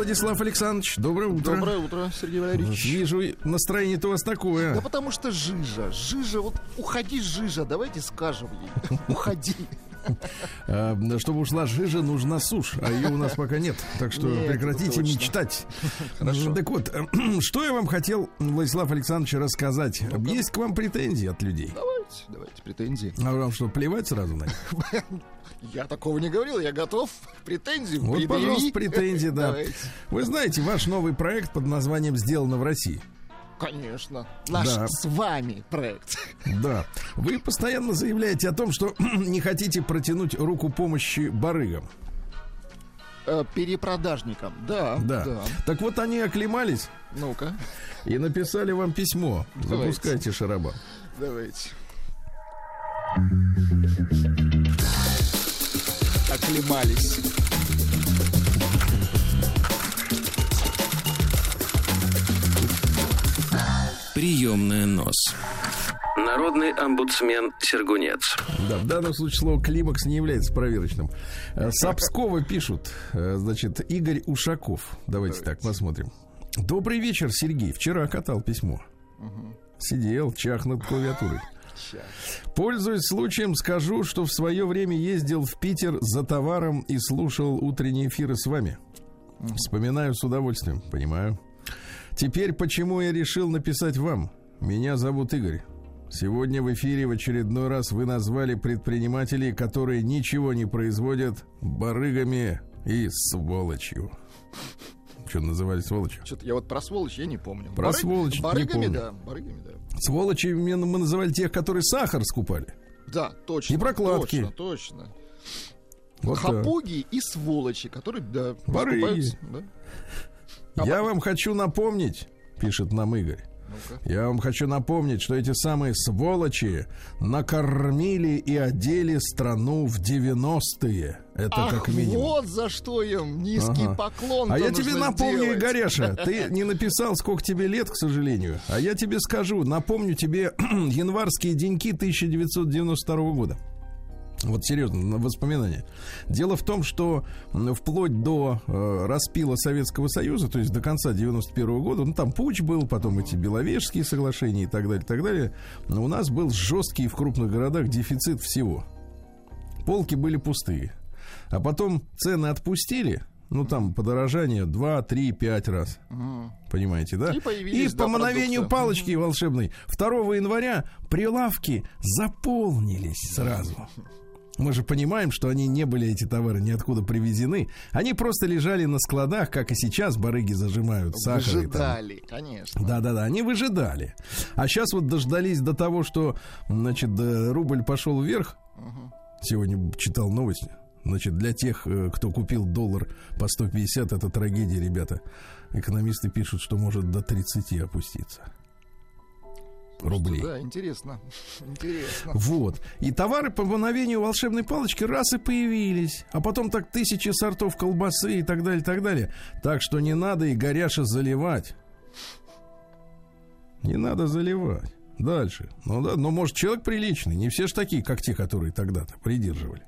Владислав Александрович, доброе утро. Доброе утро, Сергей Валерьевич. Вижу, настроение-то у вас такое. Да потому что жижа, жижа, вот уходи, жижа, давайте скажем ей. Уходи. А, чтобы ушла жижа, нужна сушь, а ее у нас пока нет. Так что Нет, прекратите мечтать. Хорошо. Так вот, что я вам хотел, Владислав Александрович, рассказать. Есть к вам претензии от людей? Давайте, давайте, претензии. А вам что, плевать сразу на них? Я такого не говорил, я готов. Претензии Вот, предъяви. пожалуйста, претензии, да. Давайте. Вы знаете, ваш новый проект под названием «Сделано в России». Конечно. Наш Да. с вами проект. Да. Вы постоянно заявляете о том, что не хотите протянуть руку помощи барыгам. Э, Перепродажникам. Да, Да. да. Так вот они оклемались Ну-ка, и написали вам письмо. Давайте. Запускайте шараба. давайте. Оклемались. Приемная нос. Народный омбудсмен Сергунец. Да, в данном случае слово климакс не является проверочным. Э, С Обскова пишут, э, значит, Игорь Ушаков. Давайте так посмотрим. Добрый вечер, Сергей. Вчера катал письмо. Сидел, чах над клавиатурой. Пользуясь случаем, скажу, что в свое время ездил в Питер за товаром и слушал утренние эфиры с вами. Вспоминаю с удовольствием, понимаю. Теперь почему я решил написать вам? Меня зовут Игорь. Сегодня в эфире в очередной раз вы назвали предпринимателей, которые ничего не производят, барыгами и сволочью. Что называли сволочью? Что-то я вот про сволочь я не помню. Про сволочь не Барыгами, помню. да. Барыгами, да. Сволочи мы мы называли тех, которые сахар скупали. Да, точно. И прокладки. Точно, точно. Вот. Хапуги и сволочи, которые, да, Барыги. да. Я вам хочу напомнить, пишет нам Игорь. Ну-ка. Я вам хочу напомнить, что эти самые сволочи накормили и одели страну в 90-е. Это Ах, как минимум. вот за что им низкий Ага. поклон А я тебе напомню, сделать. Игореша, ты не написал, сколько тебе лет, к сожалению. А я тебе скажу, напомню тебе январские деньки 1992 года. Вот серьезно, на воспоминания. Дело в том, что вплоть до э, распила Советского Союза, то есть до конца 91 года, ну там путь был, потом эти Беловежские соглашения и так далее, и так далее, но у нас был жесткий в крупных городах дефицит всего. Полки были пустые. А потом цены отпустили, ну там подорожание 2, 3, 5 раз. Понимаете, да? И появились, по да, мановению продукты. палочки волшебной 2 января прилавки заполнились сразу. Мы же понимаем, что они не были, эти товары, ниоткуда привезены. Они просто лежали на складах, как и сейчас барыги зажимают сахар. и там. Выжидали, конечно. Да-да-да, они выжидали. А сейчас вот дождались до того, что, значит, да, рубль пошел вверх. Сегодня читал новости. Значит, для тех, э, кто купил доллар по 150, это трагедия, ребята. Экономисты пишут, что может до 30 опуститься. Рублей. Да, интересно. Интересно. Вот. И товары по мановению волшебной палочки раз и появились. А потом так тысячи сортов колбасы и так далее, так далее. Так что не надо и горяша заливать. Не надо заливать. Дальше. Ну да, но может человек приличный. Не все ж такие, как те, которые тогда-то придерживали.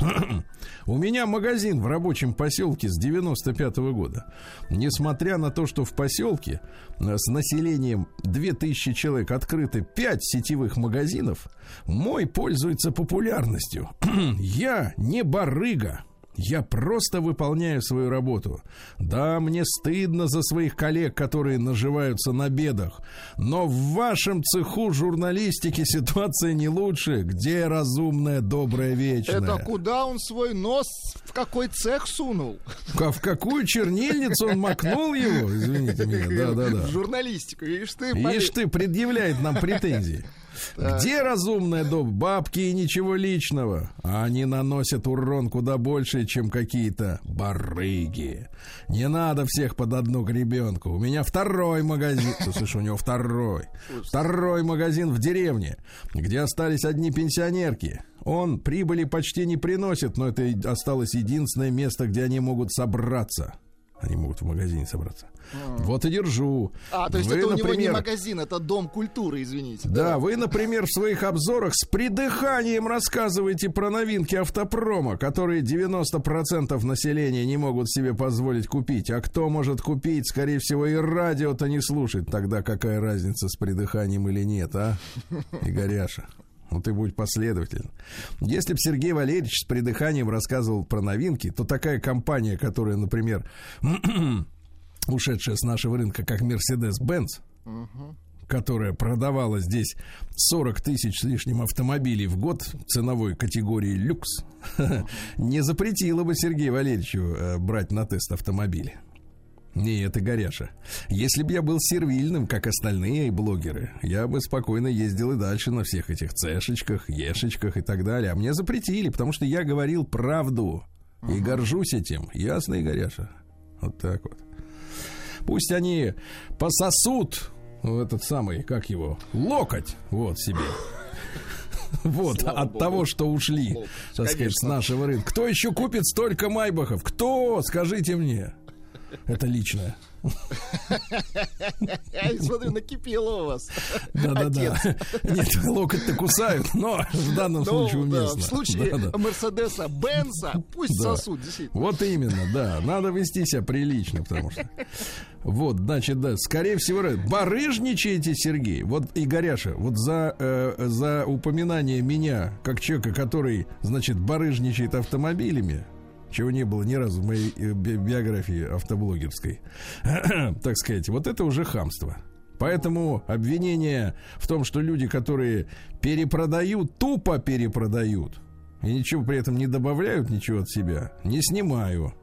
У меня магазин в рабочем поселке с 95 года. Несмотря на то, что в поселке э, с населением 2000 человек открыты 5 сетевых магазинов, мой пользуется популярностью. Я не барыга. Я просто выполняю свою работу. Да, мне стыдно за своих коллег, которые наживаются на бедах. Но в вашем цеху журналистики ситуация не лучше. Где разумная, добрая, вечная? Это куда он свой нос в какой цех сунул? Ка- В какую чернильницу он макнул его? Извините меня, да-да-да. Журналистику. Видишь ты, Ишь ты, предъявляет нам претензии. Где разумная дом? Бабки и ничего личного. А Они наносят урон куда больше, чем какие-то барыги. Не надо всех под одну гребенку. У меня второй магазин. Слушай, у него второй. Второй магазин в деревне, где остались одни пенсионерки. Он прибыли почти не приносит, но это осталось единственное место, где они могут собраться. Они могут в магазине собраться. Вот и держу. А, то есть Вы, это у него не например, магазин, это дом культуры, извините. да, вы, например, в своих обзорах с придыханием рассказываете про новинки автопрома, которые 90% населения не могут себе позволить купить. А кто может купить, скорее всего, и радио-то не слушает. Тогда какая разница с придыханием или нет, а? Игоряша. Ну, ты будь последователен. Если бы Сергей Валерьевич с придыханием рассказывал про новинки, то такая компания, которая, например, ушедшая с нашего рынка, как Mercedes-Benz, которая продавала здесь 40 тысяч с лишним автомобилей в год ценовой категории люкс, не запретила бы Сергею Валерьевичу э, брать на тест автомобили. Не, это Горяша. Если бы я был сервильным, как остальные блогеры, я бы спокойно ездил и дальше на всех этих цешечках, ешечках и так далее. А мне запретили, потому что я говорил правду. И горжусь этим. Ясно, и Горяша? Вот так вот. Пусть они пососут этот самый, как его, локоть, вот себе. Вот, Слава от богу. того, что ушли, так сказать, с нашего рынка. Кто еще купит столько майбахов? Кто? Скажите мне. Это личное. Я смотрю, накипело у вас. Да-да-да. Нет, локоть-то кусают, но в данном Ну, случае уместно. в случае. Мерседеса, Бенса, пусть Да. сосут, действительно. Вот именно, да. Надо вести себя прилично, потому что... Вот, значит, да, скорее всего, барыжничаете, Сергей. Вот, и Горяша, вот за, э, за упоминание меня, как человека, который, значит, барыжничает автомобилями, чего не было ни разу в моей э, би- биографии автоблогерской, так сказать, вот это уже хамство. Поэтому обвинение в том, что люди, которые перепродают, тупо перепродают, и ничего при этом не добавляют ничего от себя, не снимаю.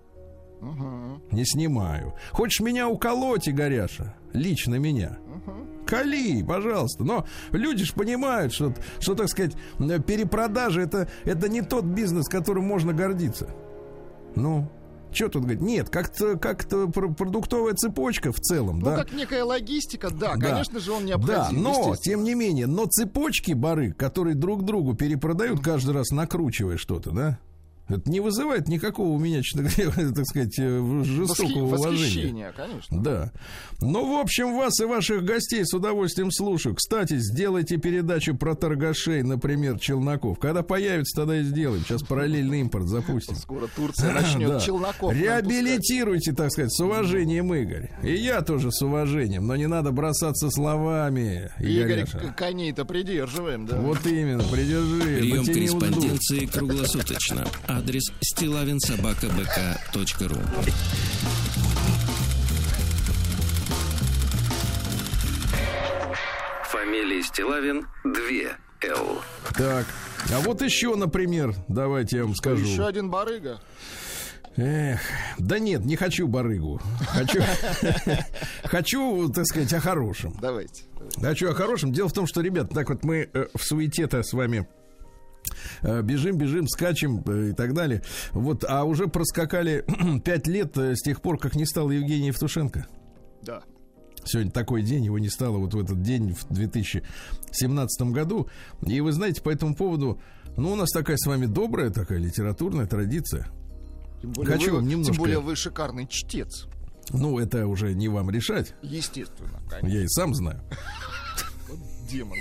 Не снимаю. Хочешь меня уколоть, Игоряша? Лично меня. Кали, пожалуйста. Но люди же понимают, что, что, так сказать, перепродажа это, это не тот бизнес, которым можно гордиться. Ну, что тут говорить? Нет, как-то пр- продуктовая цепочка в целом, Ну, да. как некая логистика, да, Да. конечно же, он Да, необходим. но, естественно. тем не менее, но цепочки бары, которые друг другу перепродают каждый раз, накручивая что-то, да? Это не вызывает никакого у меня, так сказать, э, жестокого Восхи- уважения. Конечно. Да. Ну, в общем, вас и ваших гостей с удовольствием слушаю. Кстати, сделайте передачу про торгашей, например, Челноков. Когда появится, тогда и сделаем. Сейчас параллельный импорт запустим. Скоро Турция начнет Да. челноков. Реабилитируйте, так сказать, с уважением, Игорь. И я тоже с уважением, но не надо бросаться словами. Игорь, коней-то придерживаем, да. Вот именно, придержи. Прием корреспонденции круглосуточно. Адрес стилавинсобакабк.ру Фамилия Стилавин 2 Л. Так, а вот еще, например, давайте я вам скажу. Еще один барыга. Эх, да нет, не хочу барыгу. Хочу, хочу, так сказать, о хорошем. Давайте. Хочу о хорошем. Дело в том, что, ребят, так вот мы э, в суете-то с вами бежим, бежим, скачем э, и так далее. Вот, а уже проскакали пять лет э, с тех пор, как не стало Евгения Евтушенко. Да. Сегодня такой день, его не стало вот в этот день в 2017 году. И вы знаете, по этому поводу, ну, у нас такая с вами добрая такая литературная традиция. Тем более, Хочу вы, немножко- тем более вы шикарный чтец. Ну, это уже не вам решать. Естественно, конечно. Я и сам знаю. Демон.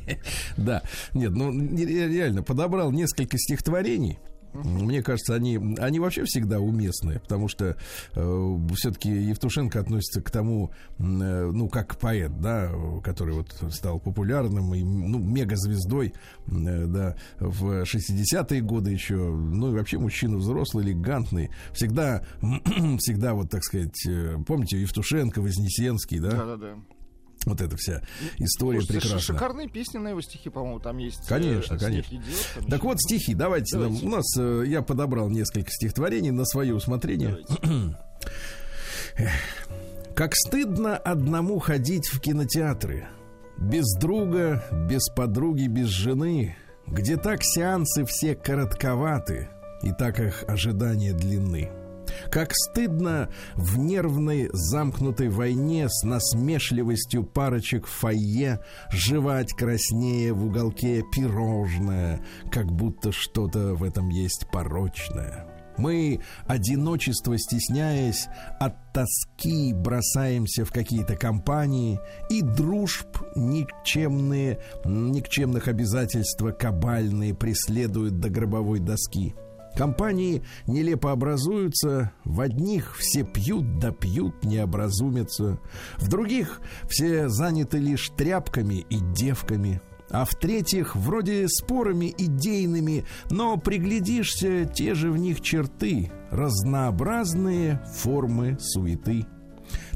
да? Нет, ну реально подобрал несколько стихотворений. Мне кажется, они, они вообще всегда уместные, потому что э, все-таки Евтушенко относится к тому, э, ну, как поэт, да, который вот стал популярным и, ну, мегазвездой, э, да, в 60-е годы еще, ну, и вообще мужчина взрослый, элегантный, всегда, всегда вот, так сказать, э, помните, Евтушенко, Вознесенский, да, Да-да-да. Вот эта вся история Слушайте, прекрасная. шикарные песни на его стихи, по-моему, там есть. э, Конечно, «Снег конечно. идет», там Так еще- вот, стихи, давайте. нам- Давайте. У нас э, я подобрал несколько стихотворений на свое усмотрение. Как стыдно одному ходить в кинотеатры. Без друга, без подруги, без жены. Где так сеансы все коротковаты, и так их ожидания длинны. Как стыдно в нервной замкнутой войне с насмешливостью парочек в фойе жевать краснее в уголке пирожное, как будто что-то в этом есть порочное. Мы, одиночество стесняясь, от тоски бросаемся в какие-то компании, и дружб никчемные, никчемных обязательства кабальные преследуют до гробовой доски. Компании нелепо образуются, в одних все пьют да пьют, не образумятся, в других все заняты лишь тряпками и девками, а в третьих вроде спорами идейными, но приглядишься, те же в них черты, разнообразные формы суеты.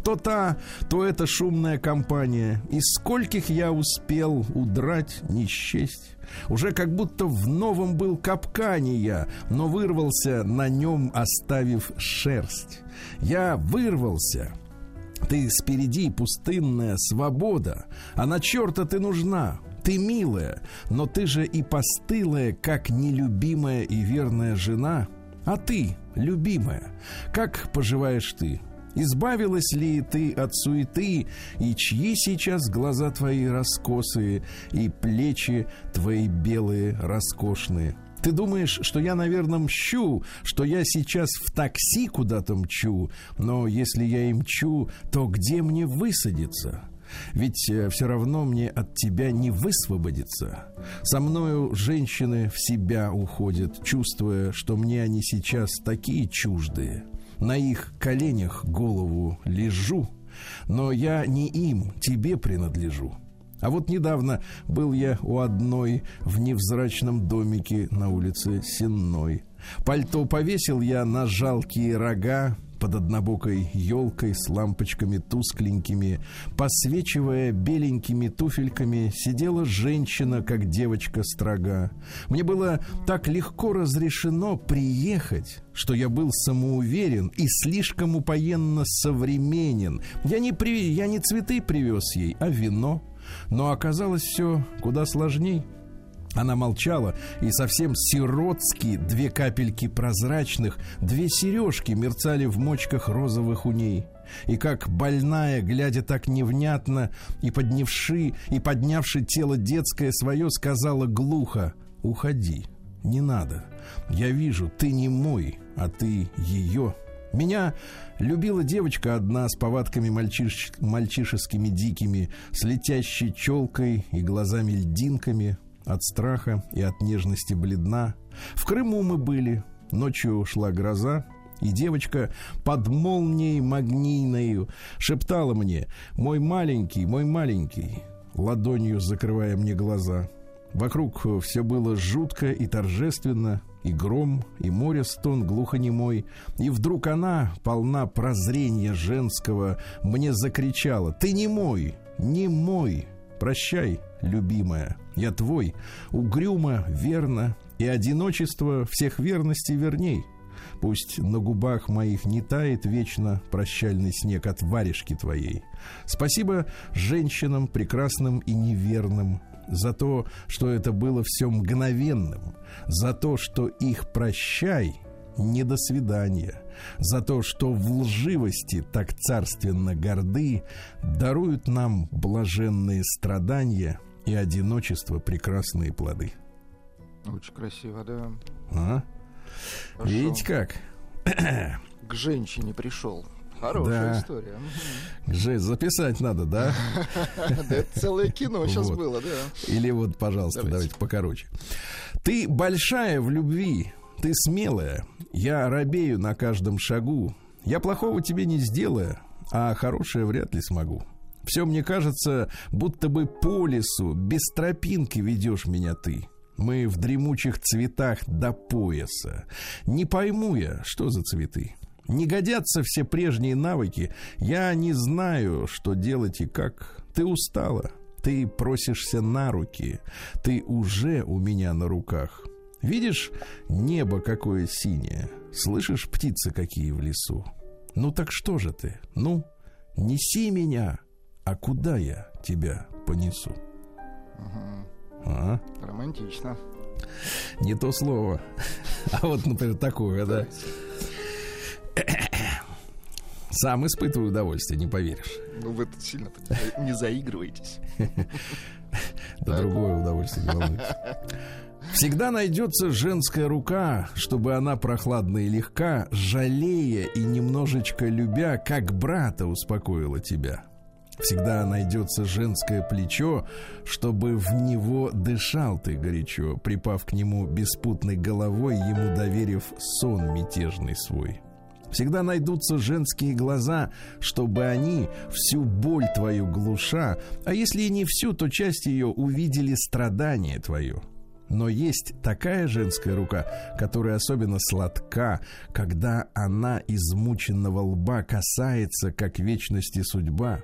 То та, то эта шумная компания. Из скольких я успел удрать, не счесть. Уже как будто в новом был капкане я, но вырвался на нем, оставив шерсть. Я вырвался, ты спереди пустынная свобода, а на черта ты нужна. Ты милая, но ты же и постылая, как нелюбимая и верная жена. А ты, любимая, как поживаешь ты? Избавилась ли ты от суеты, и чьи сейчас глаза твои раскосые, и плечи твои белые, роскошные? Ты думаешь, что я, наверное, мщу, что я сейчас в такси куда-то мчу, но если я и мчу, то где мне высадиться? Ведь все равно мне от тебя не высвободиться. Со мною женщины в себя уходят, чувствуя, что мне они сейчас такие чуждые. На их коленях голову лежу, но я не им, тебе принадлежу. А вот недавно был я у одной в невзрачном домике на улице Сенной. Пальто повесил я на жалкие рога под однобокой елкой с лампочками тускленькими, посвечивая беленькими туфельками, сидела женщина, как девочка строга. Мне было так легко разрешено приехать, что я был самоуверен и слишком упоенно современен. Я не, при... я не цветы привез ей, а вино. Но оказалось все куда сложней. Она молчала, и совсем сиротски две капельки прозрачных, две сережки мерцали в мочках розовых у ней. И как больная, глядя так невнятно, и поднявши, и поднявши тело детское свое, сказала глухо «Уходи, не надо. Я вижу, ты не мой, а ты ее». Меня любила девочка одна с повадками мальчиш... мальчишескими дикими, с летящей челкой и глазами-льдинками, от страха и от нежности бледна. В Крыму мы были, ночью шла гроза, и девочка под молнией магнийною шептала мне «Мой маленький, мой маленький», ладонью закрывая мне глаза. Вокруг все было жутко и торжественно, и гром, и море стон глухонемой. И вдруг она, полна прозрения женского, мне закричала «Ты не мой, не мой, прощай, любимая, я твой, угрюмо, верно, и одиночество всех верностей верней». Пусть на губах моих не тает вечно прощальный снег от варежки твоей. Спасибо женщинам прекрасным и неверным за то, что это было все мгновенным, за то, что их прощай, не до свидания, за то, что в лживости так царственно горды даруют нам блаженные страдания и одиночество прекрасные плоды. Очень красиво, да. А? Видите как? К женщине пришел. Хорошая Да. история. Жесть, записать надо, да? Да, это целое кино сейчас было, да. Или вот, пожалуйста, давайте, покороче. Ты большая в любви, ты смелая. Я робею на каждом шагу. Я плохого тебе не сделаю, а хорошее вряд ли смогу. Все мне кажется, будто бы по лесу, без тропинки ведешь меня ты. Мы в дремучих цветах до пояса. Не пойму я, что за цветы. Не годятся все прежние навыки. Я не знаю, что делать и как. Ты устала. Ты просишься на руки. Ты уже у меня на руках. Видишь, небо какое синее. Слышишь, птицы какие в лесу. Ну так что же ты? Ну, неси меня. А куда я тебя понесу? А? Романтично. Не то слово. А вот, например, такое, да. Сам испытываю удовольствие, не поверишь. Ну, вы тут сильно не- заигрываетесь. Да другое удовольствие, не. Всегда найдется женская рука, чтобы она прохладна и легка, жалея и немножечко любя, как брата успокоила тебя. Всегда найдется женское плечо, чтобы в него дышал ты горячо, припав к нему беспутной головой, ему доверив сон мятежный свой. Всегда найдутся женские глаза, чтобы они всю боль твою глуша, а если и не всю, то часть ее увидели страдание твое. Но есть такая женская рука, которая особенно сладка, когда она измученного лба касается, как вечности судьба.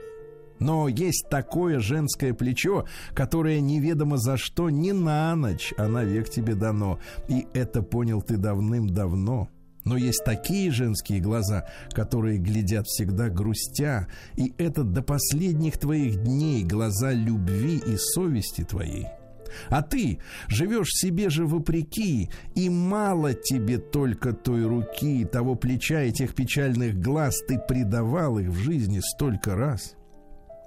Но есть такое женское плечо, которое неведомо за что не на ночь, а навек тебе дано. И это понял ты давным-давно. Но есть такие женские глаза, которые глядят всегда грустя, и это до последних твоих дней глаза любви и совести твоей. А ты живешь себе же вопреки, и мало тебе только той руки, того плеча и тех печальных глаз, ты предавал их в жизни столько раз.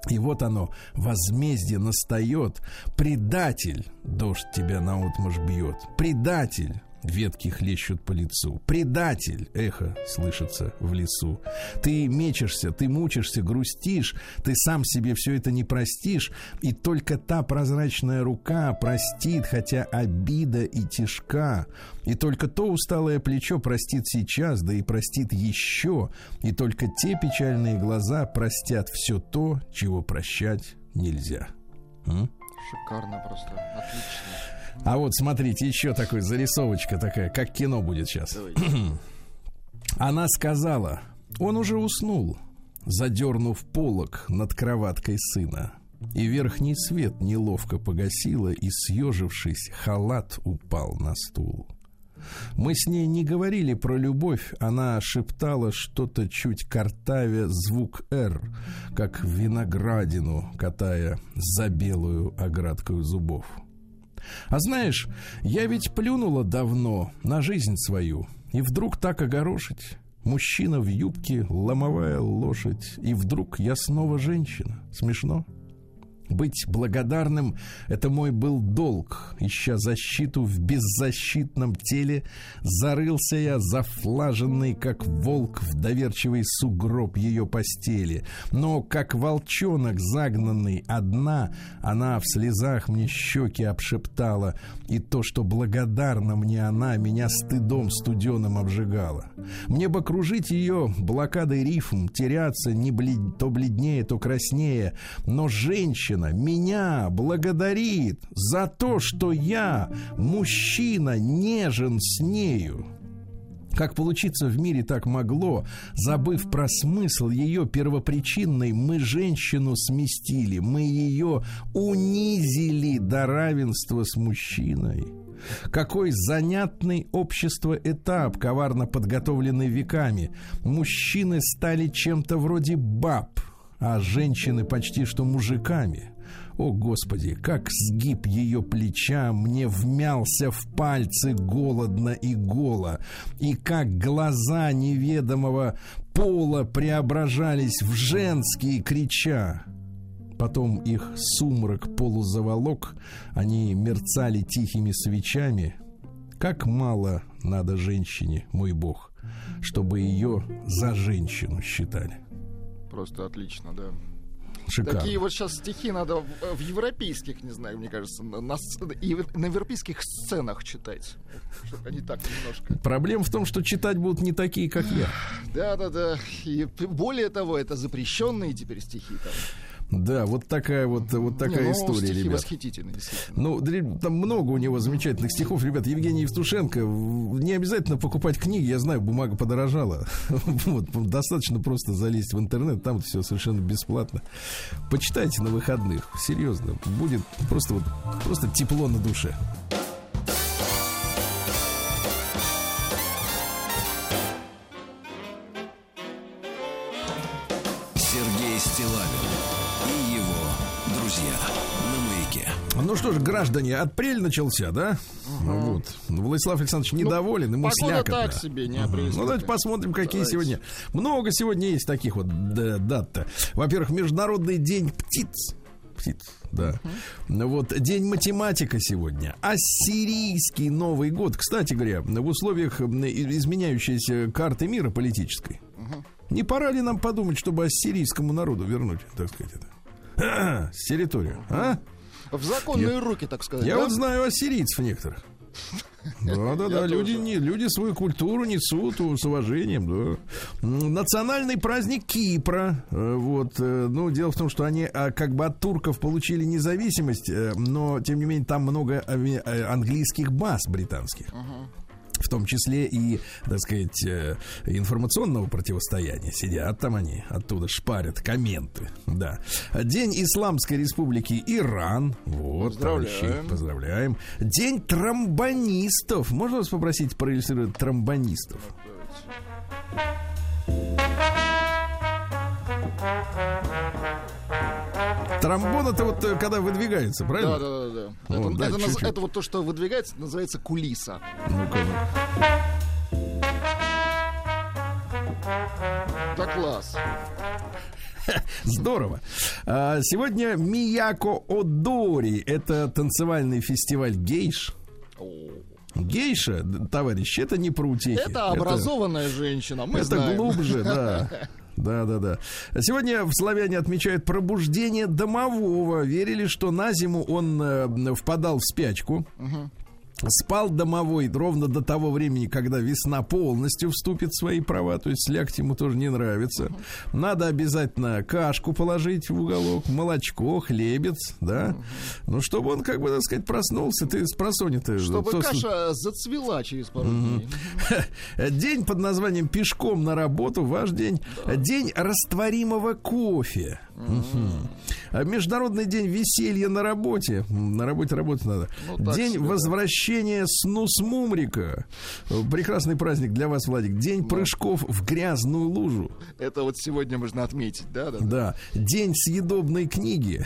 И вот оно, возмездие настает. Предатель, дождь тебя наотмашь бьет. Предатель, ветки хлещут по лицу. Предатель, эхо слышится в лесу. Ты мечешься, ты мучишься, грустишь, ты сам себе все это не простишь, и только та прозрачная рука простит, хотя обида и тишка. И только то усталое плечо простит сейчас, да и простит еще, и только те печальные глаза простят все то, чего прощать нельзя. М? Шикарно просто. Отлично. А вот смотрите, еще такой зарисовочка такая, как кино будет сейчас. Давайте. Она сказала, он уже уснул, задернув полог над кроваткой сына. И верхний свет неловко погасила, и, съежившись, халат упал на стул. Мы с ней не говорили про любовь, она шептала что-то чуть картавя звук «Р», как виноградину, катая за белую оградкою зубов. А знаешь, я ведь плюнула давно на жизнь свою, и вдруг так огорошить. Мужчина в юбке, ломовая лошадь, и вдруг я снова женщина. Смешно? Быть благодарным — это мой был долг. Ища защиту в беззащитном теле, зарылся я зафлаженный, как волк, в доверчивый сугроб ее постели. Но, как волчонок загнанный одна, она в слезах мне щеки обшептала, и то, что благодарна мне она, меня стыдом студеным обжигала. Мне бы кружить ее блокадой рифм, теряться не блед- то бледнее, то краснее, но женщина меня благодарит за то, что я, мужчина, нежен с нею. Как получиться в мире так могло, забыв про смысл ее первопричинный, мы женщину сместили, мы ее унизили до равенства с мужчиной. Какой занятный общество этап, коварно подготовленный веками. Мужчины стали чем-то вроде баб, а женщины почти что мужиками. О, Господи, как сгиб ее плеча мне вмялся в пальцы голодно и голо, и как глаза неведомого пола преображались в женские крича. Потом их сумрак полузаволок, они мерцали тихими свечами. Как мало надо женщине, мой бог, чтобы ее за женщину считали. Просто отлично, да. Шикарно. Такие вот сейчас стихи надо в, в европейских, не знаю, мне кажется, на, и на европейских сценах читать. Чтобы они так немножко. Проблема в том, что читать будут не такие, как я. Да-да-да. И п- более того, это запрещенные теперь стихи там. Да, вот такая вот, вот такая Не, ну, история, стихи ребят. восхитительные. Ну, там много у него замечательных стихов. Ребят, Евгений Евтушенко, в- не обязательно покупать книги, я знаю, бумага подорожала. Вот, достаточно просто залезть в интернет, там все совершенно бесплатно. Почитайте на выходных, серьезно, будет просто вот, просто тепло на душе. Ну что ж, граждане, апрель начался, да? Вот. Владислав Александрович недоволен, ему Ну, Погода слякотно. так себе, не Ну, апрельская. давайте посмотрим, какие Давайте. сегодня. Много сегодня есть таких вот да, дат-то. Во-первых, Международный день птиц. Птиц, да. Ну Вот день математика сегодня. Ассирийский Новый год. Кстати говоря, в условиях изменяющейся карты мира политической. Не пора ли нам подумать, чтобы ассирийскому народу вернуть, так сказать, это? Территорию, а? В законные руки, так сказать. Я да? вот знаю ассирийцев некоторых. Да, да, да. Люди, не, люди свою культуру несут с уважением, да. Национальный праздник Кипра. э, Вот. э, Ну, дело в том, что они а, как бы от турков получили независимость, э, но, тем не менее, там много английских баз британских. В том числе и, так сказать, э, информационного противостояния. Сидят там они, оттуда шпарят комменты. Да. День Исламской Республики Иран. Вот, Поздравляем. товарищи, поздравляем. День тромбонистов. Можно вас попросить проиллюстрировать тромбонистов? Тромбон это вот э, когда выдвигается, Да, правильно? да, да, да. Вот, Это, да, это наз- чуть-чуть. это вот то, что выдвигается, называется кулиса. Ну-ка, ну. Да класс. Здорово. А, Сегодня Мияко Одори. Это танцевальный фестиваль гейш. Гейша, товарищи, это не про утехи. Это образованная женщина, мы Это знаем. глубже, да. Да, да, да. Сегодня в Славяне отмечают пробуждение домового. Верили, что на зиму он э, впадал в спячку. Спал домовой ровно до того времени, когда весна полностью вступит в свои права, то есть слягть ему тоже не нравится. Надо обязательно кашку положить в уголок, молочко, хлебец, да. Ну, чтобы он, как бы, так сказать, проснулся. Ты с просони-то... Чтобы то- каша зацвела через пару дней. День под названием «Пешком на работу» ваш день. День растворимого кофе. Международный день веселья на работе. На работе работать надо. Ну, день возвращения снус мумрика. Прекрасный праздник для вас, Владик. День прыжков в грязную лужу. Это вот сегодня можно отметить, да, да. Да. День съедобной книги.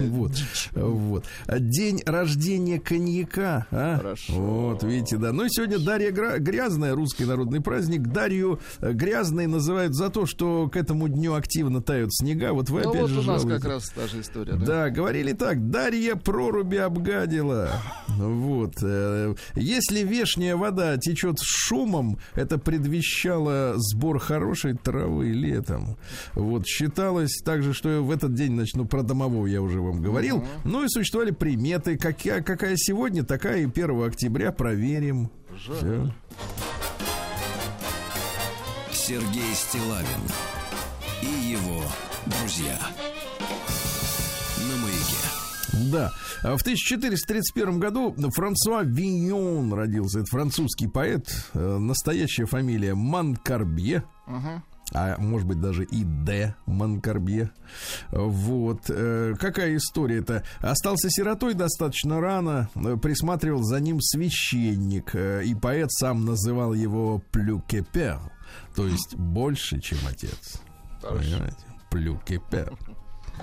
Вот. Вот. День рождения коньяка. а? Хорошо. Вот, видите, да. Ну и сегодня Дарья Грязная, русский народный праздник. Дарью э, Грязной называют за то, что к этому дню активно тают снега. Вот вы Ну опять вот же у нас как раз та же история, да. Да, говорили так, Дарья проруби обгадила. Вот. э, Если вешняя вода течет с шумом, это предвещало сбор хорошей травы летом. Вот. Считалось также, что в этот день, значит, ну, про домового я уже вам говорил. Ну и существовали приметы. Какая, какая сегодня, такая и 1 октября. Проверим. Всё. Сергей Стилавин и его друзья. Да. А В 1431 году Франсуа Виньон родился. Это французский поэт. Э, Настоящая фамилия Манкарбье. А может быть даже и Д. Манкарбье. Вот. Э, Какая история-то? Остался сиротой достаточно рано. Э, Присматривал за ним священник. И поэт сам называл его Плюкепер. То есть больше, чем отец. Понимаете? Плюкепер.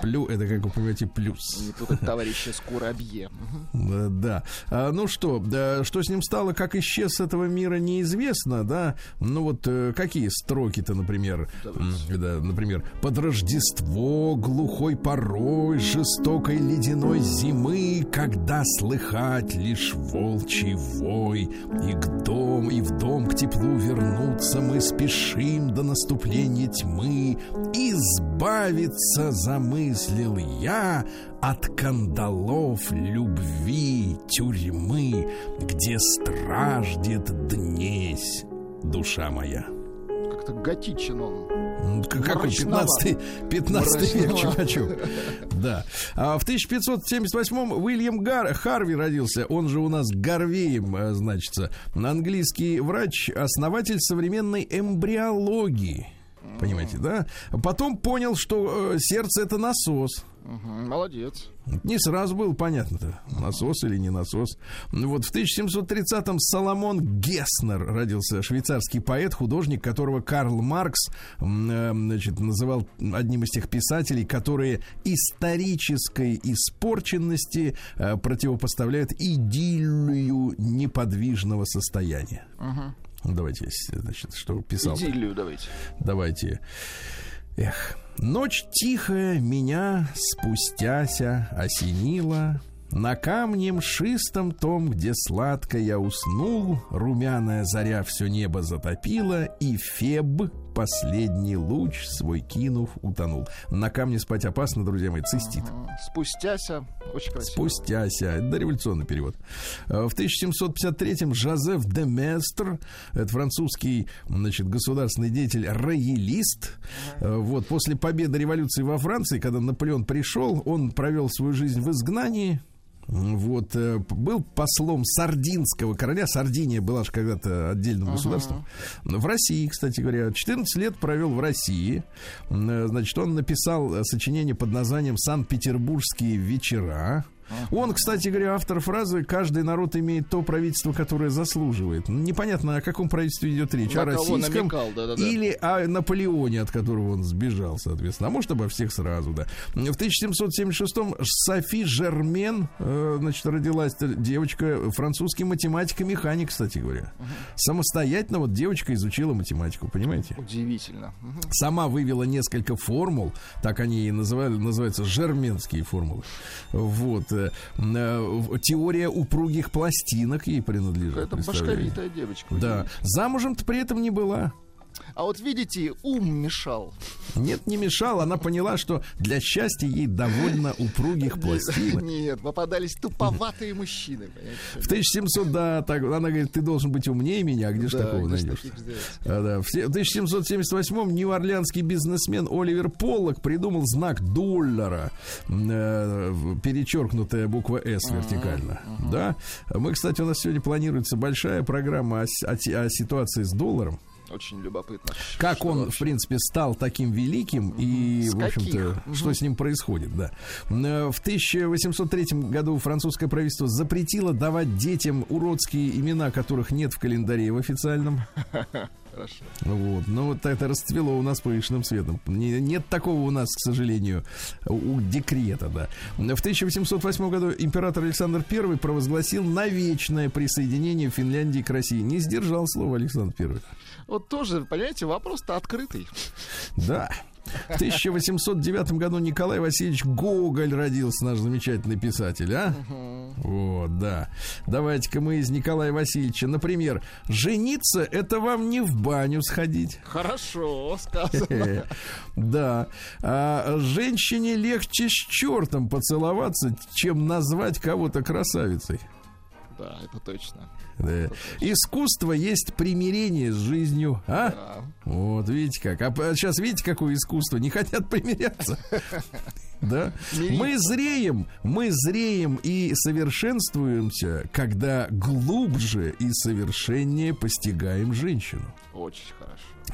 Плю это, как вы понимаете, плюс. Не путать товарища Скурабье. Да. А, ну что, да, что с ним стало, как исчез с этого мира, неизвестно, да. Ну вот э, какие строки-то, например, да, например, под Рождество глухой порой жестокой ледяной зимы, когда слыхать лишь волчий вой, и к дом, и в дом к теплу вернуться мы спешим до наступления тьмы, избавиться замыслил я от кандалов любви тюрьмы, где страждет днесь душа моя. Как-то готичен он. Какой Мрачноват. 15 15 век. Чупачук. Да. А в 1578-м Уильям Гар, Харви родился, он же у нас Гарвеем э, значится. Английский врач, основатель современной эмбриологии. Понимаете, да? Потом понял, что э, сердце это насос. Молодец. Не сразу было понятно-то, насос или не насос. Вот в 1730-м Соломон Геснер родился, швейцарский поэт, художник, которого Карл Маркс э, значит, называл одним из тех писателей, которые исторической испорченности э, противопоставляют идиллию неподвижного состояния. Давайте, значит, что писал. Идиллию давайте. Давайте. Эх, ночь тихая меня спустяся осенила, На камне мшистом том, где сладко я уснул, Румяная заря все небо затопила, И Феб, последний луч свой кинув, утонул. На камне спать опасно, друзья мои, цистит. Спустяся. Очень красиво. Спустяся. Это дореволюционный перевод. Э, В 1753-м Жозеф де Местр, это французский, значит, государственный деятель, роялист. Э, Вот, после победы революции во Франции, когда Наполеон пришел, он провел свою жизнь в изгнании, вот, э, был послом сардинского короля. Сардиния была же когда-то отдельным государством. В России, кстати говоря. 14 лет провел в России. Э, Значит, он написал э, сочинение под названием «Санкт-Петербургские вечера». Он, кстати говоря, автор фразы «Каждый народ имеет то правительство, которое заслуживает». Непонятно, о каком правительстве идет речь. На о российском намекал, да-да-да. или о Наполеоне, от которого он сбежал, соответственно. А может, обо всех сразу, да. В 1776-м Софи Жермен, э, значит, родилась девочка, французский математик и механик, кстати говоря. Самостоятельно вот девочка изучила математику, понимаете? Удивительно. Сама вывела несколько формул, так они и называли, называются жерменские формулы. Вот. Э, э, Теория упругих пластинок ей принадлежит. Это башковитая девочка. Да. Замужем-то при этом не была. А вот видите, ум мешал. Нет, не мешал. Она поняла, что для счастья ей довольно упругих пластинок. Нет, попадались туповатые мужчины. В 1700, да, так, она говорит, ты должен быть умнее меня, а где же Да, такого ж найдешь? А, да. В се- в 1778-м нью-орлеанский бизнесмен Оливер Поллок придумал знак доллара, э, перечеркнутая буква «С» вертикально. Да? Мы, кстати, у нас сегодня планируется большая программа о ситуации с долларом. Очень любопытно. Как он, вообще? в принципе, стал таким великим и, С в общем-то, каких? что с ним происходит, да. Э, В 1803 году французское правительство запретило давать детям уродские имена, которых нет в календаре в официальном. Хорошо. Вот. Но вот это расцвело у нас повышенным светом. Не- нет такого у нас, к сожалению, у декрета, да. В 1808 году император Александр I провозгласил навечное присоединение Финляндии к России. Не сдержал слова Александр I. Вот тоже, понимаете, вопрос-то открытый. Да. В 1809 году Николай Васильевич Гоголь родился, наш замечательный писатель, а? Вот, да. Давайте-ка мы из Николая Васильевича, например, жениться — это вам не в баню сходить. Хорошо сказано. Да. А женщине легче с чертом поцеловаться, чем назвать кого-то красавицей. Да, это точно. Да. Искусство есть примирение с жизнью, а? Да. Вот, видите как. А сейчас видите, какое искусство? Не хотят примиряться. Да? Мы зреем, мы зреем и совершенствуемся, когда глубже и совершеннее постигаем женщину. Очень.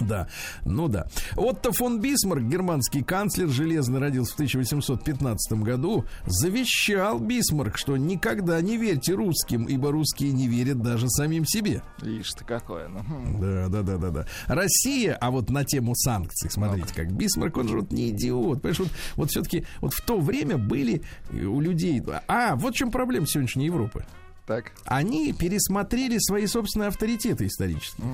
Да, ну да. Отто фон Бисмарк, германский канцлер, железный, родился в 1815 году, завещал Бисмарк, что никогда не верьте русским, ибо русские не верят даже самим себе. Видишь ты какое. ну. Да, да, да, да, да. Россия, а вот на тему санкций, смотрите, как Бисмарк, он же вот не идиот. Понимаешь, вот, вот все-таки вот в то время были у людей... А, вот в чем проблема сегодняшней Европы. Так. Они пересмотрели свои собственные авторитеты исторические.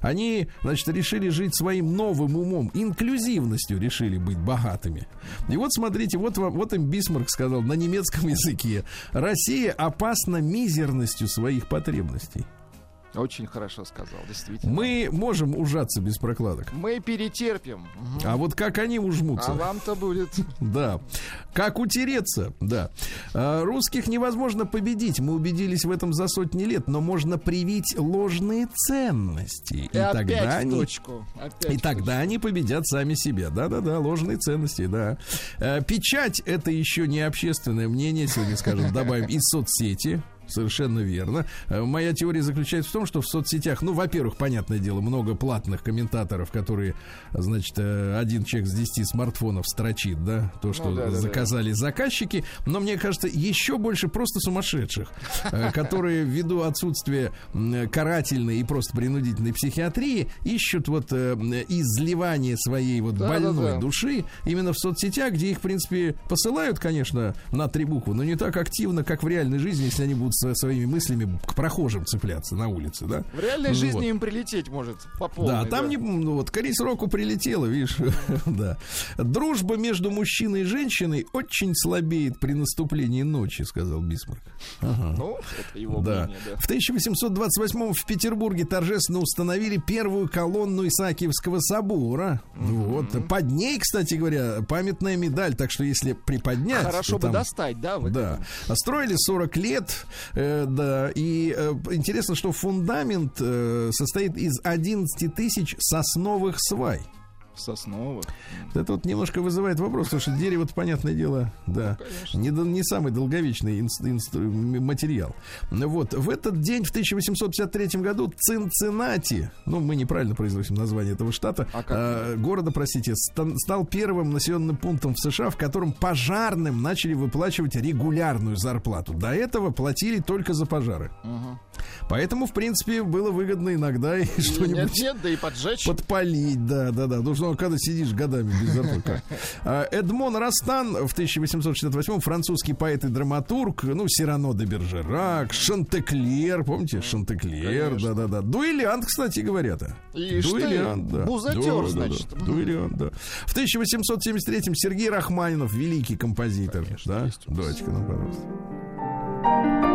Они, значит, решили жить своим новым умом, инклюзивностью решили быть богатыми. И вот смотрите, вот, вот им Бисмарк сказал на немецком языке. Россия опасна мизерностью своих потребностей. Очень хорошо сказал, действительно. Мы можем ужаться без прокладок. Мы перетерпим. А вот как они ужмутся? А вам-то будет. Да. Как утереться? Да. А, Русских невозможно победить. Мы убедились в этом за сотни лет, но можно привить ложные ценности. И, тогда они точку. Опять и тогда они победят сами себя. Да-да-да, ложные ценности, да. Э, Печать это еще не общественное мнение, сегодня скажем, добавим из соцсети. Совершенно верно. Э, Моя теория заключается в том, что в соцсетях, ну, во-первых, понятное дело, много платных комментаторов, которые, значит, э, один человек с 10 смартфонов строчит, да, то, что Ну да, да, да. заказали заказчики. Но мне кажется, еще больше просто сумасшедших, э, которые ввиду отсутствия карательной и просто принудительной психиатрии ищут вот изливание своей вот Да, больной да, да. души именно в соцсетях, где их, в принципе, посылают, конечно, на три буквы, но не так активно, как в реальной жизни, если они будут со своими мыслями к прохожим цепляться на улице, да? В реальной Ну жизни вот. им прилететь может по полной. Да, там не, ну вот Крис Року прилетело, видишь, да. Дружба между мужчиной и женщиной очень слабеет при наступлении ночи, сказал Бисмарк. Ага. Ну, это его Да. мнение, да. В 1828 в Петербурге торжественно установили первую колонну Исаакиевского собора. Вот. Под ней, кстати говоря, памятная медаль. Так что если приподнять... Хорошо бы там- достать, да? Да. Строили 40 лет, да, и э, интересно, что фундамент э, состоит из 11 тысяч сосновых свай. Сосновых. Вот Это вот немножко вызывает вопрос, потому что дерево, понятное дело, да, не, дол- не самый долговечный инс- инс- м- материал. Вот, в этот день, в 1853 году, Цинциннати, ну, мы неправильно произносим название этого штата, А э, города, простите, ста- стал первым населенным пунктом в США, в котором пожарным начали выплачивать регулярную зарплату. До этого платили только за пожары. Поэтому, в принципе, было выгодно иногда и что-нибудь Нет, нет, да и поджечь. Подпалить, да, да, да. Потому что ну, когда сидишь годами без зарплаты. А, Эдмон Растан в 1868 французский поэт и драматург, ну, Сирано де Бержерак, Шантеклер, помните, Шантеклер, Конечно. да-да-да. Дуэлянт, кстати. Ишь ты, Дуэлянт, да. бузатер, Да, да, да. значит. Дуэлянт, да. В 1873 Сергей Рахманинов, великий композитор. да? Давайте-ка нам, пожалуйста.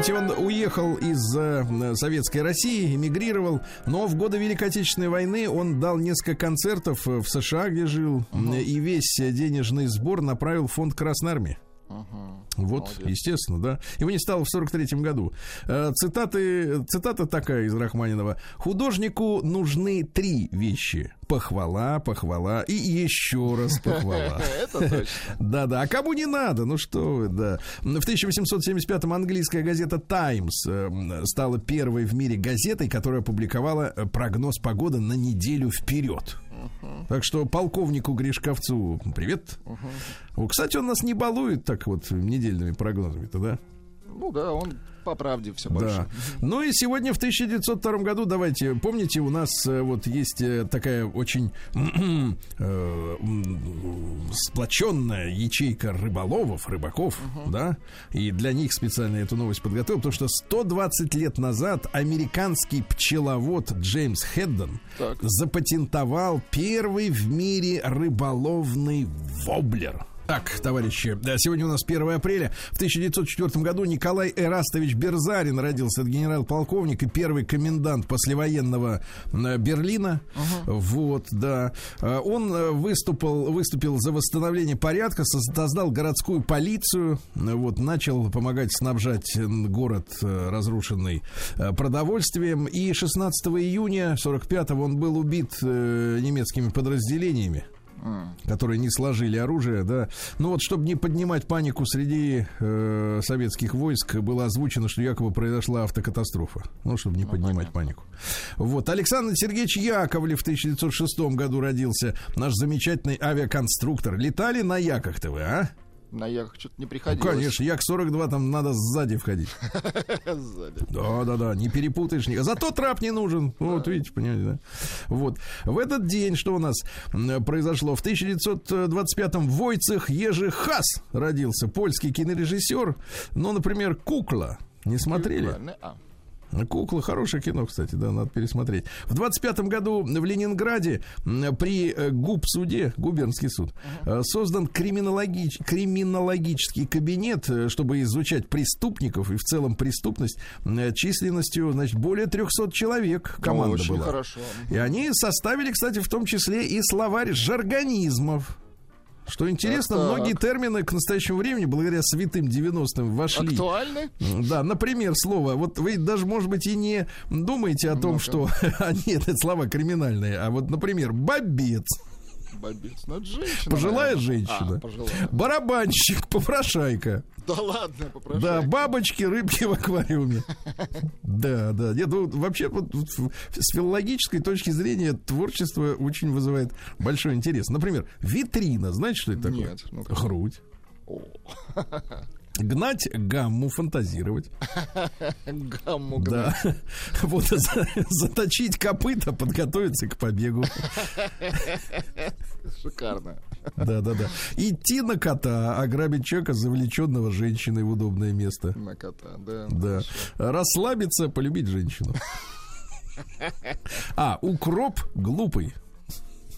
Понимаете, он уехал из э, Советской России, эмигрировал, но в годы Великой Отечественной войны он дал несколько концертов э, в США, где жил, э, и весь денежный сбор направил в фонд Красной Армии. Вот, естественно, да. Его не стало в 43-м году. Э, Цитаты, цитата такая из Рахманинова. Художнику нужны три вещи. Похвала, похвала и еще раз похвала. Да-да, а кому не надо? Ну что вы, да. В 1875-м английская газета «Таймс» э, стала первой в мире газетой, которая опубликовала э, прогноз погоды на неделю вперед. Так что полковнику Гришковцу привет. О, Кстати, он нас не балует так вот недельными прогнозами-то, да? Ну да, он по правде все больше. Да. Ну и сегодня в 1902 году, давайте, помните, у нас э, вот есть э, такая очень э, сплоченная ячейка рыболовов, рыбаков, да, и для них специально эту новость подготовил, потому что 120 лет назад американский пчеловод Джеймс Хеддон Так. запатентовал первый в мире рыболовный воблер. Так, товарищи, да, сегодня у нас 1 апреля. В 1904 году Николай Эрастович Берзарин родился. Это генерал-полковник и первый комендант послевоенного э, Берлина. Вот, да. Э, Он э, выступил, выступил за восстановление порядка, создал городскую полицию, вот, начал помогать снабжать город, разрушенный продовольствием. И 16 июня 45-го он был убит немецкими подразделениями которые не сложили оружие, да. Ну вот, чтобы не поднимать панику среди э, советских войск, было озвучено, что якобы произошла автокатастрофа. Ну, чтобы не поднимать панику. Вот. Александр Сергеевич Яковлев в 1906 году родился. Наш замечательный авиаконструктор. Летали на яках-то вы, а? На яках что-то не Ну, приходилось. конечно, Як-42 там надо сзади входить. Сзади. Да, да, да, не перепутаешь. Зато трап не нужен. Вот, видите, понимаете, да? Вот. В этот день, что у нас произошло? В 1925-м Войцех Ежи Хас родился, польский кинорежиссер. Ну, например, «Кукла». Не смотрели? Кукла хорошее кино, кстати, да, надо пересмотреть. В 25 году в Ленинграде при э, ГУП-суде, губернский суд, э, создан криминологич- криминологический кабинет, э, чтобы изучать преступников и в целом преступность численностью, значит, более 300 человек команда очень была. хорошо. И они составили, кстати, в том числе и словарь жаргонизмов. Что интересно, Так, многие термины к настоящему времени, благодаря святым 90-м, вошли. Актуальны? Да, например, слово. Вот вы даже, может быть, и не думаете о том, что они это слова криминальные. А вот, например, бобец, Ну, это женщина. пожилая женщина, А, пожилая. барабанщик, попрошайка. Да ладно, попрошу. Да, бабочки, рыбки в аквариуме. Да, да. Нет, ну, вообще, вот, с филологической точки зрения, творчество очень вызывает большой интерес. Например, витрина. Знаете, что это такое? Нет, ну-ка. Грудь. Гнать гамму, фантазировать. Гамму Да. Вот за- заточить копыта, подготовиться к побегу. Шикарно. Да, да, да. Идти на кота, ограбить человека, завлеченного женщиной в удобное место. На кота, да. Да. Расслабиться, полюбить женщину. А, укроп глупый.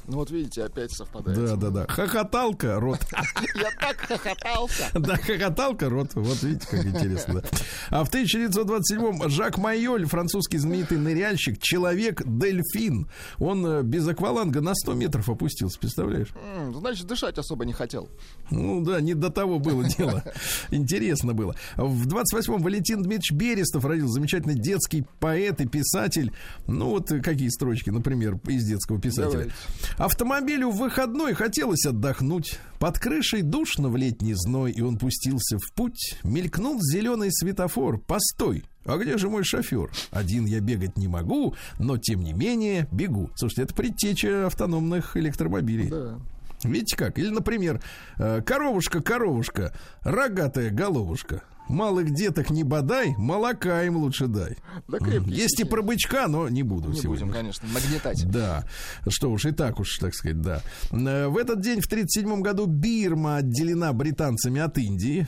Ну вот видите, опять совпадает. Да, да, да. Хохоталка, рот. Я так хохотался. Да, хохоталка, рот. Вот видите, как интересно. да. А в 1927-м Жак Майоль, французский знаменитый ныряльщик, человек-дельфин. Он э, без акваланга на 100 метров опустился, представляешь? Значит, дышать особо не хотел. Ну да, не до того было дело. Интересно было. В 28-м Валентин Дмитриевич Берестов родился. Замечательный детский поэт и писатель. Ну вот какие строчки, например, из детского писателя. Давайте. Автомобилю в выходной хотелось отдохнуть. Под крышей душно в летний зной, и он пустился в путь. Мелькнул зеленый светофор. Постой! А где же мой шофер? Один я бегать не могу, но тем не менее бегу. Слушайте, это предтеча автономных электромобилей. Да. Видите как? Или, например, э, коровушка, коровушка, рогатая головушка. Малых деток не бодай, молока им лучше дай. Да крепкие Есть и про бычка, но не буду Не сегодня. будем, конечно, нагнетать. Да, что уж и так уж, так сказать, да. Э, В этот день, в 1937 году, Бирма отделена британцами от Индии.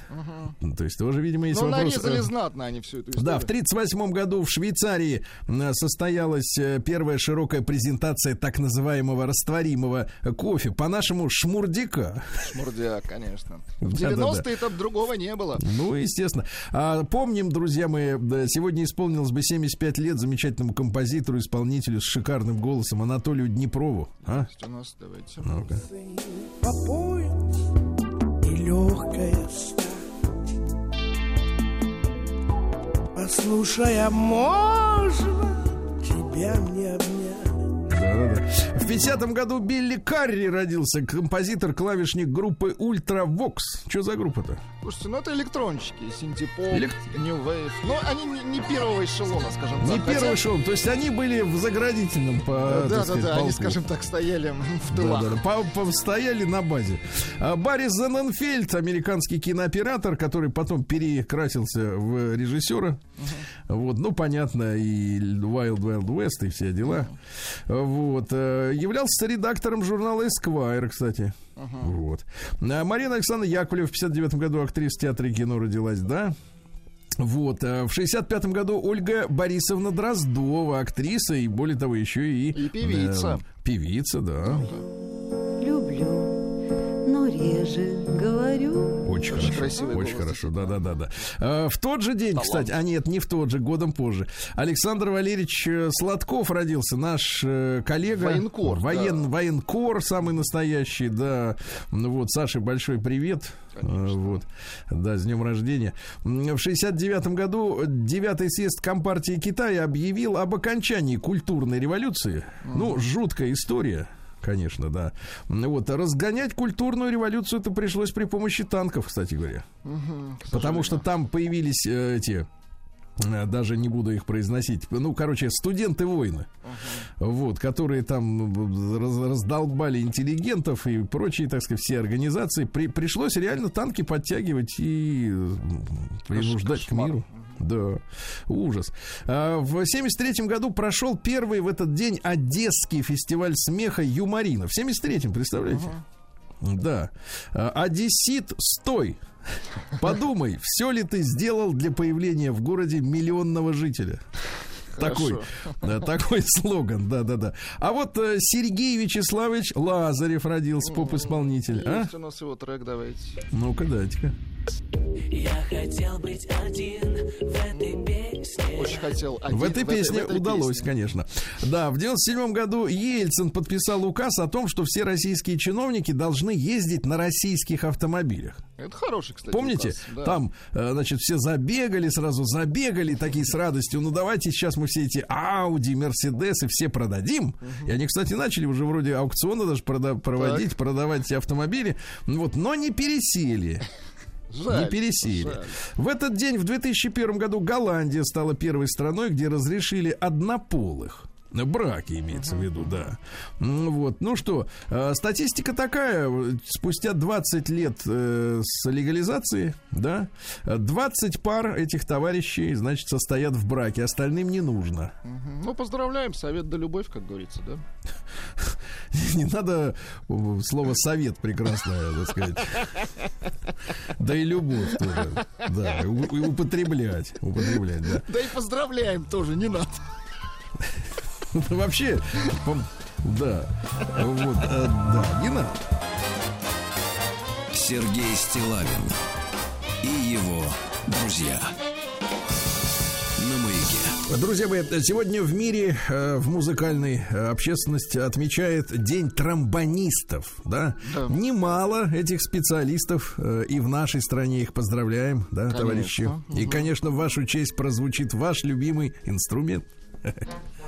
Ну, То есть тоже, видимо, есть Ну, вопрос... нарезали знатно они всю эту да, историю. в 1938 году в Швейцарии э, состоялась э, первая широкая презентация так называемого растворимого кофе, по-нашему шмурдика. Шмурдяк, конечно. В Да-да-да. 90-е-то другого не было. Ну, естественно. А, помним, друзья мои, да, сегодня исполнилось бы 75 лет замечательному композитору, исполнителю с шикарным голосом Анатолию Днепрову. А? У нас, давайте. Попоить и легкая. Послушай, а можно тебя мне обнять? Да-да-да. В 50-м году Билли Карри родился, композитор-клавишник группы Ultravox. Что за группа-то? Слушайте, ну это электрончики, синтепоп, Элек- New Wave. Но они не, не первого эшелона, скажем Не так. первый Хотя- шоу, то есть они были в заградительном по, Да, да, сказать, да, они, полку. скажем так, стояли в Да, тылах. да, да, по- по- стояли на базе. А Барри Зененфельд, американский кинооператор, который потом перекрасился в режиссера. Вот, ну, понятно, и Wild Wild West, и все дела. Вот. Э, Являлся редактором журнала Esquire, кстати. Вот. А Марина Александровна Яковлева в 59 году актриса театра и кино родилась, да? Вот, э, в 65 году Ольга Борисовна Дроздова, актриса и, более того, еще и... И певица. э, певица, да. Люблю, но реже говорю. Очень, Очень хорошо. красивый Очень голос, хорошо, да, да, да, да. А, В тот же день, кстати, а нет, не в тот же, годом позже. Александр Валерьевич э, Сладков родился, наш э, коллега. Военкор, Воен, да. Военкор, самый настоящий, да. Ну вот, Саше большой привет. А, Вот, да, с днем рождения. В 69 году девятый съезд Компартии Китая объявил об окончании культурной революции. Ну, жуткая история. Конечно, да. Ну Вот, а разгонять культурную революцию это пришлось при помощи танков, кстати говоря. Потому что там появились э, эти э, даже не буду их произносить. Ну, короче, студенты войны. Вот, которые там ну, раз- раздолбали интеллигентов и прочие, так сказать, все организации. При- пришлось реально танки подтягивать и принуждать к миру. Да, ужас. А, В 73 году прошел первый в этот день Одесский фестиваль смеха юморина. В 73-м, представляете? Да. А, Одессит, стой! Подумай, все ли ты сделал для появления в городе миллионного жителя? Такой, да, такой слоган, да, да, да. А вот э, Сергей Вячеславович Лазарев родился, поп-исполнитель. А? Есть у нас его трек, давайте. Ну-ка, дайте-ка. Я хотел быть один в этой песне. Очень хотел один В этой песне в этой удалось, песне. конечно. Да, в 97 году Ельцин подписал указ о том, что все российские чиновники должны ездить на российских автомобилях. Это хороший, кстати, Помните, указ, да. там, э, значит, все забегали, сразу забегали такие с радостью. Ну, давайте сейчас мы все эти Ауди, Мерседесы все продадим. И они, кстати, начали уже вроде аукциона даже прода- проводить, продавать эти автомобили. Вот, но не пересели. Жаль, не пересели. жаль. В этот день, в 2001 году, Голландия стала первой страной, где разрешили однополых. Браки имеется в виду, да. М, Вот, ну что, э, статистика такая, спустя 20 лет э, с легализации, да, э, 20 пар этих товарищей, значит, состоят в браке, остальным не нужно. Ну, поздравляем, совет да любовь, как говорится, да? Не надо э, слово совет прекрасное, так сказать. Да и любовь тоже. Да, употреблять. Употреблять, да. Да и поздравляем тоже, не надо. Вообще, пом- да. Вот, э, да, не надо. Сергей Стилавин и его друзья. На маяке. Друзья мои, сегодня в мире, э, в музыкальной э, общественности отмечает День тромбонистов, да? Да. Немало этих специалистов, э, и в нашей стране их поздравляем, да, Конечно. товарищи? И, конечно, в вашу честь прозвучит ваш любимый инструмент.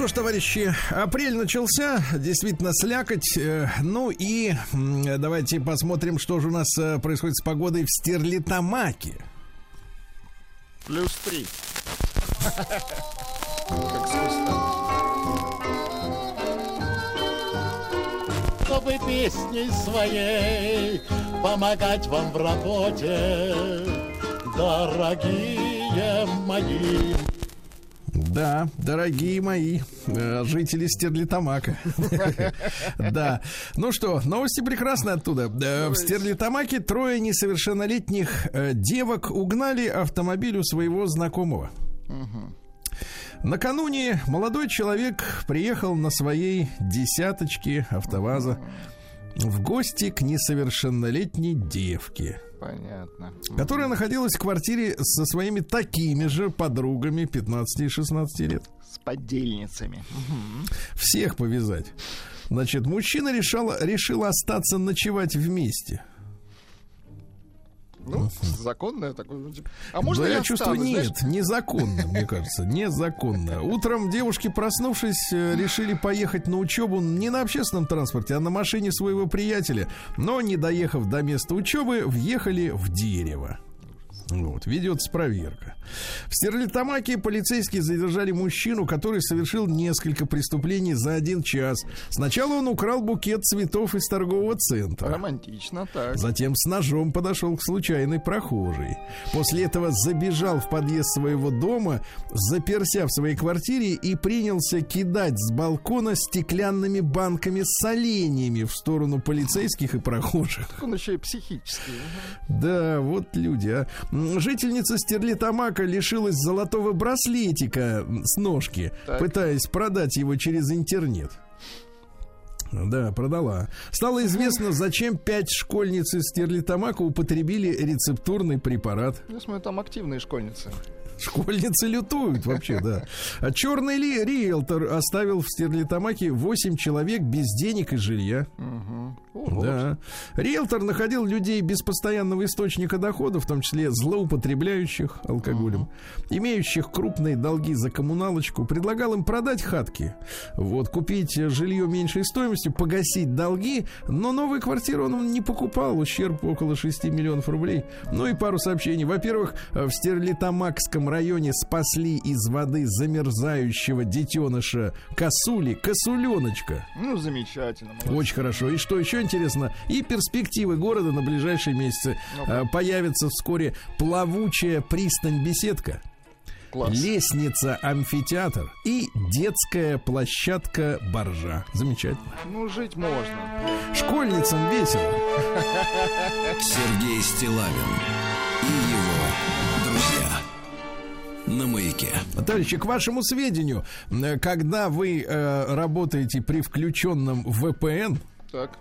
что ж, товарищи, апрель начался, действительно слякоть. э, Ну и давайте посмотрим, что же у нас э, происходит с погодой в Стерлитамаке. Плюс три. Как чтобы песней своей помогать вам в работе, дорогие мои. Да, дорогие мои э, жители Стерлитамака. Да. Ну что, новости прекрасные оттуда. Э, В Стерлитамаке трое несовершеннолетних э, девок угнали автомобиль у своего знакомого. Накануне молодой человек приехал на своей десяточке автоваза в гости к несовершеннолетней девке Понятно. которая находилась в квартире со своими такими же подругами 15 и 16 лет. С поддельницами. Всех повязать. Значит, мужчина решал, решил остаться ночевать вместе. Ну, законное такое. ну, типа, А можно я чувствую, нет, незаконно, мне кажется, незаконно. Утром девушки, проснувшись, э, решили поехать на учебу не на общественном транспорте, а на машине своего приятеля. Но, не доехав до места учебы, въехали в дерево. Вот, ведется проверка. В Стерлитамаке полицейские задержали мужчину, который совершил несколько преступлений за один час. Сначала он украл букет цветов из торгового центра. Романтично, так. Затем с ножом подошел к случайной прохожей. После этого забежал в подъезд своего дома, заперся в своей квартире и принялся кидать с балкона стеклянными банками с оленями в сторону полицейских и прохожих. Он еще и психический. Да, вот люди, а. Жительница Стерлитамака лишилась золотого браслетика с ножки, Так. пытаясь продать его через интернет. Да, продала. Стало известно, зачем пять школьниц из Стерлитамака употребили рецептурный препарат. Я смотрю, там активные школьницы. Школьницы лютуют вообще, да. А черный ли риэлтор оставил в Стерлитамаке 8 человек без денег и жилья. Вот. Да. Риэлтор находил людей без постоянного источника дохода, в том числе злоупотребляющих алкоголем, имеющих крупные долги за коммуналочку, предлагал им продать хатки, вот, купить жилье меньшей стоимостью, погасить долги, но новую квартиру он не покупал, ущерб около 6 миллионов рублей. Ну и пару сообщений. Во-первых, в Стерлитамакском районе спасли из воды замерзающего детеныша косули, косуленочка. Ну, замечательно. молодцы. Очень хорошо. И что еще интересно, и перспективы города на ближайшие месяцы. Э, Появится вскоре плавучая пристань-беседка, Класс. лестница-амфитеатр и детская площадка-боржа. Замечательно. Ну, жить можно. Школьницам весело. Сергей Стилавин На маяке. Товарищи, к вашему сведению, когда вы э, работаете при включенном VPN, Так.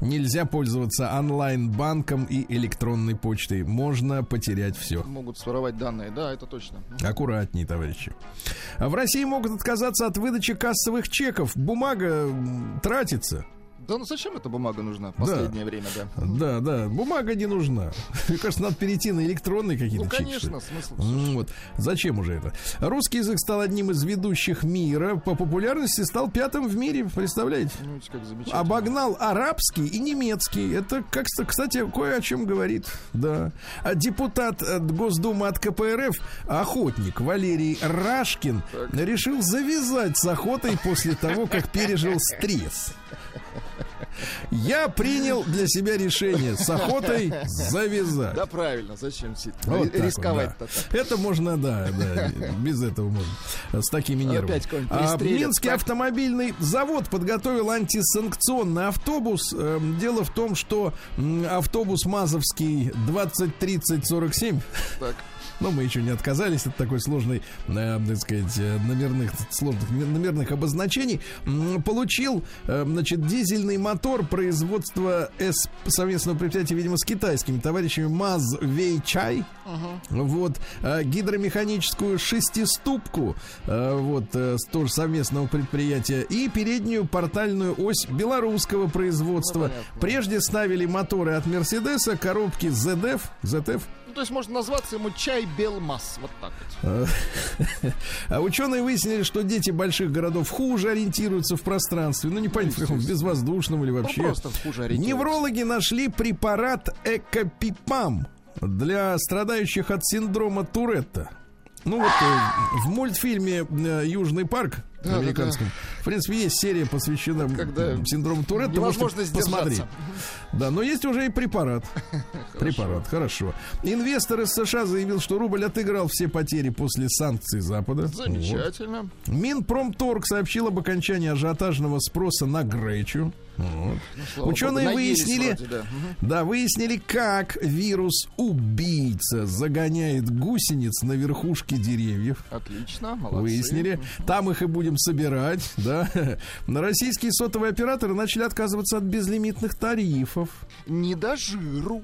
нельзя пользоваться онлайн-банком и электронной почтой. Можно потерять все. Могут своровать данные. Да, это точно. Мгм. Аккуратней, товарищи. В России могут отказаться от выдачи кассовых чеков. Бумага тратится. Да ну зачем эта бумага нужна в последнее время, да? Да, да, бумага не нужна. Мне кажется, надо перейти на электронные какие-то Ну, конечно, ли. смысл. Вот. Зачем уже это? Русский язык стал одним из ведущих мира. По популярности стал пятым в мире. Представляете? Ну, как замечательно. Обогнал арабский и немецкий. Это, как, кстати, кое о чем говорит. Да. А депутат э, Госдумы от КПРФ, охотник Валерий Рашкин, решил завязать с охотой после того, как пережил стресс. Я принял для себя решение с охотой завязать. Да, правильно, зачем Вот рисковать-то да. Это можно, да, да, без этого можно. С такими нервами. А. Минский Так. автомобильный завод подготовил антисанкционный автобус. Эм, Дело в том, что автобус Мазовский 203047 Так. Ну, мы еще не отказались от такой сложной, э, так сказать, э, номерных, сложных номерных обозначений. Получил, э, значит, дизельный мотор производства С совместного предприятия, видимо, с китайскими товарищами МАЗ Вейчай. Вот, э, гидромеханическую шестиступку, э, вот, э, тоже совместного предприятия, и переднюю портальную ось белорусского производства. Прежде ставили моторы от Мерседеса, коробки ZF, ZF, Ну, то есть можно назваться ему чай Белмас. Вот так вот. А ученые выяснили, что дети больших городов хуже ориентируются в пространстве. Ну, не понятно, в каком, безвоздушном или вообще. Ну, просто хуже ориентируются. Неврологи нашли препарат Экопипам для страдающих от синдрома Туретта. Ну вот э, в мультфильме э, Южный парк Да, американском, в принципе, есть серия, посвящена Когда синдрому Туретта. невозможно посмотреть. Да, но есть уже и препарат. Препарат, хорошо. Инвестор из США заявил, что рубль отыграл все потери после санкций Запада. Вот. Замечательно. Минпромторг сообщил об окончании ажиотажного спроса на гречу. Вот. Слава Ученые богу, выяснили, вроде, да. Да, выяснили, как вирус убийца загоняет гусениц на верхушке деревьев. Отлично, молодцы. Выяснили. Там их и будем собирать, да. На российские сотовые операторы начали отказываться от безлимитных тарифов. Не до жиру.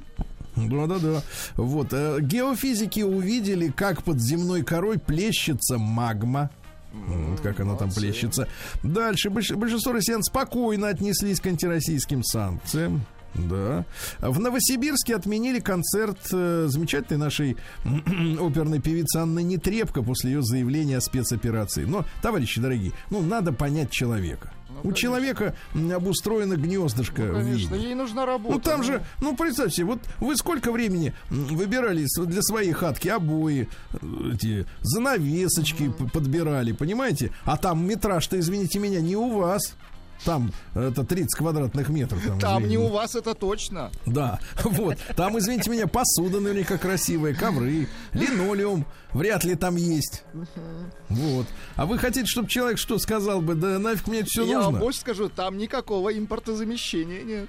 Да-да-да. Вот. э, Геофизики увидели, как под земной корой плещется магма. Вот как она там плещется. Дальше больш- большинство россиян спокойно отнеслись к антироссийским санкциям. Да. В Новосибирске отменили концерт э, замечательной нашей оперной певицы Анны Нетребко после ее заявления о спецоперации. Но, товарищи дорогие, ну, надо понять человека. У человека обустроено гнездышко. Ну, конечно, ей нужна работа. Ну там же, ну представьте, вот вы сколько времени выбирали для своей хатки обои, э, эти занавесочки п- подбирали, понимаете? А там метраж-то, извините меня, не у вас. Там это 30 квадратных метров. Там, Там извините. не у вас это точно. Да, вот. Там, извините меня, посуда наверняка красивая, ковры, линолеум вряд ли там есть. Вот. А вы хотите, чтобы человек что сказал бы, да нафиг мне это все Я нужно? вам больше скажу, там никакого импортозамещения нет.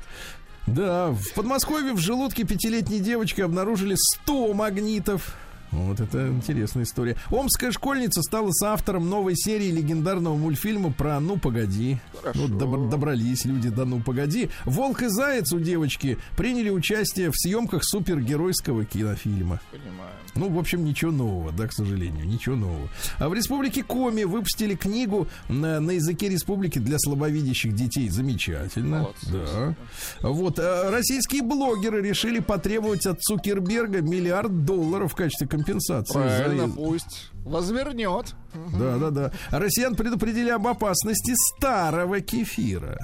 Да, в Подмосковье в желудке пятилетней девочки обнаружили 100 магнитов. Вот это интересная история. Омская школьница стала соавтором новой серии легендарного мультфильма про «Ну, погоди». Хорошо. Вот добр- добрались люди до «Ну, погоди». Волк и Заяц у девочки приняли участие в съемках супергеройского кинофильма. Понимаю. Ну, в общем, ничего нового, да, к сожалению, ничего нового. А в республике Коми выпустили книгу на, на языке республики для слабовидящих детей. Замечательно. Молодцы. Да. Вот, а, российские блогеры решили потребовать от Цукерберга миллиард долларов в качестве компенсации. Правильно, за- пусть возвернет. Да, да, да. Россиян предупредили об опасности старого кефира.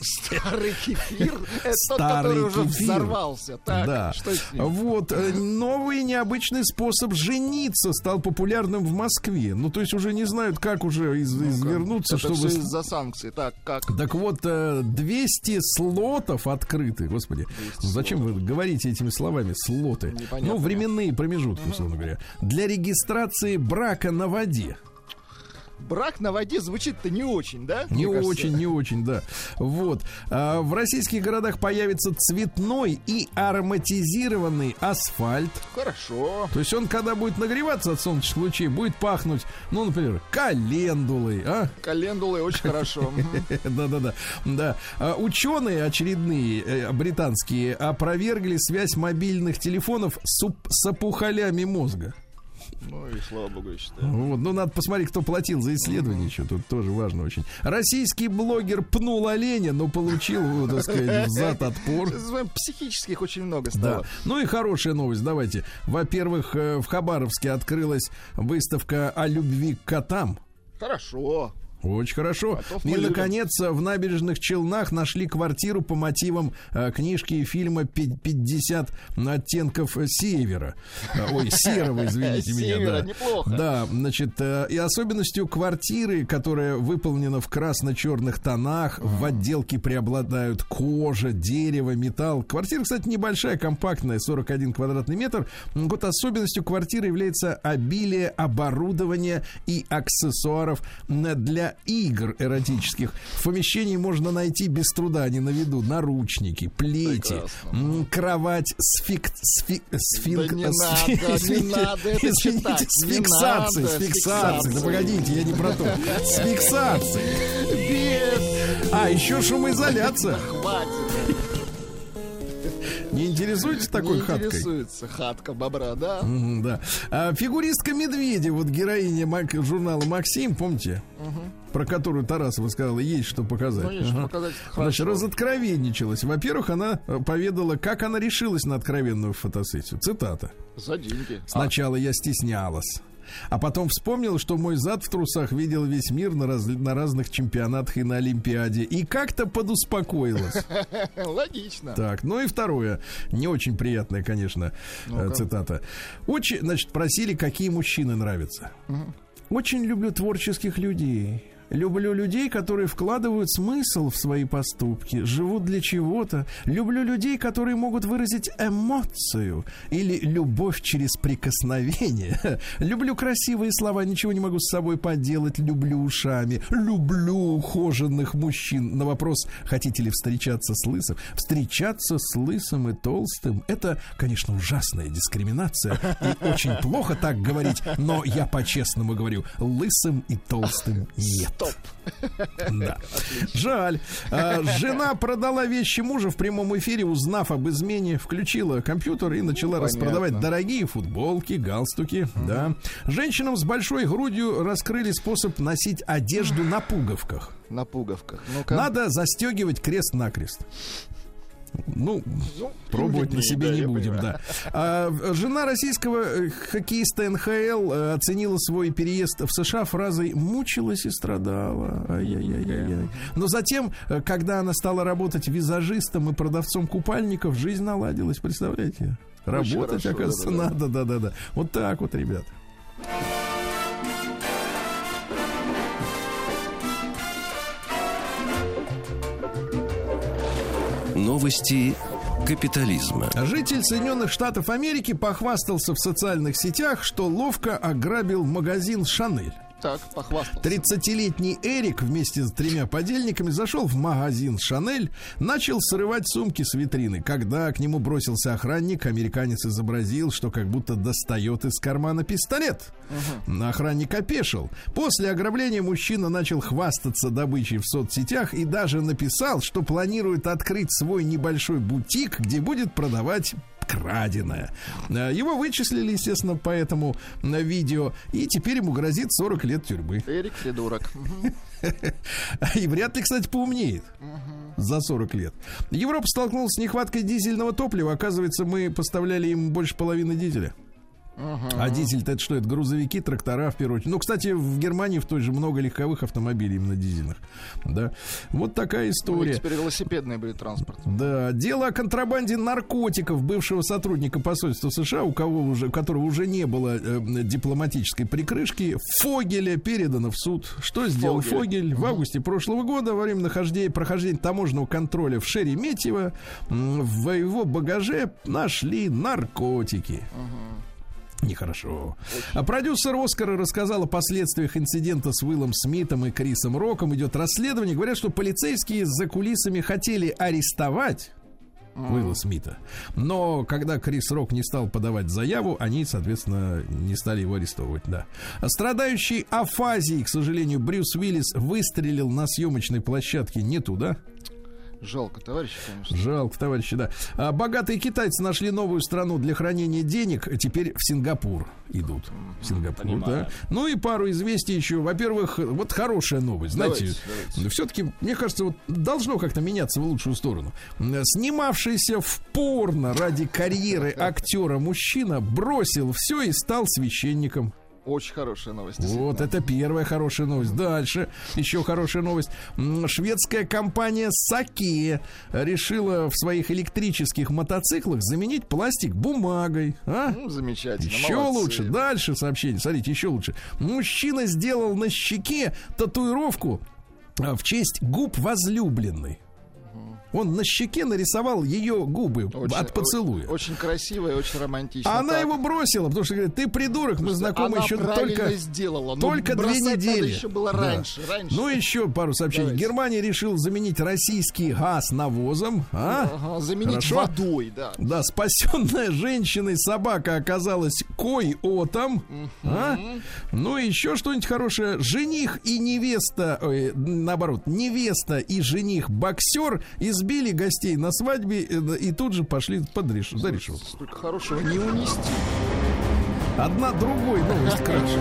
Старый кефир. Это тот, Старый который уже кефир. взорвался. Так, да. что с ним? Вот э, новый необычный способ жениться стал популярным в Москве. Ну, то есть уже не знают, как уже из- извернуться, Это чтобы. все из-за санкций. Так, как? Так вот, э, 200 слотов открыты, господи. Ну, Зачем вы говорите этими словами слоты? Непонятно. Ну, временные промежутки, условно говоря. Для регистрации брака на воде. Брак на воде звучит-то не очень, да? Не кажется? очень, не очень, да. Вот. А, в российских городах появится цветной и ароматизированный асфальт. Хорошо. То есть он, когда будет нагреваться от солнечных лучей, будет пахнуть, ну, например, календулой, а? Календулы очень хорошо. Да-да-да. Да. А, Ученые очередные э, британские опровергли связь мобильных телефонов с опухолями мозга. Ну и слава богу, я считаю. Вот. Ну, надо посмотреть, кто платил за исследование еще. Тут тоже важно очень. Российский блогер пнул оленя, но получил, вот, так сказать, взад отпор. Психических очень много Да. стало. Ну и хорошая новость, давайте. Во-первых, э, в Хабаровске открылась выставка о любви к котам. Хорошо. Очень хорошо. И, наконец, в набережных Челнах нашли квартиру по мотивам э, книжки и фильма «Пи- «50 оттенков севера». Э, Ой, серого, извините меня. Севера, да. неплохо. Да, значит, э, и особенностью квартиры, которая выполнена в красно-черных тонах, в отделке преобладают кожа, дерево, металл. Квартира, кстати, небольшая, компактная, 41 квадратный метр. Вот особенностью квартиры является обилие оборудования и аксессуаров м, для игр эротических. В помещении можно найти без труда, они на виду, наручники, плети, Прекрасно. кровать с фик... с фи- с финк- Да не с- надо, не извините, надо это извините, читать, С не фиксацией, надо, с фиксацией. Да погодите, я не про то. С фиксацией. А, еще шумоизоляция. Хватит. Не интересуетесь такой Не хаткой? интересуется хатка бобра, да? Да. А, фигуристка Медведя, вот героиня журнала Максим, помните? Про которую Тарасова сказала, есть что показать. Ну, есть что показать, это Значит, хорошо. разоткровенничалась. Во-первых, она э, поведала, как она решилась на откровенную фотосессию. Цитата. За деньги. Сначала я стеснялась. А потом вспомнил, что мой зад в трусах видел весь мир на, раз- на разных чемпионатах и на Олимпиаде. И как-то подуспокоилась. А, Логично. Так, ну и второе. Не очень приятная, конечно, Ну-ка. цитата. Очень, значит, просили, какие мужчины нравятся. Очень люблю творческих людей. Люблю людей, которые вкладывают смысл в свои поступки, живут для чего-то. Люблю людей, которые могут выразить эмоцию или любовь через прикосновение. Люблю красивые слова, ничего не могу с собой поделать. Люблю ушами. Люблю ухоженных мужчин. На вопрос, хотите ли встречаться с лысым? Встречаться с лысым и толстым – это, конечно, ужасная дискриминация. И очень плохо так говорить, но я по-честному говорю, лысым и толстым нет. Стоп. Да. Жаль. А, Жена продала вещи мужа в прямом эфире, узнав об измене, включила компьютер и начала понятно. распродавать дорогие футболки, галстуки. Да. Женщинам с большой грудью раскрыли способ носить одежду на пуговках. На пуговках. Надо застегивать крест-накрест. Ну, Ну, пробовать на себе да, не будем, понимаю. да. А, жена российского э, хоккеиста НХЛ э, оценила свой переезд в США фразой «мучилась и страдала». Ай-яй-яй-яй. Но затем, э, когда она стала работать визажистом и продавцом купальников, жизнь наладилась, представляете? Работать, хорошо, оказывается, да-да-да. надо, да-да-да. Вот так вот, ребят. Новости капитализма. Житель Соединенных Штатов Америки похвастался в социальных сетях, что ловко ограбил магазин «Шанель». Так, похвастался. 30-летний Эрик вместе с тремя подельниками зашел в магазин «Шанель», начал срывать сумки с витрины. Когда к нему бросился охранник, американец изобразил, что как будто достает из кармана пистолет. Охранник опешил. После ограбления мужчина начал хвастаться добычей в соцсетях и даже написал, что планирует открыть свой небольшой бутик, где будет продавать краденое. Э, Его вычислили, естественно, по этому э, видео, и теперь ему грозит 40 лет тюрьмы. Эрик. Мгм. И вряд ли, кстати, поумнеет за 40 лет. Европа столкнулась с нехваткой дизельного топлива. Оказывается, мы поставляли им больше половины дизеля. А дизель-то это что? Это грузовики, трактора в первую очередь. Ну, кстати, в Германии в той же много легковых автомобилей именно дизельных. Да. Вот такая Ну, история. Теперь велосипедный будет транспорт. Да, дело о контрабанде наркотиков бывшего сотрудника посольства США, у кого уже, у которого уже не было э, дипломатической прикрышки, Фогеля передано в суд. Что сделал Фогель. Фогель? В августе прошлого года во время нахождения, прохождения таможенного контроля в Шереметьево в его багаже нашли наркотики. Нехорошо. А продюсер Оскара рассказал о последствиях инцидента с Уиллом Смитом и Крисом Роком. Идет расследование. Говорят, что полицейские за кулисами хотели арестовать Уилла Смита. Но когда Крис Рок не стал подавать заяву, они, соответственно, не стали его арестовывать, да. Страдающий афазией, к сожалению, Брюс Уиллис выстрелил на съемочной площадке не туда. Жалко, товарищи, конечно. Жалко, товарищи, да. А богатые китайцы нашли новую страну для хранения денег. Теперь в Сингапур идут. В Сингапур, да. Ну и пару известий еще. Во-первых, вот хорошая новость. Знаете, все-таки, мне кажется, вот должно как-то меняться в лучшую сторону. Снимавшийся в порно ради карьеры актера мужчина бросил все и стал священником. Очень хорошая новость. Вот это первая хорошая новость. Дальше еще хорошая новость. Шведская компания Саке решила в своих электрических мотоциклах заменить пластик бумагой. А? Ну, замечательно. Еще молодцы. лучше. Дальше сообщение. Смотрите, еще лучше. Мужчина сделал на щеке татуировку а, в честь губ возлюбленной. Он на щеке нарисовал ее губы Очень- от поцелуя. Очень красиво и очень романтично. А она Так. его бросила, потому что говорит, ты придурок, мы знакомы Она еще только... сделала. но только две недели. еще было Да. раньше, раньше. Ну, еще пару сообщений. Давайте. Германия решила заменить российский газ навозом. А? Ага, заменить Хорошо. водой, да. Да, спасенная женщиной собака оказалась койотом. А? Ну, и еще что-нибудь хорошее. Жених и невеста, ой, наоборот, невеста и жених боксер избили гостей на свадьбе и тут же пошли под реш... за решетку. Столько хорошего не унести. Одна другой новость краше.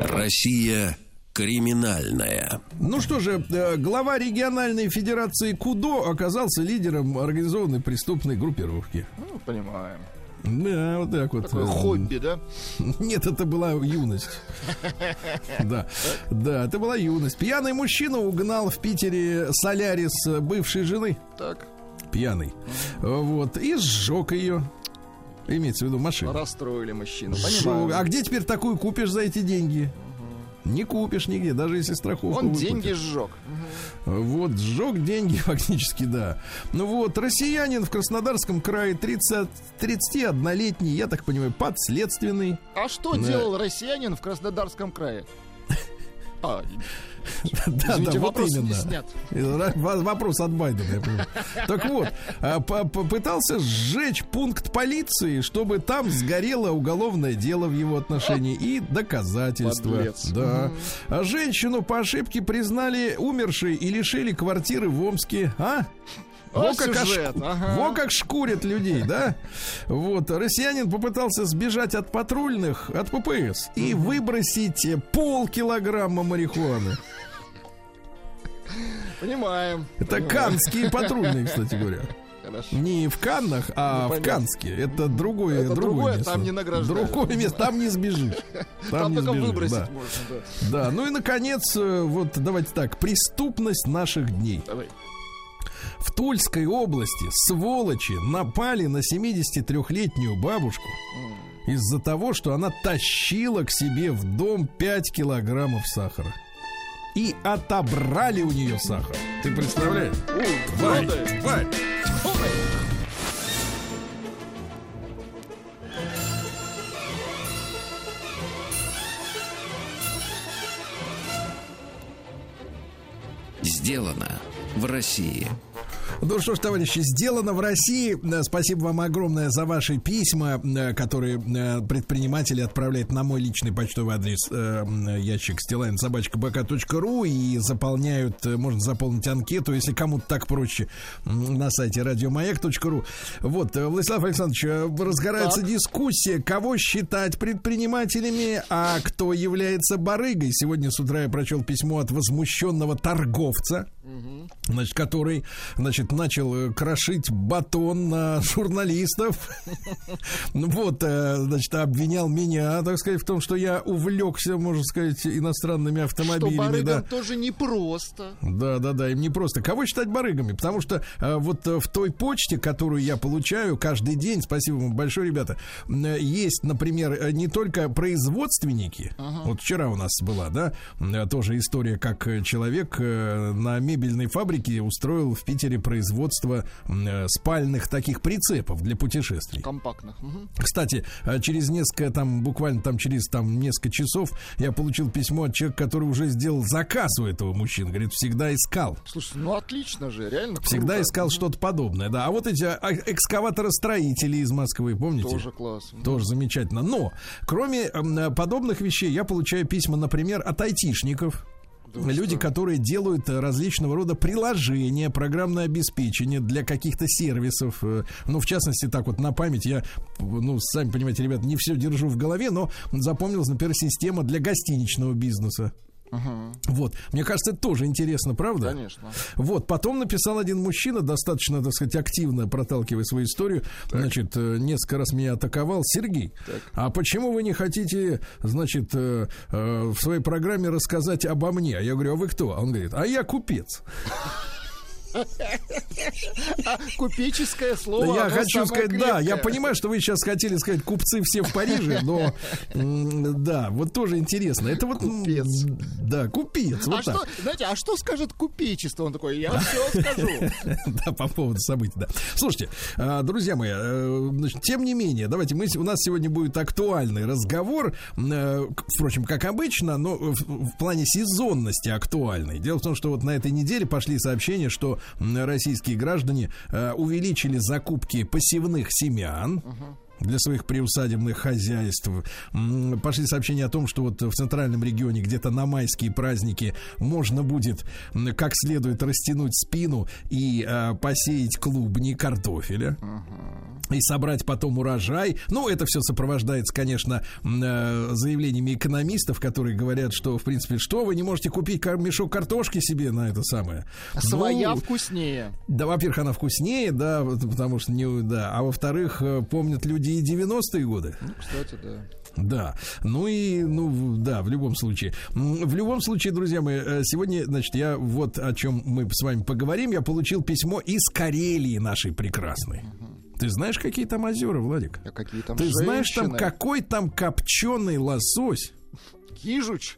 Россия криминальная. Ну что же, э, глава региональной федерации КУДО оказался лидером организованной преступной группировки. Ну, понимаем. Да, вот так вот. Такое хобби, да? Нет, это была юность. Да, да, это была юность. Пьяный мужчина угнал в Питере Солярис бывшей жены. Так, Пьяный. Вот. И сжег ее. Имеется в виду машину. расстроили мужчину. Понимаю. А где теперь такую купишь за эти деньги? Не купишь нигде, даже если страховку Он выкупишь. деньги сжег. Вот, сжег деньги фактически, да. Ну вот, россиянин в Краснодарском крае 30, 31-летний, я так понимаю, подследственный. А что Да. делал россиянин в Краснодарском крае? А, Да, извините, да, вот именно. Вопрос от Байдена, я понимаю. Так вот, а, по- попытался сжечь пункт полиции, чтобы там сгорело уголовное дело в его отношении и доказательства. Подлец. Да. А женщину по ошибке признали умершей и лишили квартиры в Омске. А? Во как, аж- сюжет, ага. во как шкурят людей, да? Вот, россиянин попытался сбежать от патрульных, от ППС, и выбросить полкилограмма марихуаны. Понимаем. Это Понимаем. канские патрульные, кстати говоря. Хорошо. Не в Каннах, а Ну, в. Канске. Это другое, Это другое другое, место. там не награждают. Другое место, там не сбежишь. Там, не только сбежишь, выбросить да. можно, да. Да, ну и наконец, э, вот давайте так, преступность наших дней. Давай. В Тульской области сволочи напали на 73-летнюю бабушку из-за того, что она тащила к себе в дом 5 килограммов сахара. И отобрали у нее сахар. Ты представляешь? Тварь, тварь. Сделано в России. Ну что ж, товарищи, сделано в России. Э, Спасибо вам огромное за ваши письма, э, которые э, предприниматели отправляют на мой личный почтовый адрес э, ящик стилайн.собачка.бк.ру и заполняют, можно заполнить анкету, если кому-то так проще, на сайте радиомаяк.ру. Вот, Владислав Александрович, разгорается Так. дискуссия, кого считать предпринимателями, а кто является барыгой. Сегодня с утра я прочел письмо от возмущенного торговца, значит, который, значит, начал э, крошить батон на журналистов. Вот, э, значит, обвинял меня, так сказать, в том, что я увлекся, можно сказать, иностранными Что автомобилями. барыгам да. тоже непросто. Да, да, да, им не просто. Кого считать барыгами? Потому что э, вот в той почте, которую я получаю каждый день, спасибо вам большое, ребята, есть, например, не только производственники. Вот вчера у нас была, да, тоже история, как человек на мебельной фабрике устроил в Питере производство э, спальных таких прицепов для путешествий. Компактных. Мгм. Кстати, э, через несколько, там, буквально там через там несколько часов я получил письмо от человека, который уже сделал заказ у этого мужчины. Говорит, всегда искал. Слушай, ну отлично же, реально Всегда круто. искал что-то подобное, да. А вот эти а, экскаваторостроители из Москвы, помните? Тоже класс. Тоже замечательно. Но, кроме подобных вещей, я получаю письма, например, от айтишников. Люди, которые делают э, различного рода приложения, программное обеспечение для каких-то сервисов. Э, Ну, в частности, так вот на память я, ну, сами понимаете, ребят, не все держу в голове, но запомнилась, например, система для гостиничного бизнеса. Вот. Мне кажется, это тоже интересно, правда? Конечно. Вот, потом написал один мужчина, достаточно, так сказать, активно проталкивая свою историю. Значит, э, несколько раз меня атаковал. Сергей, а почему вы не хотите, значит, э, э, в своей программе рассказать обо мне? Я говорю, а вы кто? Он говорит, а я купец. А купеческое слово. я хочу сказать, да, я крепкое. понимаю, что вы сейчас хотели сказать купцы все в Париже, но да, вот тоже интересно. Это вот Купец. Да, купец. А Вот что, так. знаете, а что скажет купечество? Он такой, я все скажу. Да, по поводу событий, да. Слушайте, а, друзья мои, э, значит, тем не менее, давайте мы, у нас сегодня будет актуальный разговор, э, впрочем, как обычно, но в, в плане сезонности актуальный. Дело в том, что вот на этой неделе пошли сообщения, что российские граждане э, увеличили закупки посевных семян для своих приусадебных хозяйств. Пошли сообщения о том, что вот в центральном регионе где-то на майские праздники можно будет как следует растянуть спину и э, посеять клубни картофеля. И собрать потом урожай. Ну, это все сопровождается, конечно, э, заявлениями экономистов, которые говорят, что, в принципе, что вы не можете купить мешок картошки себе на это самое. Своя Ну, вкуснее. да, во-первых, она вкуснее, да, потому что не, да, а во-вторых, э, помнят люди и 90-е годы. Кстати, да. Да, ну и, ну, да, в любом случае. В любом случае, друзья мои, э, сегодня, значит, я вот о чем мы с вами поговорим. Я получил письмо из Карелии нашей прекрасной. Ты знаешь, какие там озера, Владик? А какие там Ты знаешь, там женщины? какой там копченый лосось? Кижуч.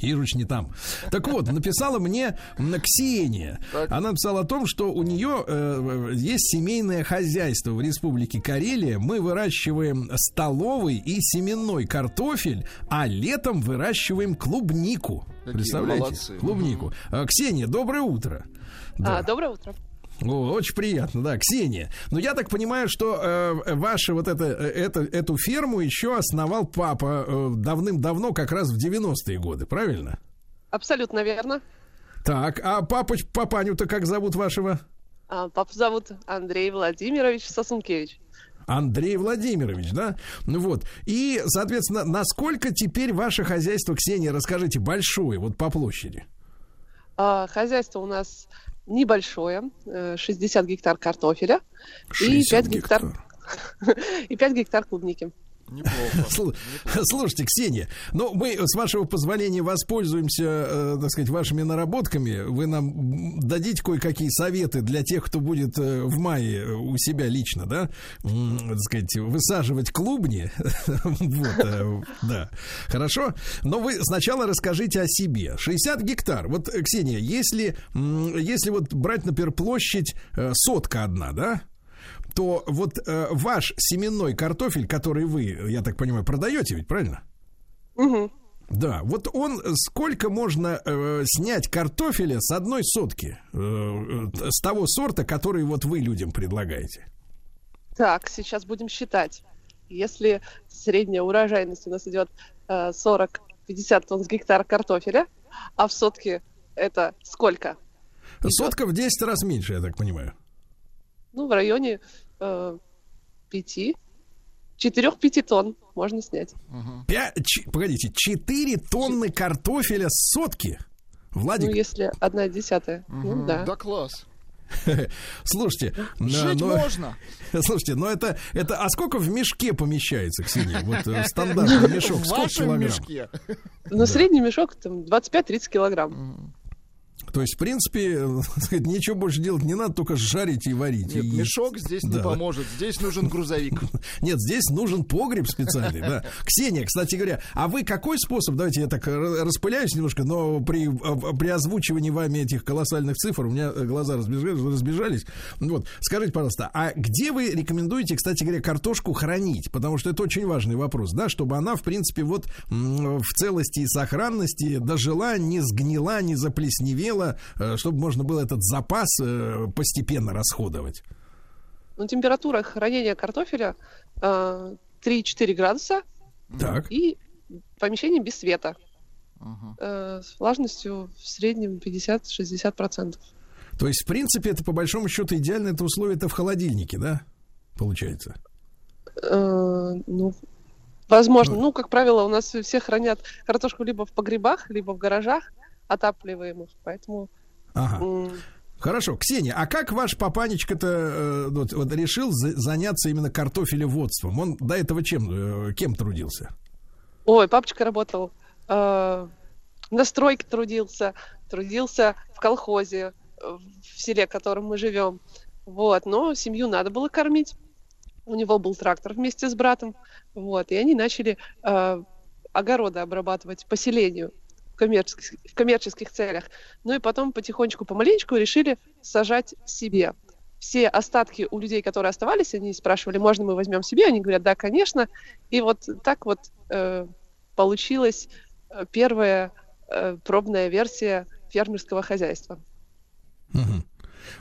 Ижуч не там. Так вот, написала мне Ксения. Так. Она написала о том, что у нее э, есть семейное хозяйство в Республике Карелия. Мы выращиваем столовый и семенной картофель, а летом выращиваем клубнику. Какие Представляете? молодцы. Клубнику. А, Ксения, доброе утро. А, доброе утро. О, очень приятно, да, Ксения. Но я так понимаю, что э, ваша вот это, э, это, эту ферму еще основал папа э, давным-давно, как раз в 90-е годы, правильно? Абсолютно верно. Так, а папоч, папаню-то как зовут вашего? А, папу зовут Андрей Владимирович Сосункевич. Андрей Владимирович, да? Ну Вот. И, соответственно, насколько теперь ваше хозяйство, Ксения, расскажите, большое, вот по площади? А, хозяйство у нас небольшое, э, 60 гектар картофеля и 60 5 гектар, и 5 гектар клубники. Неплохо. Слу- Слушайте, Ксения, ну мы с вашего позволения воспользуемся, э, так сказать, вашими наработками. Вы нам дадите кое-какие советы для тех, кто будет э, в мае у себя лично, да, М, так сказать, высаживать клубни. Вот, э, да. Хорошо. Но вы сначала расскажите о себе. 60 гектар. Вот, э, Ксения, если, если вот брать, например, площадь э, сотка одна, да? То вот э, ваш семенной картофель, который вы, я так понимаю, продаете ведь, правильно? Мгм. Да, вот он сколько можно э, снять картофеля с одной сотки, э, э, с того сорта, который вот вы людям предлагаете? Так, сейчас будем считать. Если средняя урожайность у нас идет э, 40-50 тонн с гектара картофеля, а в сотке это сколько? Сотка в 10 раз меньше, я так понимаю. Ну, в районе э, 5, 4-5 тонн можно снять. Пя- ч- погодите, 4 тонны картофеля с сотки? Владик, Ну, если одна десятая. Ну, да. Да класс. слушайте, Жить но- можно. слушайте, но это, это, а сколько в мешке помещается, Ксения? Вот э, стандартный мешок, сколько килограмм? мешке. Но средний мешок там 25-30 килограмм. То есть, в принципе, сказать, ничего больше делать не надо, только жарить и варить. Нет, и мешок здесь не Да. поможет. Здесь нужен грузовик. Нет, здесь нужен погреб специальный, да. Ксения, кстати говоря, а вы какой способ, давайте я так распыляюсь немножко, но при, а, при озвучивании вами этих колоссальных цифр у меня э, глаза разбежались, разбежались. Вот, скажите, пожалуйста, а где вы рекомендуете, кстати говоря, картошку хранить? Потому что это очень важный вопрос, да, чтобы она, в принципе, вот в целости и сохранности дожила, не сгнила, не заплесневела, э, чтобы можно было этот запас э, постепенно расходовать. Ну, температура хранения картофеля э, 3-4 градуса Так. и помещение без света. Э, с влажностью в среднем 50-60%. То есть, в принципе, это по большому счету идеально это условие это в холодильнике, да? Получается. Э, ну, возможно. Ну, как правило, у нас все хранят картошку либо в погребах, либо в гаражах отапливаемых. Поэтому Ага. Хорошо. Ксения, а как ваш папанечка-то э, вот, вот решил за- заняться именно картофелеводством? Он до этого чем, э, кем трудился? Ой, папочка работал э, на стройке трудился, трудился в колхозе, э, в селе, в котором мы живем. Вот, но семью надо было кормить. У него был трактор вместе с братом. Вот, и они начали э, огороды обрабатывать по селению в коммерческих, в коммерческих целях. Ну и потом потихонечку, помаленечку решили сажать себе. Все остатки у людей, которые оставались, они спрашивали, можно мы возьмем себе? Они говорят, да, конечно. И вот так вот э, получилась э, первая э, пробная версия фермерского хозяйства.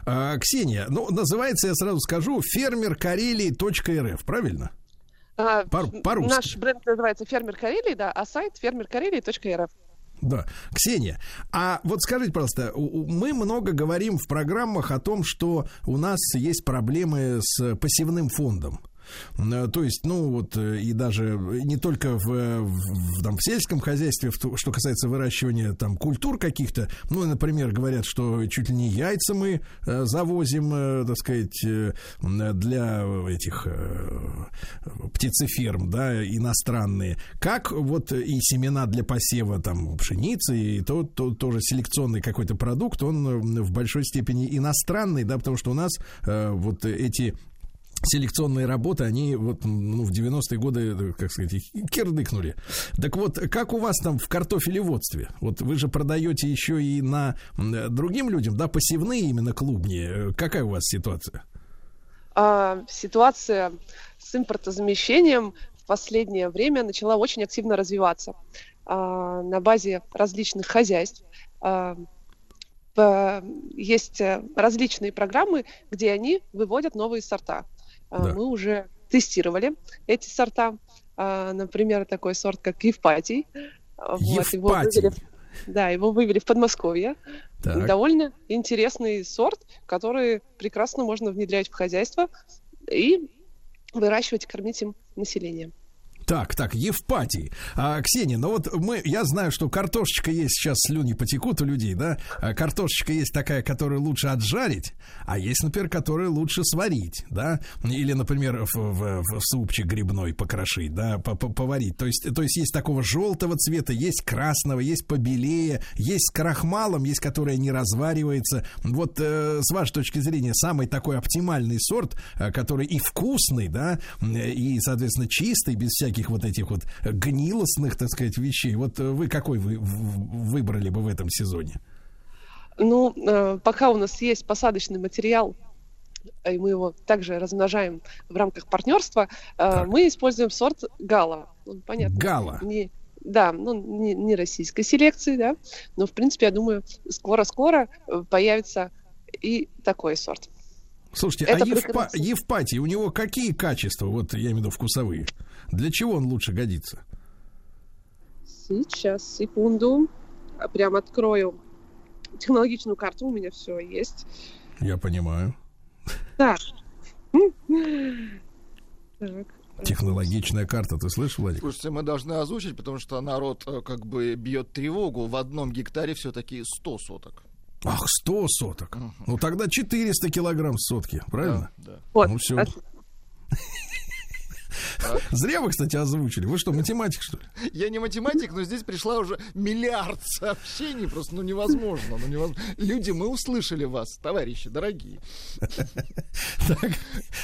А, Ксения, ну, называется, я сразу скажу, фермеркарелии.рф, правильно? А, По- по-русски. Наш бренд называется «Фермер Карелии», да, а сайт фермеркарелии.рф. Да. Ксения, а вот скажите, пожалуйста, мы много говорим в программах о том, что у нас есть проблемы с посевным фондом. Э, То есть, ну вот, э, и даже не только в, в- там, в сельском хозяйстве, в то- что касается выращивания там культур каких-то, ну, например, говорят, что чуть ли не яйца мы э, завозим, э, так сказать, э, для этих э, птицеферм, да, иностранные. Как вот и семена для посева там пшеницы, и то, то, тоже селекционный какой-то продукт, он э, в большой степени иностранный, да, потому что у нас э, вот эти селекционные работы, они вот ну, в 90-е годы, как сказать, их кирдыкнули. Так вот, как у вас там в картофелеводстве? Вот вы же продаете еще и на другим людям, да, посевные именно клубни. Какая у вас ситуация? А, ситуация с импортозамещением в последнее время начала очень активно развиваться а, на базе различных хозяйств. А, есть э, различные программы, где они выводят новые сорта. А, Да. Мы уже тестировали эти сорта. А, Например, такой сорт, как Евпатий. А, вот, его Евпатий. вывели- Да, его вывели в Подмосковье. Так. Довольно интересный сорт, который прекрасно можно внедрять в хозяйство и выращивать, кормить им население. Так, так, Евпатий. А, Ксения, ну вот мы, я знаю, что картошечка есть, сейчас слюни потекут у людей, да? А картошечка есть такая, которую лучше отжарить, а есть, например, которую лучше сварить, да? Или, например, в, в- в супчик грибной покрошить, да, по- по- поварить. То есть, то есть есть такого желтого цвета, есть красного, есть побелее, есть с крахмалом, есть, которая не разваривается. Вот э, с вашей точки зрения, самый такой оптимальный сорт, э, который и вкусный, да, и, соответственно, чистый, без всяких вот этих вот гнилостных, так сказать, вещей. Вот э, вы какой вы выбрали бы в этом сезоне? Ну, э, пока у нас есть посадочный материал, и мы его также размножаем в рамках партнерства, э, Так. мы используем сорт Гала. Ну, понятно. Гала. Не, да, ну, не, не российской селекции, да, но, в принципе, я думаю, скоро-скоро э, появится и такой сорт. Слушайте, Это а Евпа-. Евпатий, у него какие качества, вот я имею в виду вкусовые? Для чего он лучше годится? Сейчас, секунду, А, прям открою технологичную карту, у меня все есть. Я понимаю. Так. Так. Технологичная карта, ты слышишь, Владик? Слушайте, мы должны озвучить, потому что народ э, как бы бьет тревогу. В одном гектаре все-таки 100 соток. Ах, 100 соток. Ну тогда 400 килограмм сотки, правильно? Да. Вот. Ну от- Зря вы, кстати, озвучили. Вы что, математик, что ли? Я не математик, но здесь пришла уже миллиард сообщений. Просто ну невозможно. Ну, невозможно. Люди, мы услышали вас, товарищи, дорогие.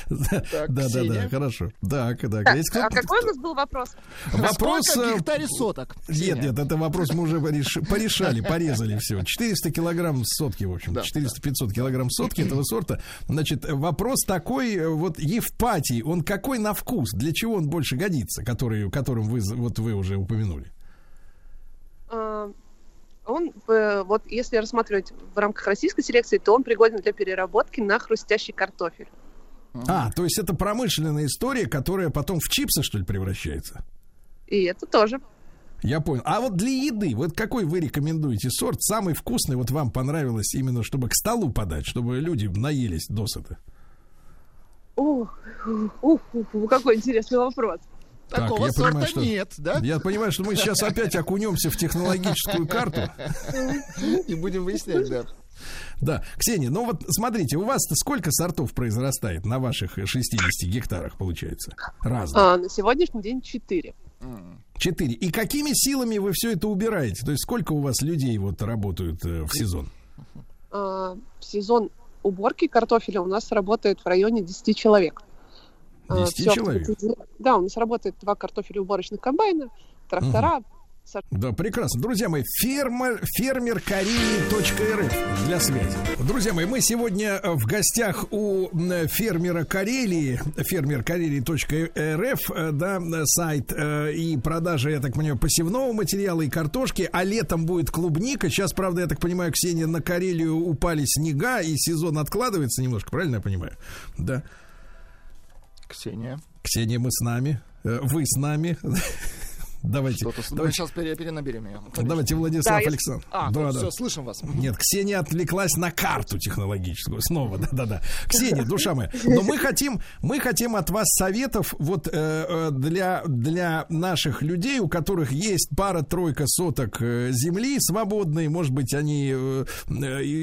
Так, да, да, да, хорошо. Так, так. А какой у нас был вопрос? Вопрос... Сколько э, гектаре соток? Нет, нет, это вопрос мы уже пореш- порешали, порезали все. 400 килограмм сотки, в общем, Да, 400-500 килограмм сотки этого сорта. Значит, вопрос такой, э, вот Евпатий, он какой на вкус? Для чего он больше годится, который, которым вы, вот вы уже упомянули? А, Он, э, вот если рассматривать в рамках российской селекции, то он пригоден для переработки на хрустящий картофель. А, то есть это промышленная история, которая потом в чипсы, что ли, превращается? И это тоже. Я понял. А вот для еды, вот какой вы рекомендуете сорт? Самый вкусный, вот вам понравилось именно, чтобы к столу подать, чтобы люди наелись досыта? Ух, ух, ух, ух, какой интересный вопрос. Так, Такого я сорта понимаю, что- нет, да? Я понимаю, что мы сейчас опять окунемся в технологическую карту. И будем выяснять, да. Да, Ксения, ну вот смотрите, у вас сколько сортов произрастает на ваших 60 гектарах, получается? Разных. А, на сегодняшний день 4. Четыре. И какими силами вы все это убираете? То есть сколько у вас людей вот работают э, в сезон? А, в сезон уборки картофеля у нас работает в районе 10 человек. А, 10 всё человек? автоматизи- Да, у нас работает два картофелеуборочных комбайна, трактора. сор- Да, прекрасно. Друзья мои, фермер, фермеркарелии.рф для связи. Друзья мои, мы сегодня э, в гостях у фермера Карелии, фермеркарелии.рф, э, да, э, сайт и продажа, я так понимаю, посевного материала и картошки, а летом будет клубника. Сейчас, правда, я так понимаю, Ксения, на Карелию упали снега, и сезон откладывается немножко, правильно я понимаю? Да. Ксения. Ксения, мы с нами, вы с нами. Давайте, давайте, сейчас пере- перенаберем ее. давайте, Владислав Да, я- Александр. А, Да, да. все, слышим вас. Нет, Ксения отвлеклась на карту технологическую. Снова, да-да-да. Ксения, душа моя. Но мы хотим, мы хотим от вас советов вот э, э, для, для наших людей, у которых есть пара-тройка соток э, земли свободной. Может быть, они э, э,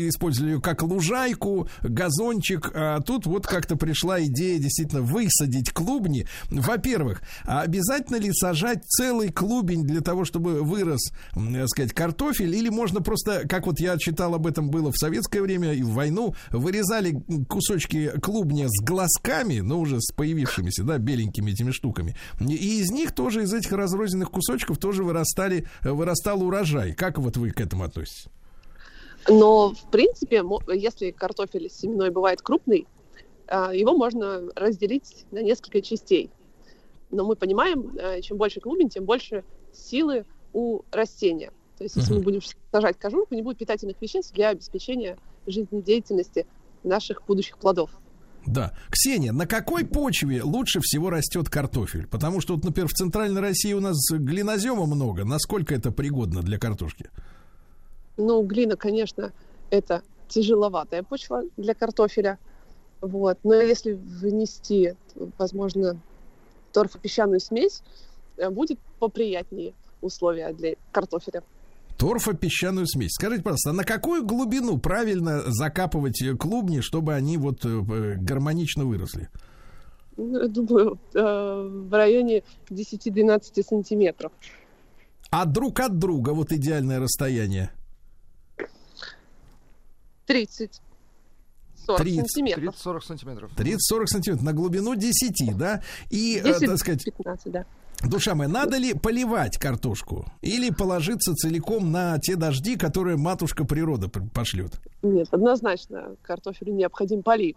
использовали ее как лужайку, газончик. А тут вот как-то пришла идея действительно высадить клубни. Во-первых, а обязательно ли сажать целый клубень для того, чтобы вырос, так сказать, картофель? Или можно просто, как вот я читал об этом было в советское время и в войну, вырезали кусочки клубня с глазками, ну уже с появившимися, да, беленькими этими штуками. И из них тоже, из этих разрозненных кусочков тоже вырастали, вырастал урожай. Как вот вы к этому относитесь? Но, в принципе, если картофель семенной бывает крупный, а, его можно разделить на несколько частей. Но мы понимаем, э, чем больше клубень, тем больше силы у растения. То есть, если мы будем сажать кожурку, не будет питательных веществ для обеспечения жизнедеятельности наших будущих плодов. Да. Ксения, на какой почве лучше всего растет картофель? Потому что, вот, например, в Центральной России у нас глинозема много. Насколько это пригодно для картошки? Ну, глина, конечно, это тяжеловатая почва для картофеля. Вот. Но если внести, возможно, торфопесчаную смесь, э, будет поприятнее условия для картофеля. Торфо-песчаную смесь. Скажите, пожалуйста, а на какую глубину правильно закапывать э, клубни, чтобы они вот э, гармонично выросли? Ну, я думаю, в районе 10-12 сантиметров. А друг от друга вот идеальное расстояние? 30 40 30, сантиметров. 30-40 сантиметров. 30-40 сантиметров на глубину 10, да? И, э, 10 так сказать, 15, да. душа моя, надо ли поливать картошку? Или положиться целиком на те дожди, которые матушка природа пошлет? Нет, однозначно картофелю необходим полив.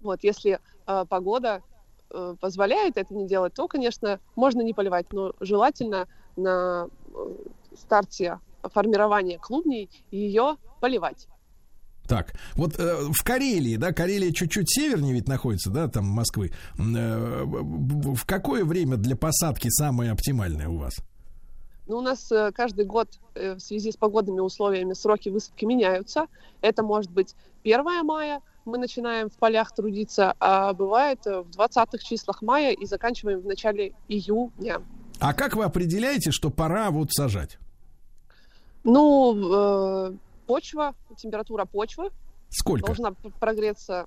Вот, если э, погода э, позволяет это не делать, то, конечно, можно не поливать, но желательно на э, старте формирования клубней ее поливать. Так, вот э, в Карелии, да, Карелия чуть-чуть севернее ведь находится, да, там Москвы. Э, в в какое время для посадки самое оптимальное у вас? Ну, у нас э, каждый год э, в связи с погодными условиями сроки высадки меняются. Это может быть 1 мая, мы начинаем в полях трудиться, а бывает э, в 20-х числах мая и заканчиваем в начале июня. А как вы определяете, что пора вот сажать? Ну, э, почва, температура почвы Сколько? должна прогреться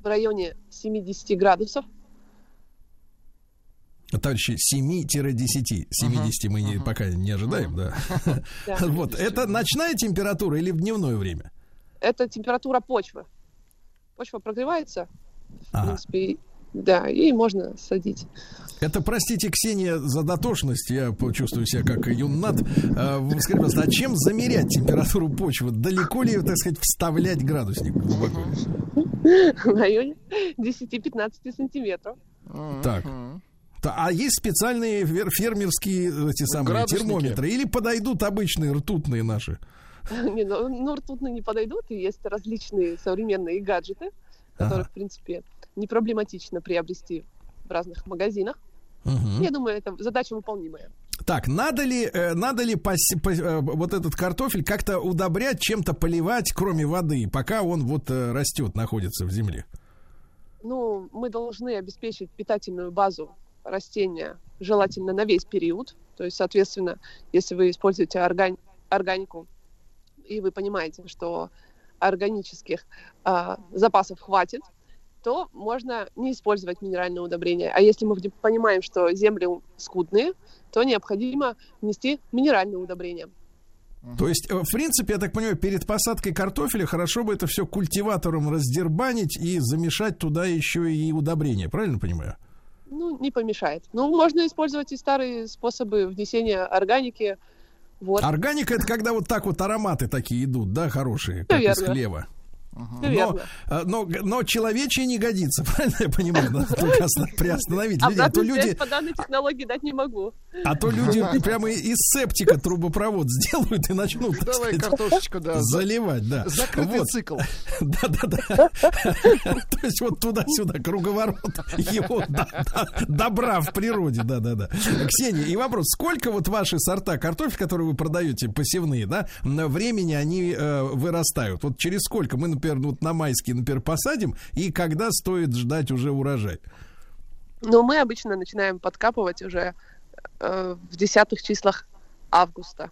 в районе 70 градусов. Товарищи, 7-10. 70 мы не, пока не ожидаем, да. Да. Вот, это ночная температура или в дневное время? Это температура почвы. Почва прогревается, в Ага. принципе, да, и можно садить. Это, простите, Ксения, за дотошность. Я чувствую себя как юннат. А, вы Скажите, пожалуйста, а чем замерять температуру почвы? Далеко ли, так сказать, вставлять градусник глубоко? В районе 10-15 сантиметров. Так. Та- А есть специальные фер- фермерские эти самые термометры? Или подойдут обычные ртутные наши? Не, ну, ну, ртутные не подойдут, и есть различные современные гаджеты, которые, Ага. в принципе, не проблематично приобрести в разных магазинах. Мгм. Я думаю, это задача выполнимая. Так, надо ли, э, надо ли пос- по- э, вот этот картофель как-то удобрять, чем-то поливать, кроме воды, пока он вот э, растет, находится в земле? Ну, мы должны обеспечить питательную базу растения, желательно на весь период. То есть, соответственно, если вы используете орган- органику, и вы понимаете, что органических а, запасов хватит, то можно не использовать минеральные удобрения. А если мы понимаем, что земли скудные, то необходимо внести минеральные удобрения. То есть, э, в принципе, я так понимаю, перед посадкой картофеля хорошо бы это все культиватором раздербанить и замешать туда еще и удобрения, правильно понимаю? Ну, не помешает. Ну, можно использовать и старые способы внесения органики. Вот, Органика это когда вот так вот ароматы такие идут, да, хорошие, как из хлеба. Но, э, но, но человечье не годится, правильно я понимаю? Надо только приостановить людей. А то люди, по данной технологии дать не могу. а то люди прямо из септика трубопровод сделают и начнут, Давай сказать, картошечку, да. за- заливать, да. Закрытый Вот. цикл. Да, да, да. То есть вот туда-сюда круговорот его до- до- добра в природе, да, да, да. Ксения, и вопрос: сколько вот ваши сорта картофель, которые вы продаете посевные, да, на времени они э, вырастают? Вот через сколько мы, например, вот на майские, например, посадим, и когда стоит ждать уже урожай? Но мы обычно начинаем подкапывать уже э, в десятых числах августа.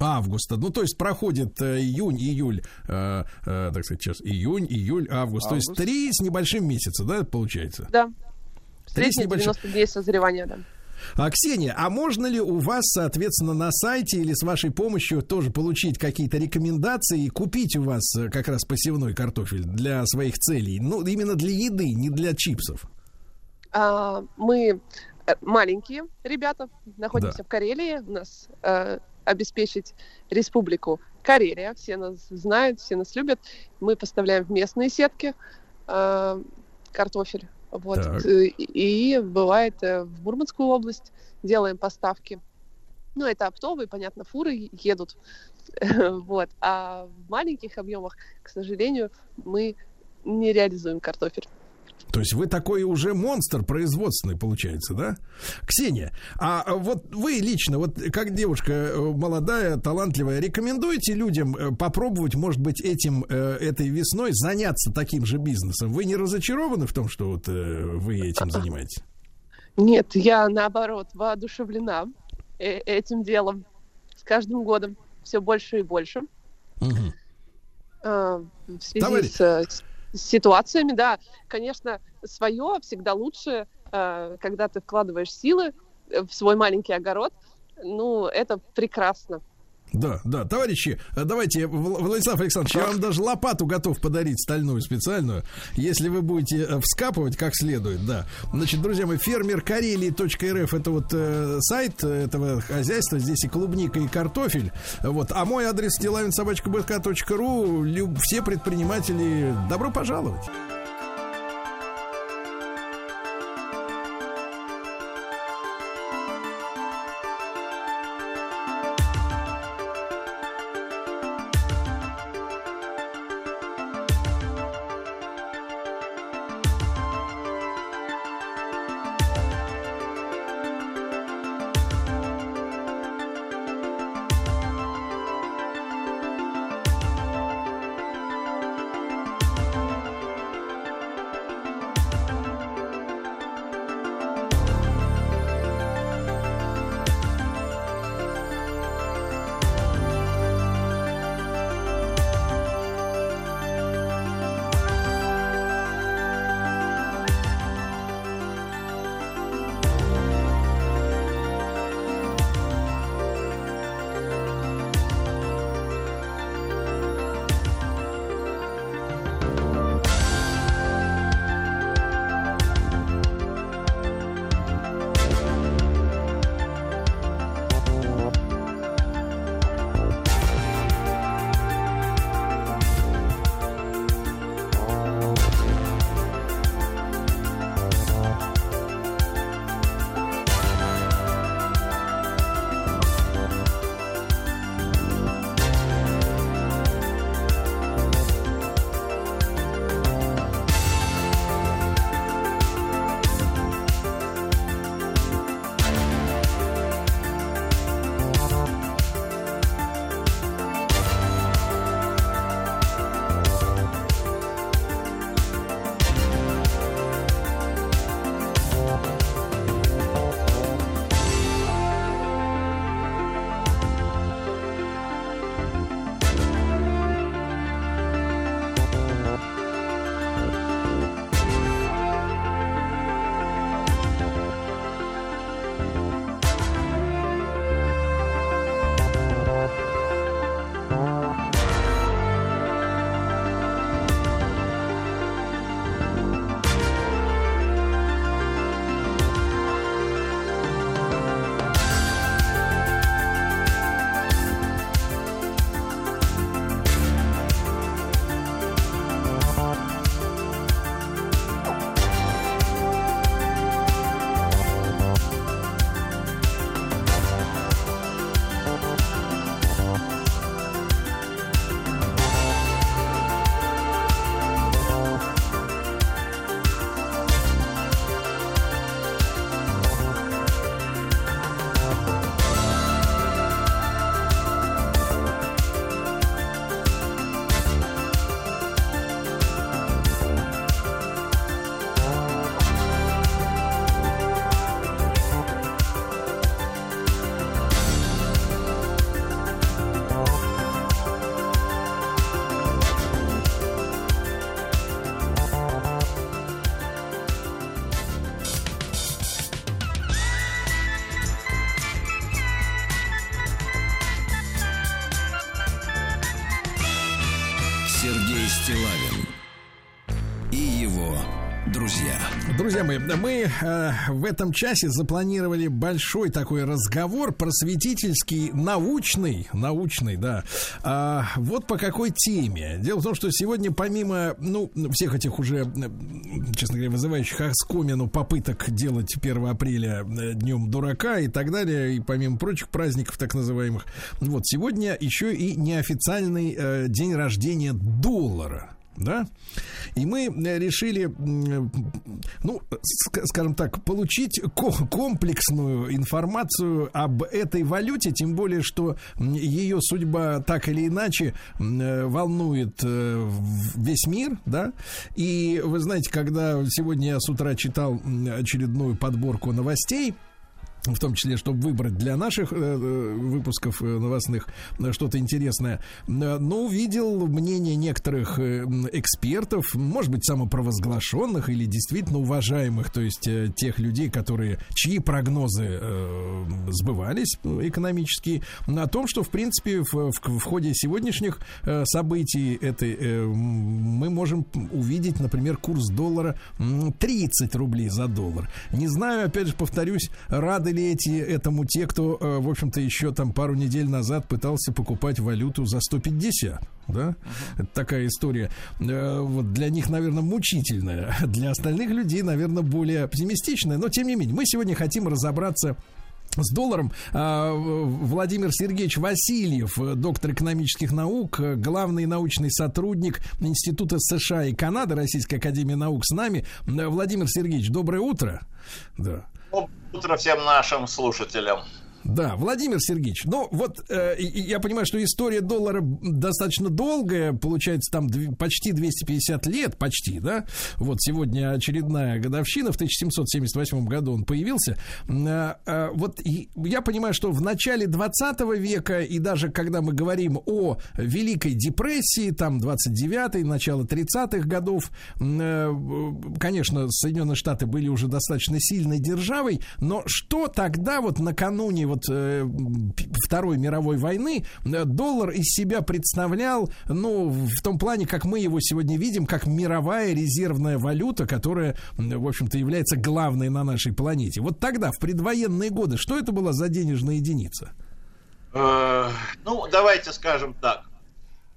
Августа. Ну, то есть проходит э, июнь, июль, э, э, так сказать, сейчас июнь, июль, август. То есть Август. три с небольшим месяца, да, получается? Да. Три с небольшим. 90 дней созревания, да. А, Ксения, а можно ли у вас, соответственно, на сайте или с вашей помощью тоже получить какие-то рекомендации и купить у вас э, как раз посевной картофель для своих целей? Ну, именно для еды, не для чипсов. А, мы э, маленькие ребята, находимся Да. в Карелии. У нас э, обеспечить республику Карелия. Все нас знают, все нас любят. Мы поставляем в местные сетки э, картофель. Вот. Так. Э, И, и бывает э, в Мурманскую область делаем поставки. Ну, это оптовые, понятно, фуры едут. Вот. А в маленьких объемах, к сожалению, мы не реализуем картофель. То есть вы такой уже монстр производственный, получается, да? Ксения, а вот вы лично, вот как девушка э, молодая, талантливая, рекомендуете людям э, попробовать, может быть, этим, э, этой весной заняться таким же бизнесом? Вы не разочарованы в том, что вот вы этим занимаетесь? Нет, я наоборот воодушевлена этим делом. С каждым годом все больше и больше. А, в связи Товарищ- с, ситуациями, да, конечно, свое всегда лучше, э, когда ты вкладываешь силы в свой маленький огород. Ну, это прекрасно. Да, да, товарищи, э, давайте, Вл- Владислав Александрович, я вам даже лопату готов подарить стальную специальную, если вы будете э, вскапывать как следует, да. Значит, друзья мои, фермер Карелии.рф это вот э, сайт этого хозяйства, здесь и клубника, и картофель, вот, а мой адрес стилавинсобачка.бк.ру, Люб- все предприниматели, добро пожаловать. Э, в этом часе запланировали большой такой разговор просветительский, научный, научный, да. А, вот по какой теме. Дело в том, что сегодня помимо, ну, всех этих уже, честно говоря, вызывающих оскомину попыток делать 1 апреля э, днем дурака и так далее, и помимо прочих праздников так называемых, вот сегодня еще и неофициальный э, день рождения доллара. да, и мы э, решили, ну, ск- скажем так, получить ко- комплексную информацию об этой валюте, тем более, что ее судьба так или иначе э, волнует э, весь мир, да, и вы знаете, когда сегодня я с утра читал очередную подборку новостей, в том числе, чтобы выбрать для наших э, э, выпусков э, новостных э, что-то интересное, но увидел мнение некоторых экспертов, может быть, самопровозглашенных или действительно уважаемых, то есть э, тех людей, которые, чьи прогнозы э, сбывались э, экономические, о том, что, в принципе, в, в- в ходе сегодняшних событий этой, мы можем увидеть, например, курс доллара м, 30 рублей за доллар. Не знаю, опять же, повторюсь, рады эти этому те, кто, э, в общем-то, еще там пару недель назад пытался покупать валюту за 150. Да? Это такая история. э, вот для них, наверное, мучительная. Для остальных людей, наверное, более оптимистичная. Но, тем не менее, мы сегодня хотим разобраться с долларом. А, Владимир Сергеевич Васильев, доктор экономических наук, главный научный сотрудник Института США и Канады Российской Академии Наук с нами. Э, Владимир Сергеевич, доброе утро. Да. Утро всем нашим слушателям. Да, Владимир Сергеевич, ну вот э, я понимаю, что история доллара достаточно долгая, получается там дв- почти 250 лет, почти, да? Вот сегодня очередная годовщина, в 1778 году он появился. Э, э, вот и я понимаю, что в начале 20 века и даже когда мы говорим о Великой депрессии, там 29-й, начало 30-х годов, э, конечно, Соединенные Штаты были уже достаточно сильной державой, но что тогда вот накануне вот э, Второй мировой войны э, доллар из себя представлял, ну, в том плане, как мы его сегодня видим, как мировая резервная валюта, которая, в общем-то, является главной на нашей планете. Вот тогда, в предвоенные годы, что это была за денежная единица? Э, Ну, давайте скажем так.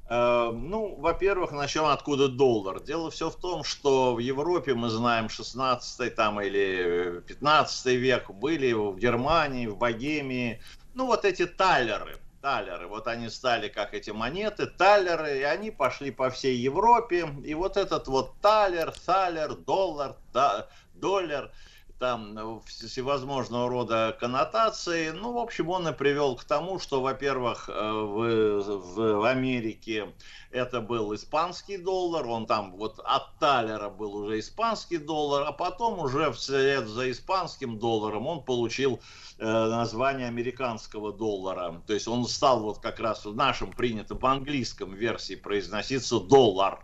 Э, Ну, во-первых, начнем откуда доллар. Дело все в том, что в Европе, мы знаем, 16 там или 15 век были в Германии, в Богемии. Ну, вот эти талеры. Талеры, вот они стали как эти монеты, талеры, и они пошли по всей Европе. И вот этот вот талер, талер, доллар, та- доллар, там э, вс- всевозможного рода коннотации. Ну, в общем, он и привел к тому, что, во-первых, э, в, в Америке это был испанский доллар, он там вот от талера был уже испанский доллар, а потом уже вслед за испанским долларом он получил э, название американского доллара. То есть он стал вот как раз в нашем принятом в английском версии произноситься доллар.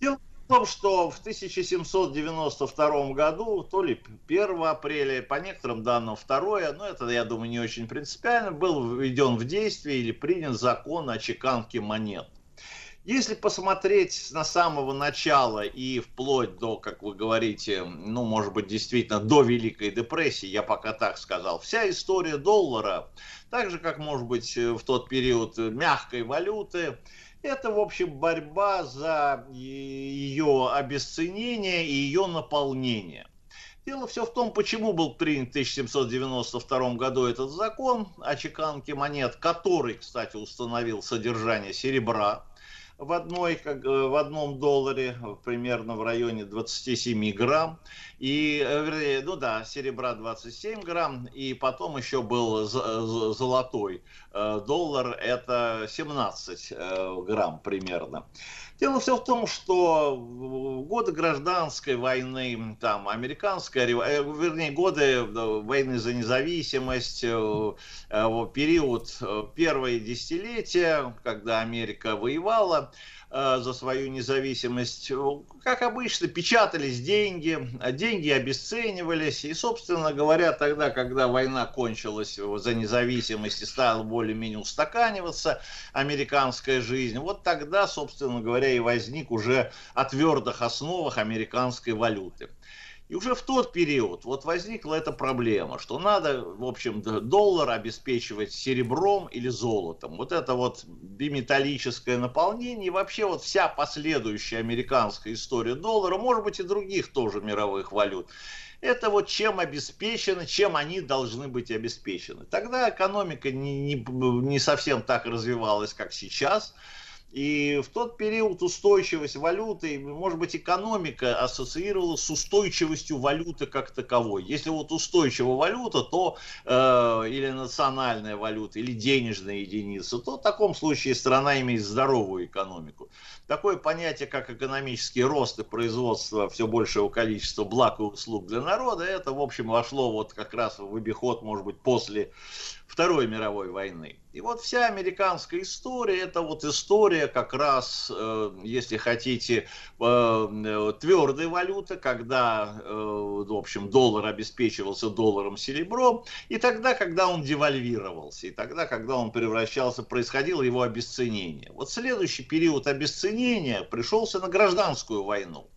Дело том, что в 1792 году, то ли 1 апреля, по некоторым данным 2, но это, я думаю, не очень принципиально, был введен в действие или принят закон о чеканке монет. Если посмотреть на самого начала и вплоть до, как вы говорите, ну, может быть, действительно до Великой депрессии, я пока так сказал, вся история доллара, так же, как, может быть, в тот период мягкой валюты, это, в общем, борьба за ее обесценение и ее наполнение. Дело все в том, почему был принят в 1792 году этот закон о чеканке монет, который, кстати, установил содержание серебра в, одной, как, э, в одном долларе, примерно в районе 27 грамм. И, э, вернее, ну да, серебра 27 грамм, и потом еще был золотой э, доллар, это 17 э, грамм примерно. Дело все в том, что годы гражданской войны, там, американская, рево- э, вернее, годы войны за независимость, э, э, период первое десятилетие, когда Америка воевала за свою независимость, э, как обычно, печатались деньги, а деньги обесценивались, и, собственно говоря, тогда, когда война кончилась э, за независимость и стала более-менее устаканиваться американская жизнь, вот тогда, собственно говоря, и возник уже о твердых основах американской валюты. И уже в тот период вот возникла эта проблема, что надо, в общем, доллар обеспечивать серебром или золотом. Вот это вот биметаллическое наполнение и вообще вот вся последующая американская история доллара, может быть и других тоже мировых валют, это вот чем обеспечены, чем они должны быть обеспечены. Тогда экономика не, не, не совсем так развивалась, как сейчас. И в тот период устойчивость валюты, может быть, экономика ассоциировалась с устойчивостью валюты как таковой. Если вот устойчивая валюта, то э, или национальная валюта, или денежная единица, то в таком случае страна имеет здоровую экономику. Такое понятие, как экономический рост и производство все большего количества благ и услуг для народа, это, в общем, вошло вот как раз в обиход, может быть, после Второй мировой войны. И вот вся американская история, это вот история как раз, э, если хотите, э, твердой валюты, когда, э, в общем, доллар обеспечивался долларом серебром, и тогда, когда он девальвировался, и тогда, когда он превращался, происходило его обесценение. Вот следующий период обесценения пришелся на гражданскую войну.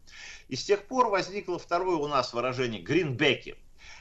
И с тех пор возникло второе у нас выражение «гринбеки».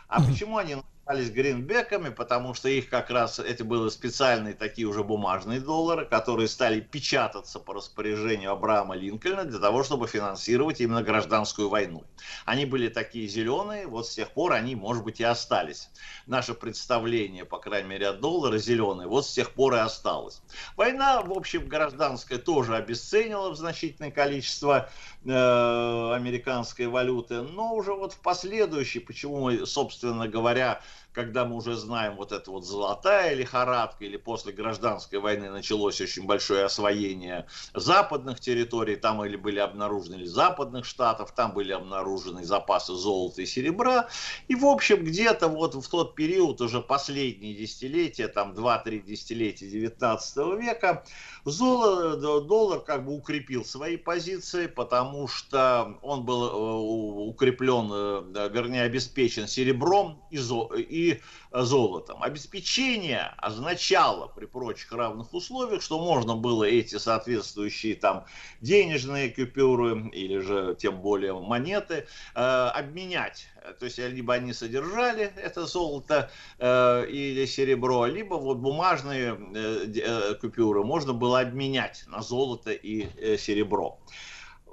А почему они назывались гринбеками, потому что их как раз, эти были специальные такие уже бумажные доллары, которые стали печататься по распоряжению Абрахама Линкольна для того, чтобы финансировать именно гражданскую войну. Они были такие зеленые, вот с тех пор они, может быть, и остались. Наше представление, по крайней мере, от доллара зеленый, вот с тех пор и осталось. Война, в общем, гражданская тоже обесценила в значительное количество американской валюты, но уже вот в последующей, почему мы, собственно говоря, когда мы уже знаем вот это вот золотая лихорадка, или после гражданской войны началось очень большое освоение западных территорий, там или были обнаружены или западных штатов, там были обнаружены запасы золота и серебра, и в общем где-то вот в тот период, уже последние десятилетия, там 2-3 десятилетия 19 века, золото, доллар как бы укрепил свои позиции, потому что он был э, укреплен, э, вернее обеспечен серебром и, зо, и золотом. Обеспечение означало при прочих равных условиях, что можно было эти соответствующие там денежные купюры или же тем более монеты э, обменять. То есть либо они содержали это золото э, или серебро, либо вот бумажные э, э купюры можно было обменять на золото и э, серебро.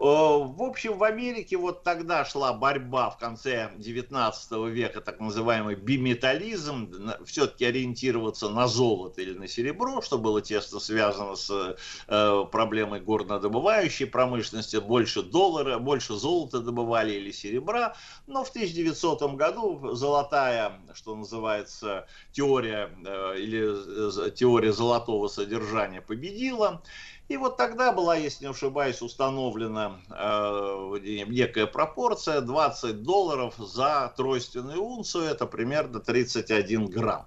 Э, в общем, в Америке вот тогда шла борьба в конце 19 века, так называемый биметаллизм, все-таки ориентироваться на золото или на серебро, что было тесно связано с э, проблемой горнодобывающей промышленности, больше доллара, больше золота добывали или серебра, но в 1900 году золотая, что называется, теория э, или теория золотого содержания победила, и вот тогда была, если не ошибаюсь, установлена э, некая пропорция 20 долларов за тройственную унцию, это примерно 31 грамм.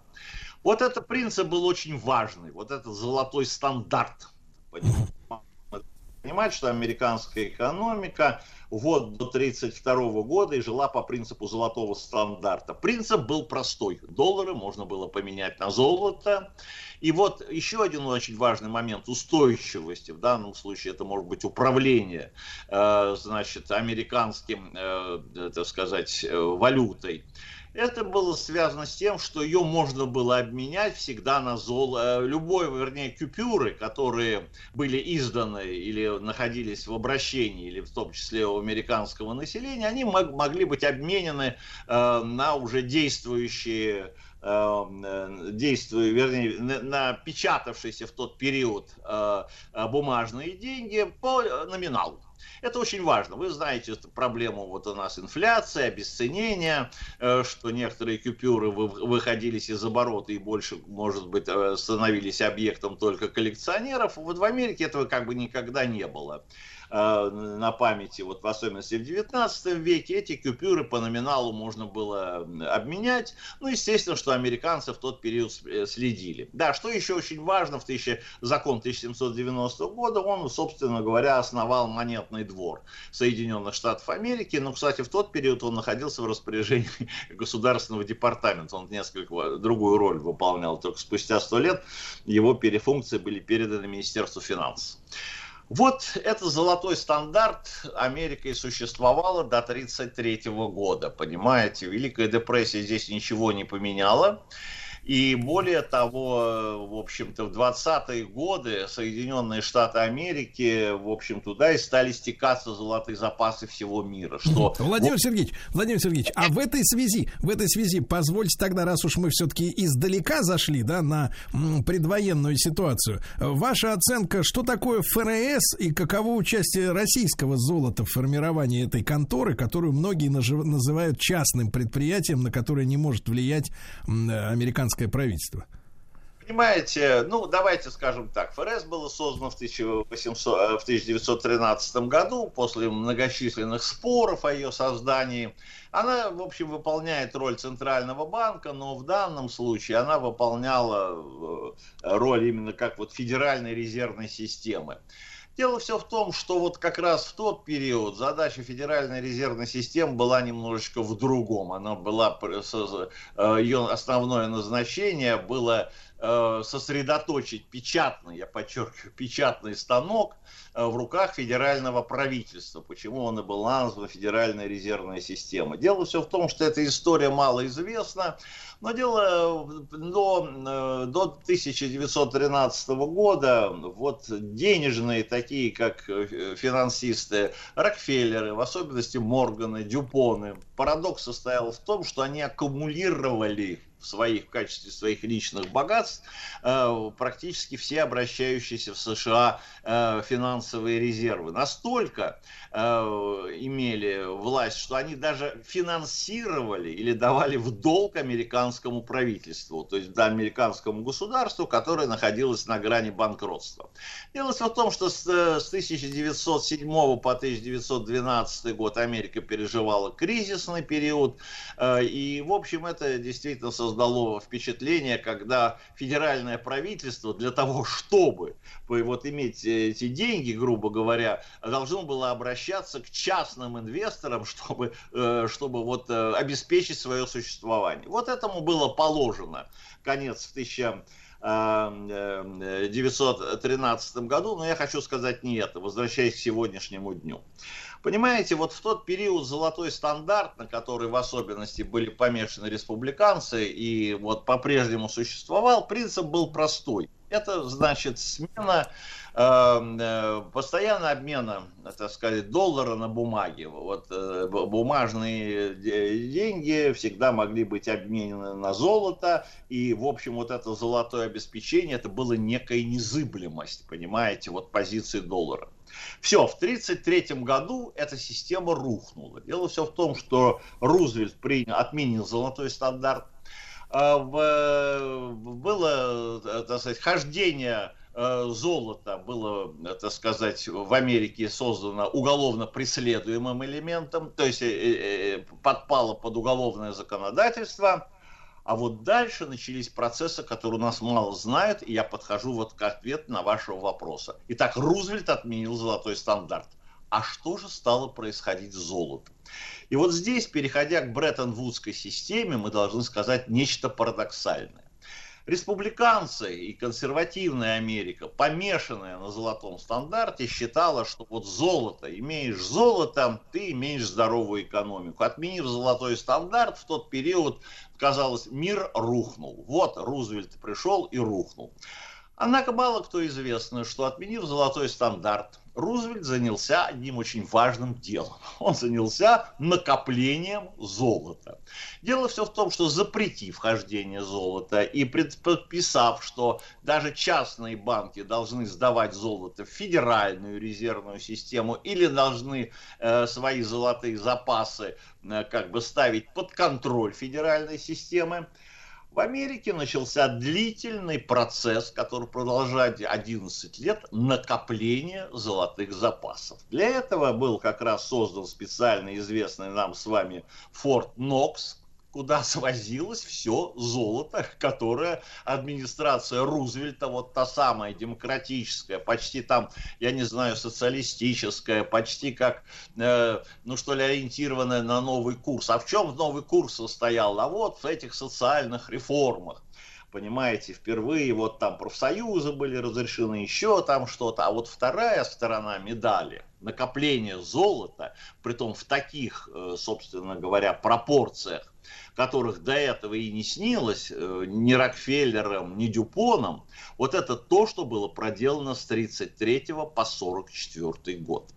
Вот этот принцип был очень важный, вот этот золотой стандарт. Понимать, что американская экономика вот до 1932 года и жила по принципу золотого стандарта. Принцип был простой. Доллары можно было поменять на золото. И вот еще один очень важный момент устойчивости. В данном случае это может быть управление, э, значит, американским, э, так сказать, э, валютой. Это было связано с тем, что ее можно было обменять всегда на золото. Любой, вернее, купюры, которые были изданы или находились в обращении, или в том числе у американского населения, они могли быть обменены э, на уже действующие э, действую, вернее, напечатавшиеся в тот период э, бумажные деньги по номиналу. Это очень важно. Вы знаете эту проблему, вот у нас инфляция, обесценение, э, что некоторые купюры выходились из оборота и больше, может быть, э, становились объектом только коллекционеров. Вот в Америке этого как бы никогда не было. Э, на памяти, вот в особенности в 19 веке, эти купюры по номиналу можно было обменять. Ну, естественно, что американцы в тот период э, следили. Да, что еще очень важно, в 1000, закон 1790 года он, собственно говоря, основал монетный двор Соединенных Штатов Америки. Но, кстати, в тот период он находился в распоряжении Государственного департамента. Он несколько другую роль выполнял. Только спустя сто лет его перефункции были переданы Министерству финансов. Вот это золотой стандарт Америка и существовала до 1933 года, понимаете? Великая депрессия здесь ничего не поменяла. И более того, в общем-то, в 20-е годы Соединенные Штаты Америки, в общем, туда и стали стекаться золотые запасы всего мира. Что Владимир Сергеевич, Владимир Сергеевич, а в этой связи, в этой связи, позвольте тогда, раз уж мы все-таки издалека зашли, да, на предвоенную ситуацию, ваша оценка, что такое ФРС и каково участие российского золота в формировании этой конторы, которую многие называют частным предприятием, на которое не может влиять м, американское правительство? Понимаете, ну давайте скажем так, ФРС было создано в, 1800, э, в 1913 году после многочисленных споров о ее создании. Она, в общем, выполняет роль Центрального банка, но в данном случае она выполняла э, роль именно как вот Федеральной резервной системы. Дело все в том, что вот как раз в тот период задача Федеральной резервной системы была немножечко в другом. Она была, э, ее основное назначение было э, сосредоточить печатный, я подчеркиваю, печатный станок э, в руках федерального правительства. Почему он и был назван Федеральная резервная система. Дело все в том, что эта история мало известна, но дело до, э, до 1913 года вот денежные такие, как э, финансисты Рокфеллеры, в особенности Морганы, Дюпоны, парадокс состоял в том, что они аккумулировали своих в качестве своих личных богатств э, практически все обращающиеся в США э, финансовые резервы настолько э, имели власть, что они даже финансировали или давали в долг американскому правительству, то есть американскому государству, которое находилось на грани банкротства. Дело в том, что с, с 1907 по 1912 год Америка переживала кризисный период, и в общем это действительно создало создало впечатление, когда федеральное правительство для того, чтобы вот иметь эти деньги, грубо говоря, должно было обращаться к частным инвесторам, чтобы, э, чтобы вот э, обеспечить свое существование. Вот этому было положено конец в 1000 1913 году, но я хочу сказать не это, возвращаясь к сегодняшнему дню. Понимаете, вот в тот период золотой стандарт, на который в особенности были помешаны республиканцы и вот по-прежнему существовал, принцип был простой. Это значит смена Эм, э, постоянно обмена, так сказать, доллара на бумаги. Вот э, бумажные деньги всегда могли быть обменены на золото, и, в общем, вот это золотое обеспечение, это было некая незыблемость, понимаете, вот позиции доллара. Все, в 1933 году эта система рухнула. Дело все в том, что Рузвельт принял, отменил золотой стандарт. Э, было, так сказать, хождение Э, золото было, так сказать, в Америке создано уголовно преследуемым элементом, то есть э, э, подпало под уголовное законодательство. А вот дальше начались процессы, которые у нас мало знают, и я подхожу вот к ответу на вашего вопроса. Итак, Рузвельт отменил золотой стандарт. А что же стало происходить с золотом? И вот здесь, переходя к Бреттон-Вудской системе, мы должны сказать нечто парадоксальное республиканцы и консервативная Америка, помешанная на золотом стандарте, считала, что вот золото, имеешь золото, ты имеешь здоровую экономику. Отменив золотой стандарт, в тот период, казалось, мир рухнул. Вот Рузвельт пришел и рухнул. Однако мало кто известно, что отменив золотой стандарт, Рузвельт занялся одним очень важным делом. Он занялся накоплением золота. Дело все в том, что запретив хождение золота и подписав, что даже частные банки должны сдавать золото в федеральную резервную систему или должны э, свои золотые запасы э, как бы ставить под контроль федеральной системы, в Америке начался длительный процесс, который продолжает 11 лет, накопления золотых запасов. Для этого был как раз создан специально известный нам с вами Форт Нокс, куда свозилось все золото, которое администрация Рузвельта, вот та самая демократическая, почти там, я не знаю, социалистическая, почти как, э, ну что ли, ориентированная на новый курс. А в чем новый курс состоял? А вот в этих социальных реформах понимаете, впервые вот там профсоюзы были разрешены, еще там что-то, а вот вторая сторона медали, накопление золота, притом в таких, э, собственно говоря, пропорциях, которых до этого и не снилось э, ни Рокфеллером, ни Дюпоном, вот это то, что было проделано с 33 по 44 год.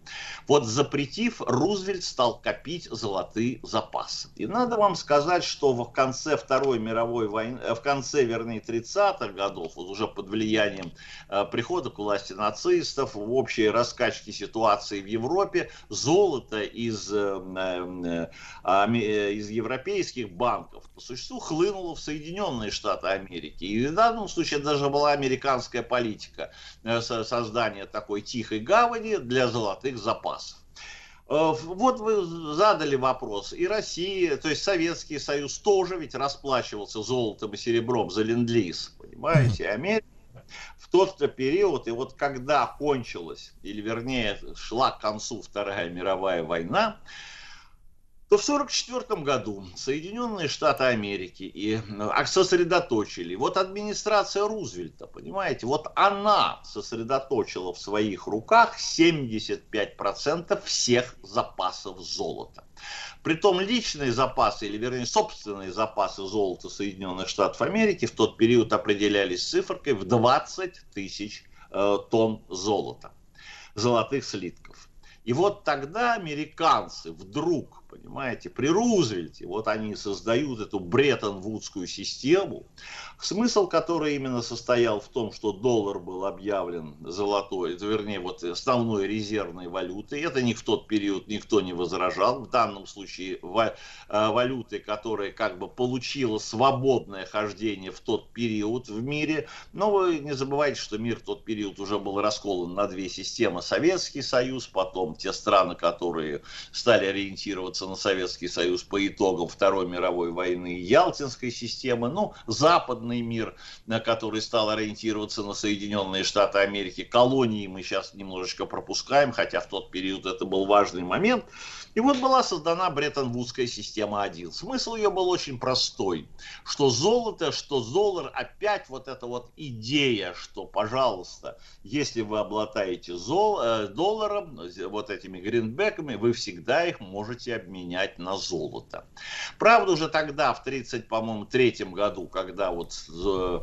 Вот запретив, Рузвельт стал копить золотые запасы. И надо вам сказать, что в конце Второй мировой войны, э, в конце, вернее, 30-х годов, вот уже под влиянием э, прихода к власти нацистов, в общей раскачке ситуации в Европе, золото из, э, э, э, из европейских банков по существу хлынуло в Соединенные Штаты Америки. И в данном случае даже была американская политика э, со- создания такой тихой гавани для золотых запасов. Э, Вот вы задали вопрос. И Россия, то есть Советский Союз тоже ведь расплачивался золотом и серебром за ленд-лиз. Понимаете? Америка в тот-то период, и вот когда кончилась, или вернее шла к концу Вторая мировая война, то в 1944 году Соединенные Штаты Америки и э, сосредоточили, вот администрация Рузвельта, понимаете, вот она сосредоточила в своих руках 75% всех запасов золота. Притом личные запасы, или вернее собственные запасы золота Соединенных Штатов Америки в тот период определялись цифркой в 20 тысяч э, тонн золота, золотых слитков. И вот тогда американцы вдруг, понимаете, при Рузвельте, вот они создают эту Бреттон-Вудскую систему, смысл которой именно состоял в том, что доллар был объявлен золотой, вернее, вот основной резервной валютой. Это ни в тот период никто не возражал. В данном случае э, валютой, которая как бы получила свободное хождение в тот период в мире. Но вы не забывайте, что мир в тот период уже был расколан на две системы. Советский Союз, потом те страны, которые стали ориентироваться на Советский Союз по итогам Второй мировой войны, Ялтинской системы, ну, западный мир, на который стал ориентироваться на Соединенные Штаты Америки. Колонии мы сейчас немножечко пропускаем, хотя в тот период это был важный момент. И вот была создана Бреттон-Вудская система 1. Смысл ее был очень простой, что золото, что доллар, опять вот эта вот идея, что, пожалуйста, если вы обладаете зол, э, долларом, вот этими гринбеками, вы всегда их можете обменять на золото. Правда, уже тогда, в 30, по-моему, третьем году, когда вот э,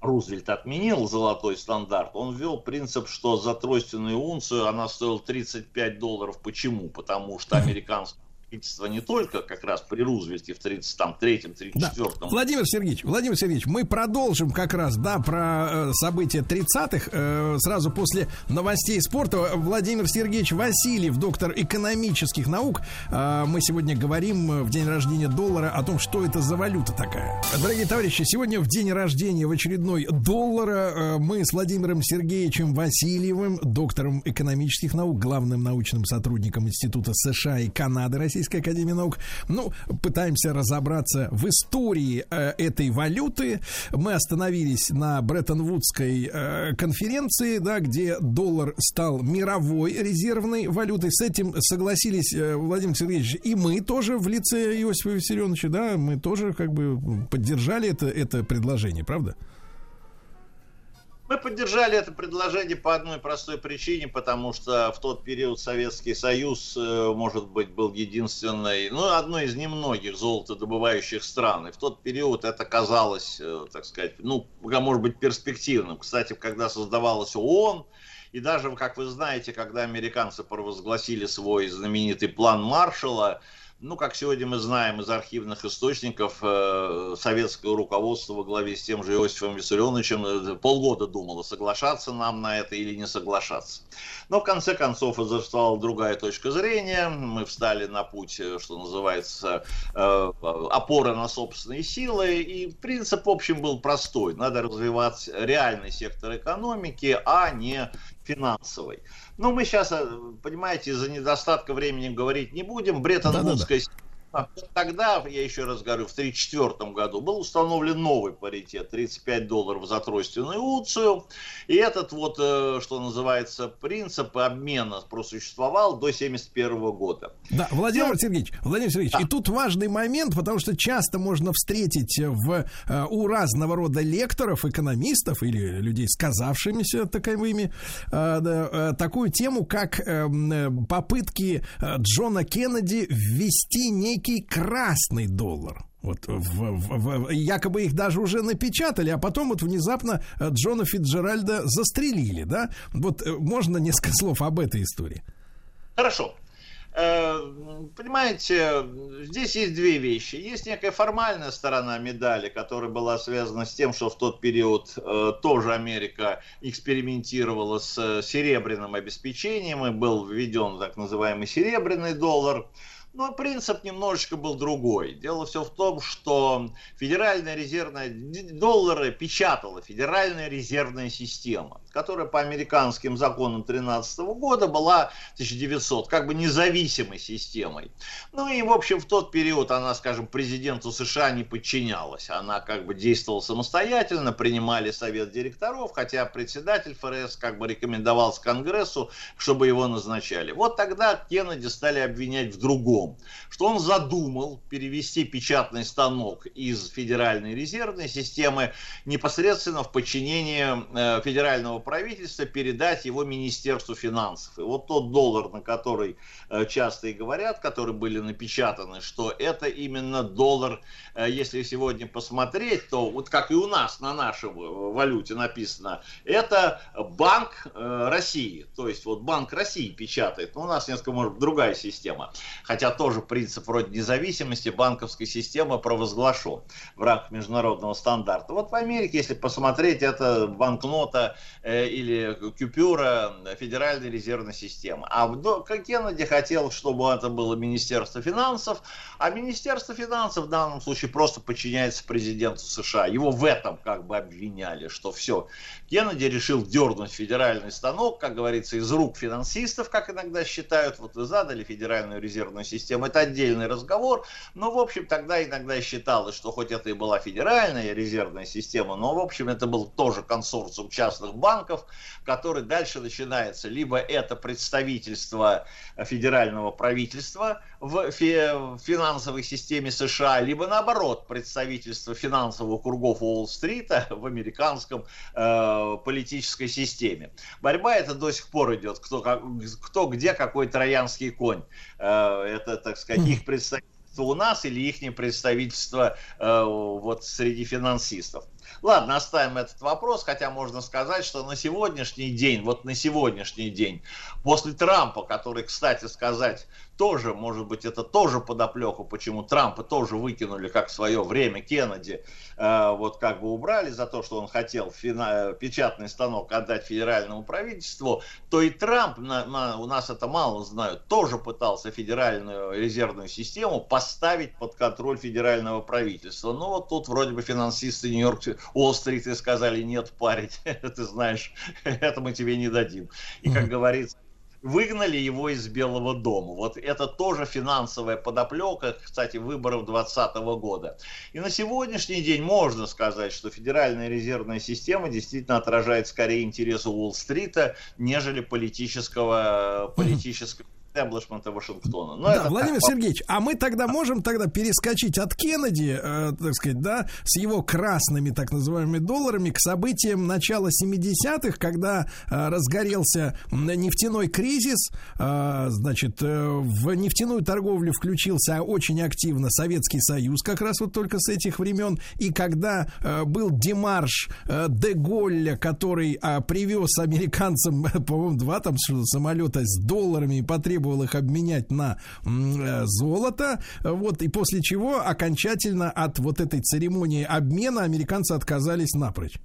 Рузвельт отменил золотой стандарт, он ввел принцип, что за тройственную унцию она стоила 35 долларов. Почему? Потому что американское правительство не только как раз при Рузвельте в 33-м, Да. 34-м, Владимир Сергеевич, Владимир Сергеевич, мы продолжим как раз, да, про э, события 30-х. э, сразу после новостей спорта. Владимир Сергеевич Васильев, доктор экономических наук. Э, мы сегодня говорим э, в день рождения доллара о том, что это за валюта такая. Дорогие товарищи, сегодня в день рождения в очередной доллара э, мы с Владимиром Сергеевичем Васильевым, доктором экономических наук, главным научным сотрудником Института США и Канады Российской Академии Наук, ну, пытаемся разобраться в истории э, этой валюты. Мы остановились на Бреттон-Вудской э, конференции, да, где доллар стал мировой резервной валютой. С этим согласились э, Владимир Сергеевич и мы тоже в лице Иосифа Виссарионовича, да, мы тоже как бы поддержали это, это предложение, правда? Мы поддержали это предложение по одной простой причине, потому что в тот период Советский Союз, э, может быть, был единственной, ну, одной из немногих золотодобывающих стран. И в тот период это казалось, э, так сказать, ну, может быть, перспективным. Кстати, когда создавалась ООН, и даже, как вы знаете, когда американцы провозгласили свой знаменитый план Маршалла, ну, как сегодня мы знаем из архивных источников, э, советское руководство во главе с тем же Иосифом Виссарионовичем э, полгода думало, соглашаться нам на это или не соглашаться. Но в конце концов изостала другая точка зрения. Мы встали на путь, э, что называется, опора на собственные силы. И принцип, в общем, был простой. Надо развивать реальный сектор экономики, а не финансовый. Но мы сейчас, э, понимаете, из-за недостатка времени говорить не будем. Бреттон-Вудская А Тогда, я еще раз говорю, в 1934 году был установлен новый паритет 35 долларов за тройственную унцию. И этот вот, э, что называется, принцип обмена просуществовал до 1971 года. Да, Владимир Сергеевич, Владимир Сергеевич, и тут важный момент, потому что часто можно встретить в, э, у разного рода лекторов, экономистов или людей, сказавшимися таковыми, э, да, э, такую тему, как э, м, э, попытки э, Джона Кеннеди ввести некий красный доллар. Вот в- в- в- якобы их даже уже напечатали, а потом вот внезапно э, Джона Фитджеральда застрелили, да? Вот э, можно несколько слов об этой истории? Хорошо. Э, Понимаете, здесь есть две вещи. Есть некая формальная сторона медали, которая была связана с тем, что в тот период тоже Америка экспериментировала с серебряным обеспечением, и был введен так называемый серебряный доллар. Но принцип немножечко был другой. Дело все в том, что Федеральная резервная доллары печатала Федеральная резервная система, которая по американским законам 13 года была 1900 как бы независимой системой. Ну и, в общем, в тот период она, скажем, президенту США не подчинялась. Она как бы действовала самостоятельно, принимали совет директоров, хотя председатель ФРС как бы рекомендовал с Конгрессу, чтобы его назначали. Вот тогда Кеннеди стали обвинять в другом, что он задумал перевести печатный станок из Федеральной резервной системы непосредственно в подчинение э, федерального правительства, передать его Министерству финансов. И вот тот доллар, на который э, часто и говорят, которые были напечатаны, что это именно доллар, э, если сегодня посмотреть, то вот как и у нас на нашей в- валюте написано, это Банк России. То есть вот Банк России печатает. Но у нас несколько, может, другая система. Хотя тоже принцип вроде независимости банковской системы провозглашен в рамках международного стандарта. Вот в Америке, если посмотреть, это банкнота э, или купюра Федеральной резервной системы. А в Кеннеди хотел, чтобы это было Министерство финансов, а Министерство финансов в данном случае просто подчиняется президенту США. Его в этом как бы обвиняли, что все. Кеннеди решил дернуть федеральный станок, как говорится, из рук финансистов, как иногда считают. Вот вы задали Федеральную резервную систему, это отдельный разговор. Но, в общем, тогда иногда считалось, что хоть это и была федеральная резервная система, но, в общем, это был тоже консорциум частных банков, который дальше начинается. Либо это представительство федерального правительства в фи- в финансовой системе США, либо наоборот представительство финансовых кругов Уолл-стрита в американском э, политической системе. Борьба эта до сих пор идет, кто, кто где какой троянский конь. Э, это, так сказать, их представительство у нас или их представительство э, вот среди финансистов. Ладно, оставим этот вопрос, хотя можно сказать, что на сегодняшний день, вот на сегодняшний день, после Трампа, который, кстати сказать, тоже, может быть, это тоже подоплеку, почему Трампа тоже выкинули, как в свое время Кеннеди, э, вот как бы убрали за то, что он хотел фина- печатный станок отдать федеральному правительству, то и Трамп, на- на- у нас это мало знают, тоже пытался федеральную резервную систему поставить под контроль федерального правительства. Но вот тут вроде бы финансисты Нью-Йорк, Уолл-стрит и сказали, нет, парень, ты знаешь, это мы тебе не дадим. И, как говорится, выгнали его из Белого дома. Вот это тоже финансовая подоплека, кстати, выборов 2020 года. И на сегодняшний день можно сказать, что Федеральная резервная система действительно отражает скорее интересы Уолл-стрита, нежели политического, политического эстеблишмента Вашингтона. Но да, это Владимир так, Сергеевич, а мы тогда можем тогда перескочить от Кеннеди, э, так сказать, да, с его красными так называемыми долларами к событиям начала 70-х, когда э, разгорелся нефтяной кризис, э, значит, э, в нефтяную торговлю включился очень активно Советский Союз, как раз вот только с этих времен, и когда э, был демарш э, де Голля, который э, привез американцам, по-моему, два там самолета с долларами и потребовал их обменять на э, золото, вот, и после чего окончательно от вот этой церемонии обмена американцы отказались напрочь.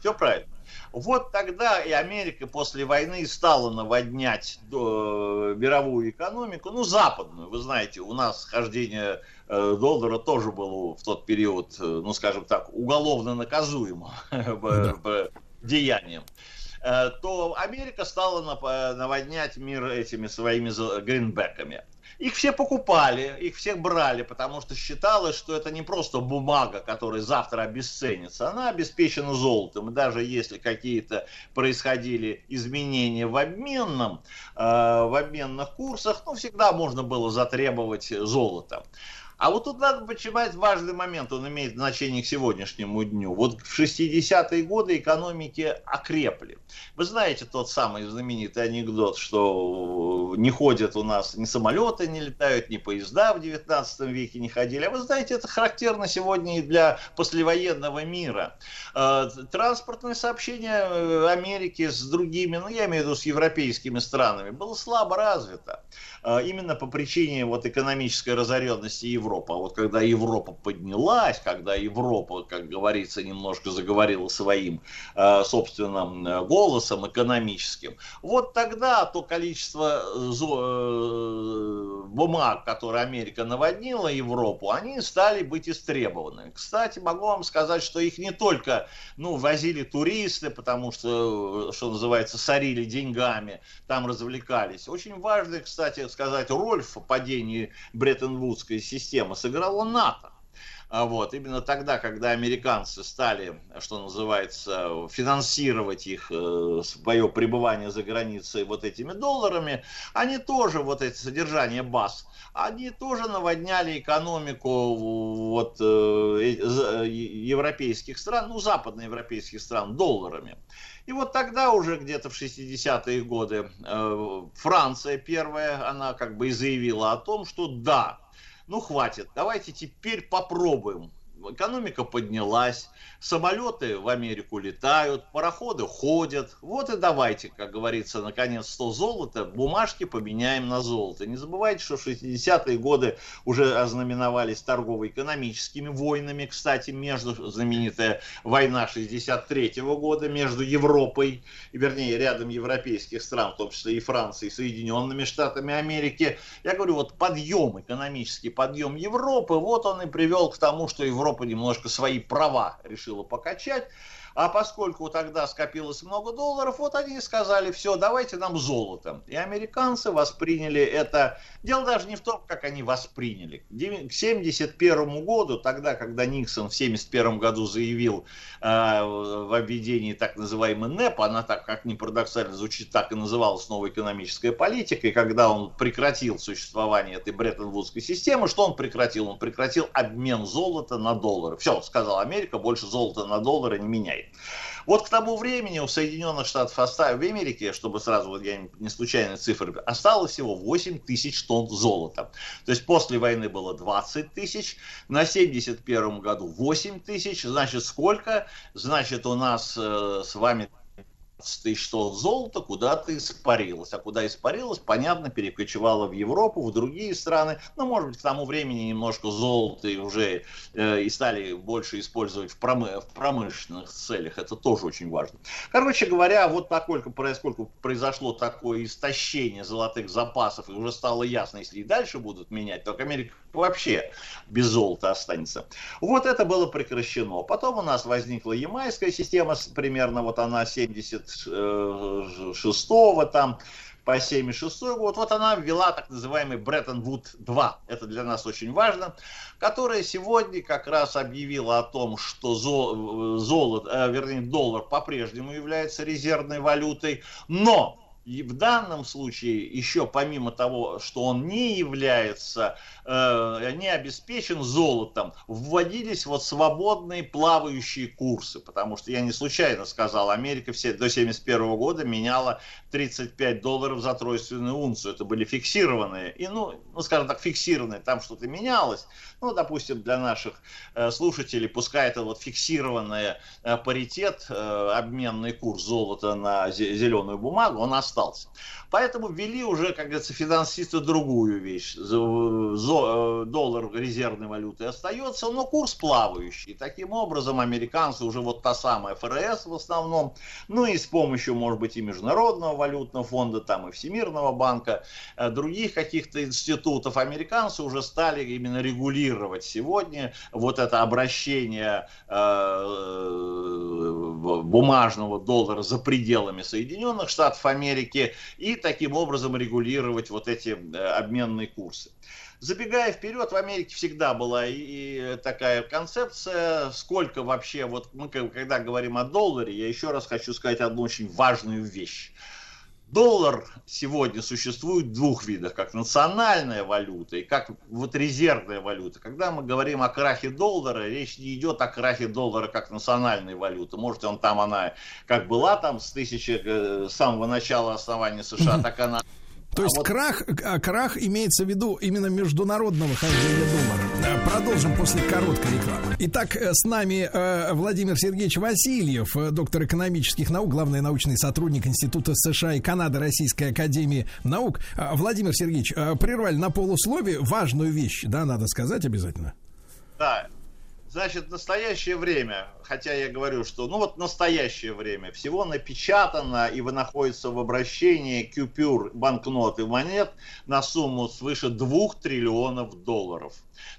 Все правильно. Вот тогда и Америка после войны стала наводнять э, мировую экономику, ну, западную. Вы знаете, у нас хождение э, доллара тоже было в тот период, ну, скажем так, уголовно наказуемым б- б- деянием. Э, то Америка стала э, наводнять мир этими своими гринбеками. Их все покупали, их всех брали, потому что считалось, что это не просто бумага, которая завтра обесценится, она обеспечена золотом. Даже если какие-то происходили изменения в обменном, э, в обменных курсах, ну, всегда можно было затребовать золото. А вот тут надо понимать важный момент, он имеет значение к сегодняшнему дню. Вот в 60-е годы экономики окрепли. Вы знаете тот самый знаменитый анекдот, что не ходят у нас ни самолеты не летают, ни поезда в 19 веке не ходили. А вы знаете, это характерно сегодня и для послевоенного мира. Э, Транспортное сообщение э, Америки с другими, ну я имею в виду с европейскими странами, было слабо развито. Э, Именно по причине вот экономической разоренности Европы. А вот когда Европа поднялась, когда Европа, как говорится, немножко заговорила своим э, собственным э, голосом экономическим, вот тогда то количество э, э, бумаг, которые Америка наводнила Европу, они стали быть истребованными. Кстати, могу вам сказать, что их не только ну, возили туристы, потому что, что называется, сорили деньгами, там развлекались. Очень важная, кстати, сказать, роль в падении Бреттон-Вудской системы сыграла НАТО. А Вот, именно тогда, когда американцы стали, что называется, финансировать их э, свое пребывание за границей вот этими долларами, они тоже, вот это содержание баз, они тоже наводняли экономику вот, э, э, э, европейских стран, ну, западноевропейских стран долларами. И вот тогда уже где-то в 60-е годы э, Франция первая, она как бы и заявила о том, что да, ну хватит, давайте теперь попробуем. Экономика поднялась, самолеты в Америку летают, пароходы ходят. Вот и давайте, как говорится, наконец 100 золота, бумажки поменяем на золото. Не забывайте, что в 60-е годы уже ознаменовались торгово-экономическими войнами. Кстати, между знаменитая война 63 года между Европой, вернее, рядом европейских стран, в том числе и Францией, и Соединенными Штатами Америки. Я говорю, вот подъем, экономический подъем Европы, вот он и привел к тому, что Европа немножко свои права решила покачать. А поскольку тогда скопилось много долларов, вот они и сказали, все, давайте нам золото. И американцы восприняли это. Дело даже не в том, как они восприняли. К 1971 году, тогда, когда Никсон в 1971 году заявил э, в обведении так называемой НЭП, она так, как ни парадоксально звучит, так и называлась новая экономическая политика, и когда он прекратил существование этой Бреттон-Вудской системы, что он прекратил? Он прекратил обмен золота на доллары. Все, сказал Америка, больше золота на доллары не меняет. Вот к тому времени у Соединенных Штатов в Америке, чтобы сразу, вот я не- случайные цифры, осталось всего 8 тысяч тонн золота. То есть после войны было 20 тысяч, на 71 году 8 тысяч, значит сколько? Значит у нас э, с вами 15 тысяч тонн золота куда-то испарилось. А куда испарилось, понятно, перекочевало в Европу, в другие страны. Ну, может быть, к тому времени немножко золота и уже э, и стали больше использовать в, промы- в промышленных целях. Это тоже очень важно. Короче говоря, вот поскольку, поскольку произошло такое истощение золотых запасов, и уже стало ясно, если и дальше будут менять, то Америка вообще без золота останется. Вот это было прекращено. Потом у нас возникла ямайская система, примерно вот она 76-го там, по 76 год, вот она ввела так называемый Бреттон-Вуд 2, это для нас очень важно, которая сегодня как раз объявила о том, что зо- золото, э, вернее доллар по-прежнему является резервной валютой, но и в данном случае еще помимо того, что он не является, э, не обеспечен золотом, вводились вот свободные плавающие курсы, потому что я не случайно сказал, Америка все, до 71 года меняла 35 долларов за тройственную унцию, это были фиксированные, и ну, ну скажем так, фиксированные, там что-то менялось, ну, допустим, для наших э, слушателей, пускай это вот фиксированный э, паритет, э, обменный курс золота на зе- зеленую бумагу, он остался. Results. Поэтому ввели уже, как говорится, финансисты другую вещь. Зо- э, доллар резервной валюты остается, но курс плавающий. Таким образом, американцы уже вот та самая ФРС в основном, ну и с помощью, может быть, и Международного валютного фонда, там и Всемирного банка, э, других каких-то институтов, американцы уже стали именно регулировать сегодня вот это обращение э, э, бумажного доллара за пределами Соединенных Штатов Америки и таким образом регулировать вот эти э, обменные курсы. Забегая вперед, в Америке всегда была и, такая концепция, сколько вообще, вот мы когда говорим о долларе, я еще раз хочу сказать одну очень важную вещь. Доллар сегодня существует в двух видах, как национальная валюта и как вот резервная валюта. Когда мы говорим о крахе доллара, речь не идет о крахе доллара как национальной валюты. Может, он там, она как была там с тысячи, э, с самого начала основания США, так она То А есть вот- крах, а, крах имеется в виду именно международного хождения доллара. Э, Продолжим после короткой рекламы. Итак, э, с нами э, Владимир Сергеевич Васильев, доктор экономических наук, главный научный сотрудник Института США и Канады Российской Академии Наук. Владимир Сергеевич, прервали на полусловие важную вещь, да, надо сказать обязательно. Да, значит, настоящее время, хотя я говорю, что, ну вот настоящее время, всего напечатано и вы находится в обращении купюр, банкнот и монет на сумму свыше 2 триллионов долларов.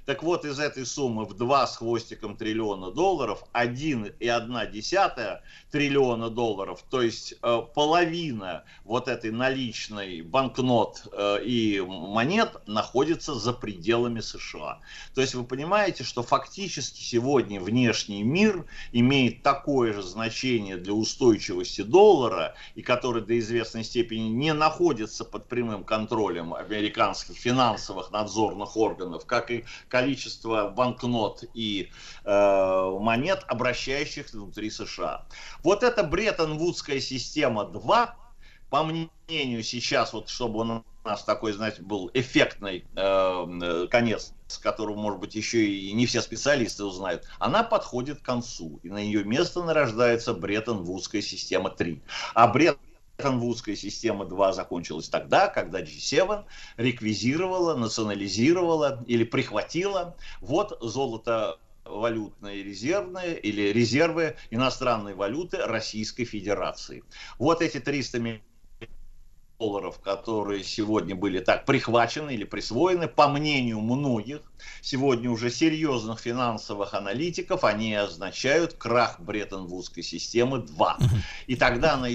Так вот, из этой суммы в 2 с хвостиком триллиона долларов, 1,1 триллиона долларов, то есть э, половина вот этой наличной банкнот э, и монет находится за пределами США. То есть вы понимаете, что фактически сегодня внешний мир имеет такое же значение для устойчивости доллара, и который до известной степени не находится под прямым контролем американских финансовых надзорных органов, как и количество банкнот и э, монет, обращающихся внутри США. Вот эта Бреттон-Вудская система 2, по мнению сейчас, вот чтобы у нас такой, знаете, был эффектный э, э, конец, с которого, может быть, еще и не все специалисты узнают, она подходит к концу. И на ее место нарождается Бреттон-Вудская система 3. А Бреттон Бреттон-Вудская система 2 закончилась тогда, когда G7 реквизировала, национализировала или прихватила вот золото валютные резервные или резервы иностранной валюты Российской Федерации. Вот эти 300 миллионов долларов, которые сегодня были так прихвачены или присвоены, по мнению многих, сегодня уже серьезных финансовых аналитиков, они означают крах Бреттон-Вудской системы 2. И тогда на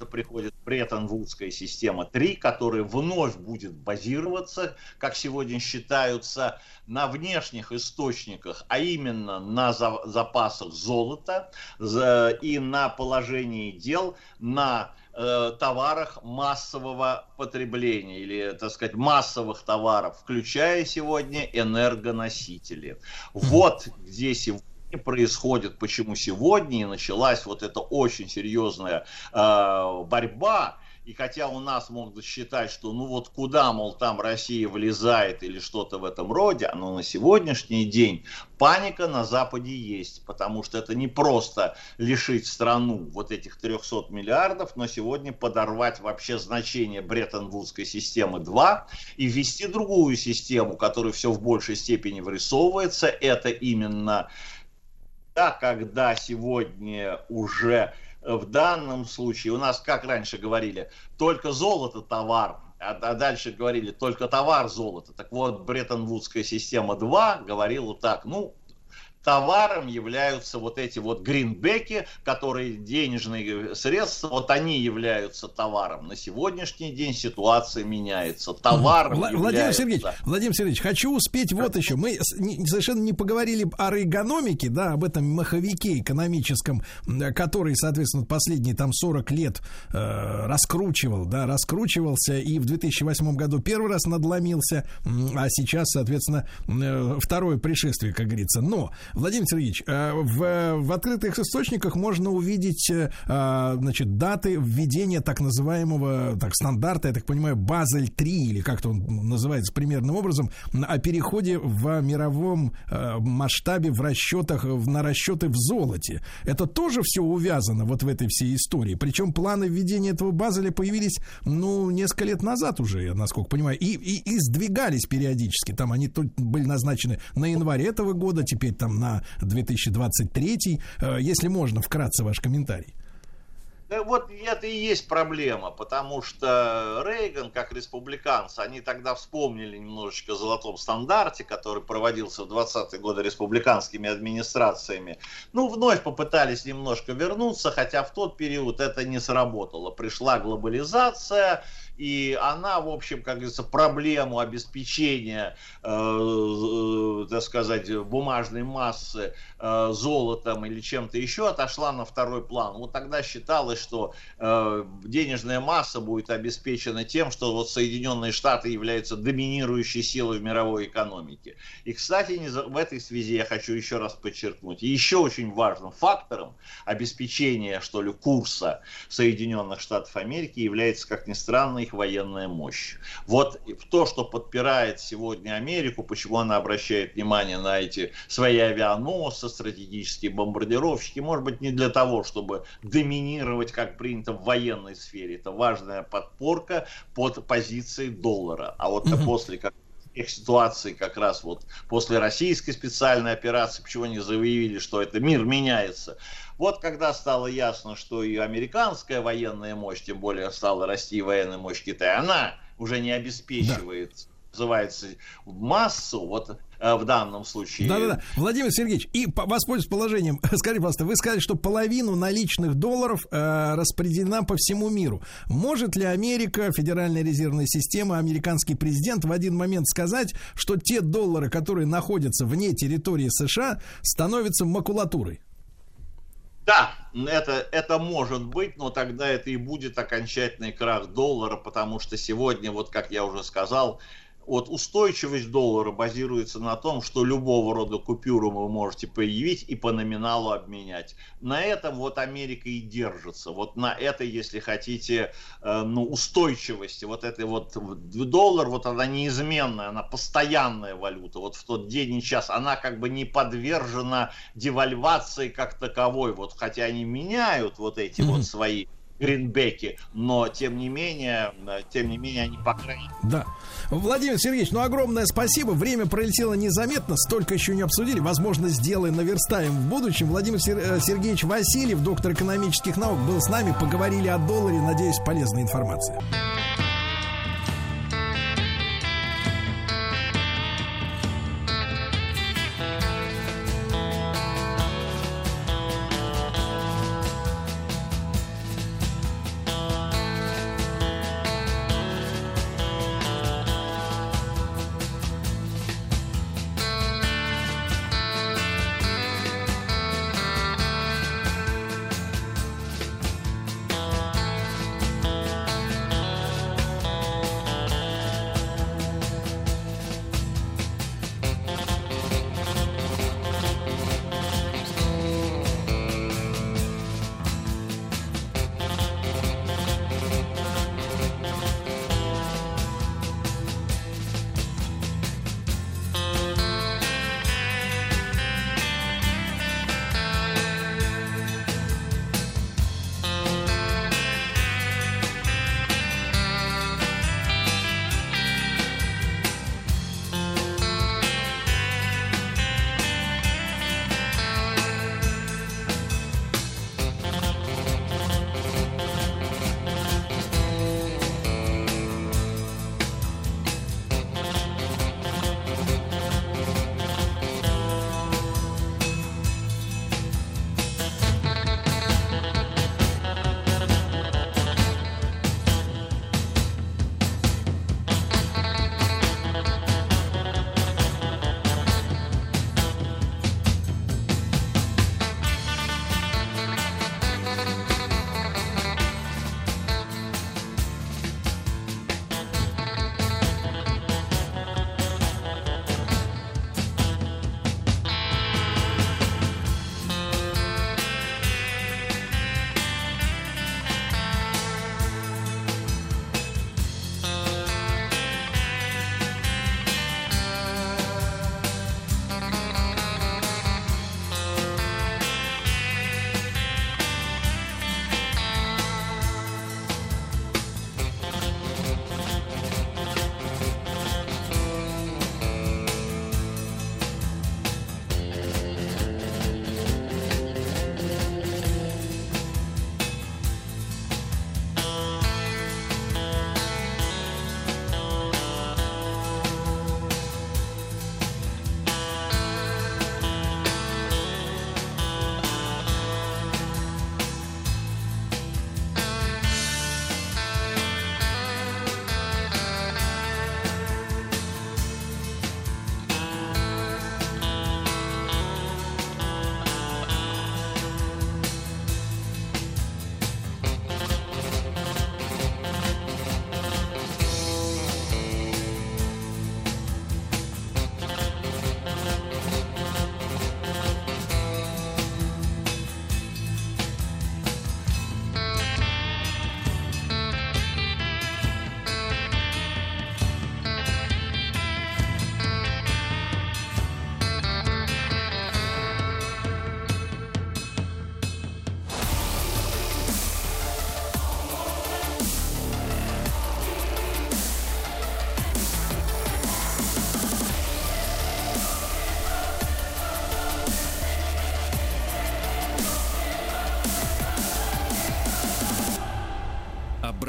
место приходит Бреттон-Вудская система 3, которая вновь будет базироваться, как сегодня считаются, на внешних источниках, а именно на за- запасах золота за- и на положении дел на э, товарах массового потребления или, так сказать, массовых товаров, включая сегодня энергоносители. Вот где сегодня происходит, почему сегодня и началась вот эта очень серьезная э, борьба. И хотя у нас могут считать, что ну вот куда, мол, там Россия влезает или что-то в этом роде, но на сегодняшний день паника на Западе есть, потому что это не просто лишить страну вот этих 300 миллиардов, но сегодня подорвать вообще значение Бреттон-Вудской системы 2 и ввести другую систему, которая все в большей степени вырисовывается, это именно да, когда сегодня уже э, в данном случае у нас, как раньше говорили, только золото товар, а, а дальше говорили только товар золото. Так вот, Бреттон-Вудская система 2 говорила так, ну, товаром являются вот эти вот гринбеки, которые денежные средства, вот они являются товаром. На сегодняшний день ситуация меняется. Товаром Вла- Владимир является- Сергеевич, Владимир Сергеевич, хочу успеть вот еще. Мы совершенно не поговорили о эргономике, да, об этом маховике экономическом, который, соответственно, последние там 40 лет э, раскручивал, да, раскручивался и в 2008 году первый раз надломился, а сейчас, соответственно, э, второе пришествие, как говорится. Но, Владимир Сергеевич, э, в, в открытых источниках можно увидеть, э, а, значит, даты введения так называемого, так, стандарта, я так понимаю, Базель-3, или как-то он называется примерным образом, о переходе в мировом э, масштабе в расчетах, на расчеты в золоте. Это тоже все увязано вот в этой всей истории. Причем планы введения этого Базеля появились, ну, несколько лет назад уже, я насколько понимаю, и, и, и сдвигались периодически. Там они тут были назначены на январь этого года, теперь там на 2023. Э, Если можно, вкратце ваш комментарий. Да вот это и есть проблема, потому что Рейган, как республиканцы, они тогда вспомнили немножечко о золотом стандарте, который проводился в 20-е годы республиканскими администрациями. Ну, вновь попытались немножко вернуться, хотя в тот период это не сработало. Пришла глобализация, и она, в общем, как говорится, проблему обеспечения, э, э, так сказать, бумажной массы э, золотом или чем-то еще отошла на второй план. Вот тогда считалось, что э, денежная масса будет обеспечена тем, что вот Соединенные Штаты являются доминирующей силой в мировой экономике. И, кстати, не за- в этой связи я хочу еще раз подчеркнуть, еще очень важным фактором обеспечения, что ли, курса Соединенных Штатов Америки является, как ни странно, их военная мощь. Вот то, что подпирает сегодня Америку, почему она обращает внимание на эти свои авианосцы, стратегические бомбардировщики, может быть, не для того, чтобы доминировать, как принято в военной сфере. Это важная подпорка под позицией доллара. А вот после как тех ситуаций, как раз вот после российской специальной операции, почему они заявили, что это мир меняется. Вот когда стало ясно, что и американская военная мощь, тем более стала расти военная мощь Китая, она уже не обеспечивает, называется, массу, вот в данном случае. Да-да-да. Владимир Сергеевич, и по- воспользуясь положением, скажите, пожалуйста, вы сказали, что половину наличных долларов э, распределена по всему миру. Может ли Америка, Федеральная резервная система, американский президент в один момент сказать, что те доллары, которые находятся вне территории США, становятся макулатурой? Да, это, это может быть, но тогда это и будет окончательный крах доллара, потому что сегодня, вот как я уже сказал, вот устойчивость доллара базируется на том, что любого рода купюру вы можете появить и по номиналу обменять. На этом вот Америка и держится. Вот на этой, если хотите, э, ну, устойчивости. Вот этой вот доллар, вот она неизменная, она постоянная валюта. Вот в тот день и час она как бы не подвержена девальвации как таковой. Вот хотя они меняют вот эти вот свои гринбеки, но тем не менее, э, тем не менее они по крайней мере Да. Владимир Сергеевич, ну огромное спасибо. Время пролетело незаметно, столько еще не обсудили. Возможно, сделаем, наверстаем в будущем. Владимир Сер- э, Сергеевич Васильев, доктор экономических наук, был с нами. Поговорили о долларе. Надеюсь, полезная информация.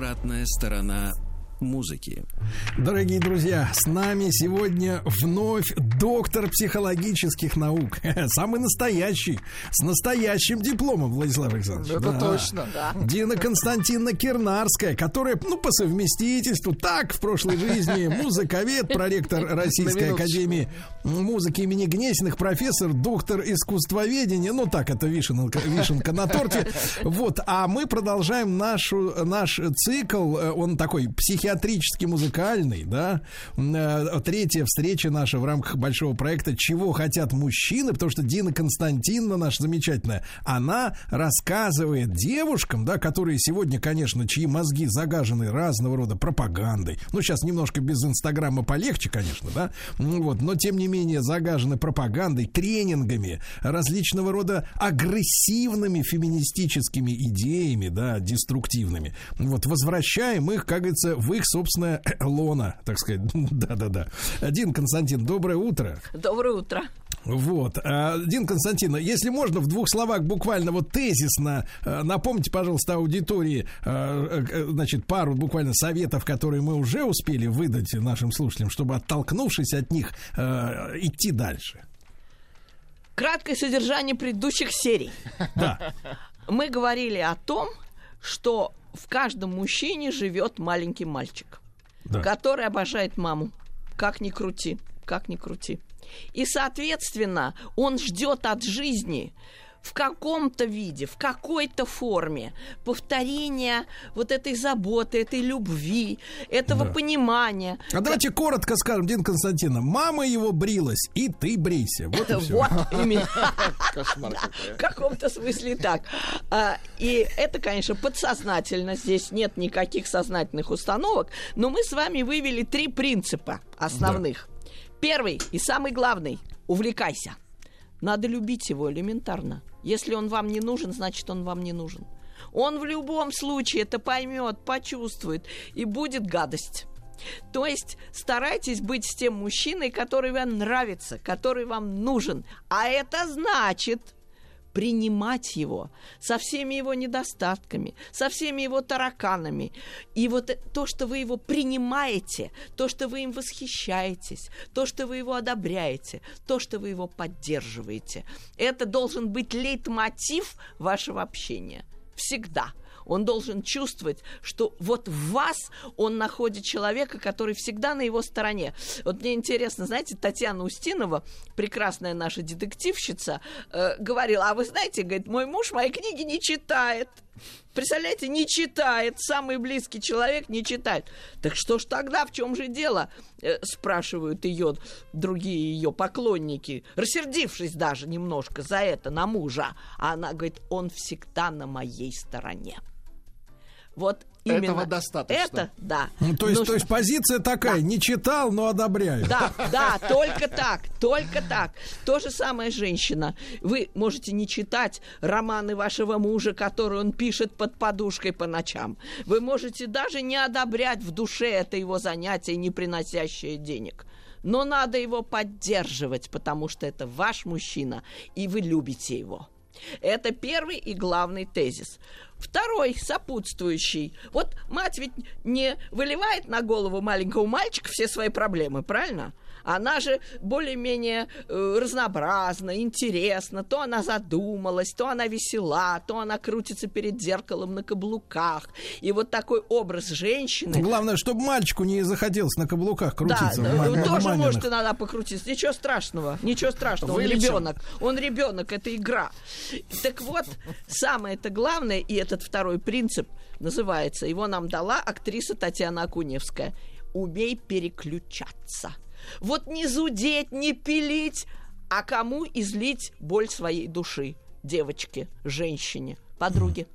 Обратная сторона музыки. Дорогие друзья, с нами сегодня вновь доктор психологических наук. Самый настоящий, с настоящим дипломом, Владислав Александрович. Это Да. точно. Дина Константиновна Кирнарская, которая, ну, по совместительству, так, в прошлой жизни, музыковед, проректор Российской. Академии музыки имени Гнесиных, профессор, доктор искусствоведения, ну, так, это вишенка, вишенка на торте. Вот, а мы продолжаем нашу, наш цикл, э, он такой психиатрически музыкальный, да, Э, третья встреча наша в рамках большого проекта «Чего хотят мужчины», потому что Дина Константиновна наша замечательная, она рассказывает девушкам, да, которые сегодня, конечно, чьи мозги загажены разного рода пропагандой, ну, сейчас немножко без Инстаграма полегче, конечно, да, вот, но тем не менее загажены пропагандой, тренингами, различного рода агрессивными феминистическими идеями, да, деструктивными. Вот, возвращаем их, как говорится, в их собственное лона, так сказать. Да-да-да. Дин Константин, доброе утро. Доброе утро. Вот. А, Дин Константин, если можно, в двух словах буквально вот тезисно э, напомните, пожалуйста, аудитории, э, э, значит, пару буквально советов, которые мы уже успели выдать нашим слушателям, чтобы, оттолкнувшись от них, идти дальше. Краткое содержание предыдущих серий. Да. Мы говорили о том, что в каждом мужчине живет маленький мальчик, Да. который обожает маму. Как ни крути, как ни крути. И, соответственно, он ждет от жизни в каком-то виде, в какой-то форме повторения вот этой заботы, этой любви, этого Да. понимания. А давайте коротко скажем, Дин Константиновна, мама его брилась, и ты брейся. Вот и все. Вот именно. Кошмар В каком-то смысле так. А, И это, конечно, подсознательно. Здесь нет никаких сознательных установок. Но мы с вами вывели три принципа основных. Первый и самый главный – увлекайся. Надо любить его элементарно. Если он вам не нужен, значит, он вам не нужен. Он в любом случае это поймет, почувствует, и будет гадость. То есть старайтесь быть с тем мужчиной, который вам нравится, который вам нужен. А это значит принимать его со всеми его недостатками, со всеми его тараканами. И вот э- то, что вы его принимаете, то, что вы им восхищаетесь, то, что вы его одобряете, то, что вы его поддерживаете, это должен быть лейтмотив вашего общения. Всегда. Он должен чувствовать, что вот в вас он находит человека, который всегда на его стороне. Вот мне интересно, знаете, Татьяна Устинова, прекрасная наша детективщица, э, говорила, а вы знаете, говорит, мой муж мои книги не читает. Представляете, не читает, самый близкий человек не читает. Так что ж тогда, в чем же дело? Э, спрашивают ее другие ее поклонники, рассердившись даже немножко за это на мужа. А она говорит, он всегда на моей стороне. Вот именно Этого достаточно. Это, да. Ну, то, есть, Нужно- то есть позиция такая, не читал, но одобряю. да, да, только так, только так. То же самое женщина. Вы можете не читать романы вашего мужа, которые он пишет под подушкой по ночам. Вы можете даже не одобрять в душе это его занятие, не приносящее денег. Но надо его поддерживать, потому что это ваш мужчина, и вы любите его. Это первый и главный тезис. Второй, сопутствующий. Вот мать ведь не выливает на голову маленького мальчика все свои проблемы, правильно? Она же более-менее э, разнообразна, интересна. То она задумалась, то она весела, то она крутится перед зеркалом на каблуках. И вот такой образ женщины... Главное, чтобы мальчику не захотелось на каблуках крутиться. Да, в тоже маминых. может иногда покрутиться. Ничего страшного, ничего страшного. Он Вылечим. ребенок, он ребенок, это игра. Так вот, самое это главное, и этот второй принцип называется, его нам дала актриса Татьяна Акуневская. Умей переключаться. Вот не зудеть, не пилить, а кому излить боль своей души? Девочке, женщине, подруге.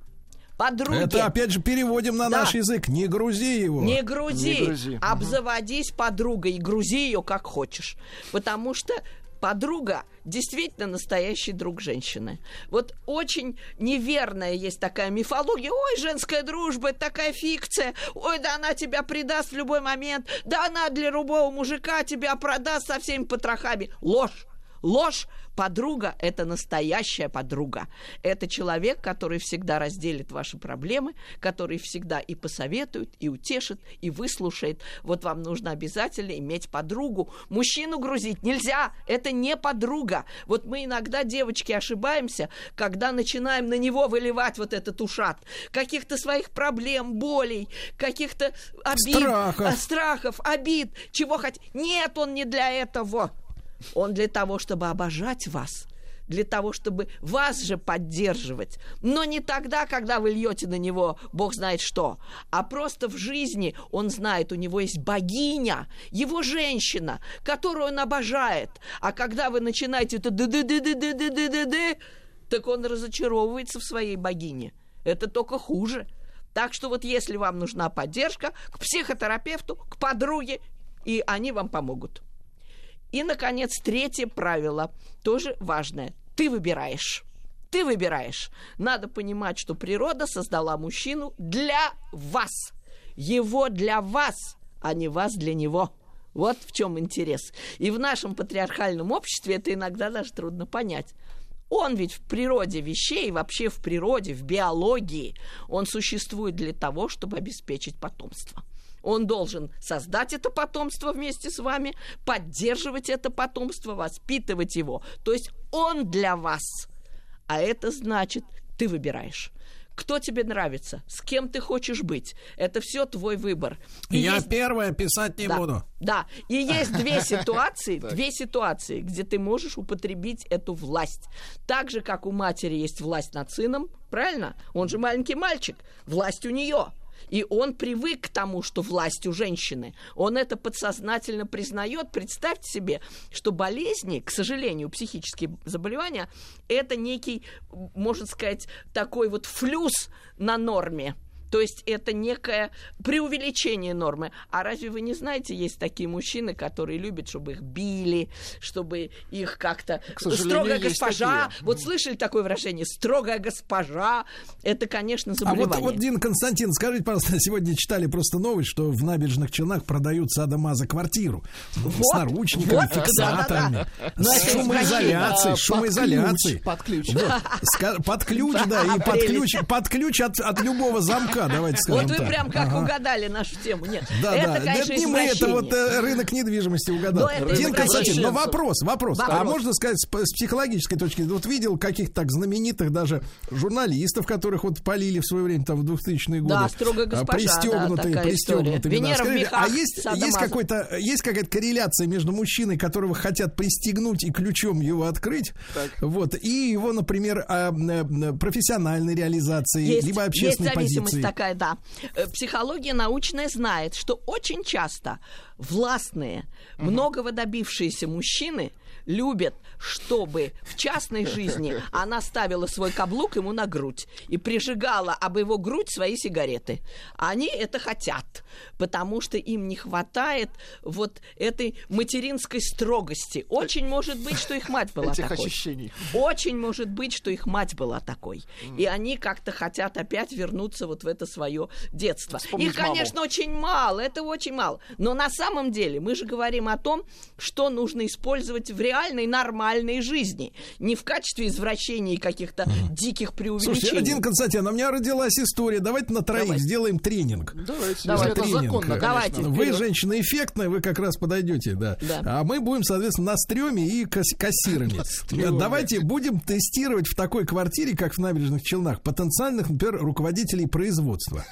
Подруге. Это опять же переводим на Да. наш язык. Не грузи его. Не грузи, Не грузи. обзаводись подругой и грузи ее как хочешь. Потому что подруга действительно настоящий друг женщины. Вот очень неверная есть такая мифология. Ой, женская дружба, это такая фикция. Ой, да она тебя предаст в любой момент. Да она для любого мужика тебя продаст со всеми потрохами. Ложь. Ложь. Подруга – это настоящая подруга. Это человек, который всегда разделит ваши проблемы, который всегда и посоветует, и утешит, и выслушает. Вот вам нужно обязательно иметь подругу. Мужчину грузить нельзя, это не подруга. Вот мы иногда, девочки, ошибаемся, когда начинаем на него выливать вот этот ушат. Каких-то своих проблем, болей, каких-то обид, Страхов. а, страхов, обид, чего хоть. Нет, он не для этого. Он для того, чтобы обожать вас, для того, чтобы вас же поддерживать. Но не тогда, когда вы льете на него бог знает что, а просто в жизни он знает, у него есть богиня, его женщина, которую он обожает. А когда вы начинаете это ды-ды-ды-ды-ды-ды-ды-ды, так он разочаровывается в своей богине. Это только хуже. Так что вот если вам нужна поддержка, к психотерапевту, к подруге, и они вам помогут. И, наконец, третье правило, тоже важное. Ты выбираешь. Ты выбираешь. Надо понимать, что природа создала мужчину для вас. Его для вас, а не вас для него. Вот в чем интерес. И в нашем патриархальном обществе это иногда даже трудно понять. Он ведь в природе вещей, вообще в природе, в биологии, он существует для того, чтобы обеспечить потомство. Он должен создать это потомство вместе с вами, поддерживать это потомство, воспитывать его. То есть он для вас. А это значит, ты выбираешь. Кто тебе нравится, с кем ты хочешь быть. Это все твой выбор. И Я есть- первое писать не да, буду. Да, и есть две ситуации, две ситуации, где ты можешь употребить эту власть. Так же, как у матери есть власть над сыном, правильно? Он же маленький мальчик, власть у нее. И он привык к тому, что власть у женщины. Он это подсознательно признает. Представьте себе, что болезни, к сожалению, психические заболевания, это некий, можно сказать, такой вот флюс на норме. То есть это некое преувеличение нормы. А разве вы не знаете, есть такие мужчины, которые любят, чтобы их били, чтобы их как-то... Строгая госпожа. такие. Вот слышали такое выражение? Строгая госпожа. Это, конечно, А вот, заболевание. вот, Дин Константин, скажите, пожалуйста, сегодня читали просто новость, что в набережных Челнах продают садомаза квартиру. С Вот, наручниками, вот, фиксаторами, Но с это шумоизоляцией, А, шумоизоляцией. Под ключ. Под ключ, да, и под ключ, под ключ от, от любого замка, давайте скажем Вот вы так. прям как Ага. угадали нашу тему. Нет, Да, это, да, конечно, это не мы, это вот э, рынок недвижимости угадал. Но это Дин. Константин, но вопрос, вопрос. А можно сказать, с, психологической точки зрения, вот видел каких-то так знаменитых даже журналистов, которых вот полили в свое время, там, в 2000-е годы. Да, строгая а, госпожа, Пристегнутые, да, пристегнутые. Венера в Скажите, мехах а есть, есть, какой-то, есть какая-то корреляция между мужчиной, которого хотят пристегнуть и ключом его открыть, вот, и его, например, а, э, профессиональной реализацией, Есть, либо есть общественной зависимость позиции? Такая, да. Э, Психология научная знает, что очень часто властные, многого добившиеся мужчины любят, чтобы в частной жизни она ставила свой каблук ему на грудь и прижигала об его грудь свои сигареты. Они это хотят, потому что им не хватает вот этой материнской строгости. Очень может быть, что их мать была Этих такой. ощущений. Очень может быть, что их мать была такой. И они как-то хотят опять вернуться вот в это свое детство. Вспомнить Их, конечно, очень мало, это очень мало. Но на самом деле мы же говорим о том, что нужно использовать в реальной нормальной жизни. Не в качестве извращений и каких-то диких преувеличений. Слушайте, один Константин, а у меня родилась история. Давайте на троих Давай. сделаем тренинг. Давайте, Давай. если это Тренинг. законно. Давайте. Вы, женщина эффектная, вы как раз подойдете, да. Да. А мы будем, соответственно, на стреме и касс- кассирами. стреме. Давайте будем тестировать в такой квартире, как в набережных Челнах, потенциальных, например, руководителей производства.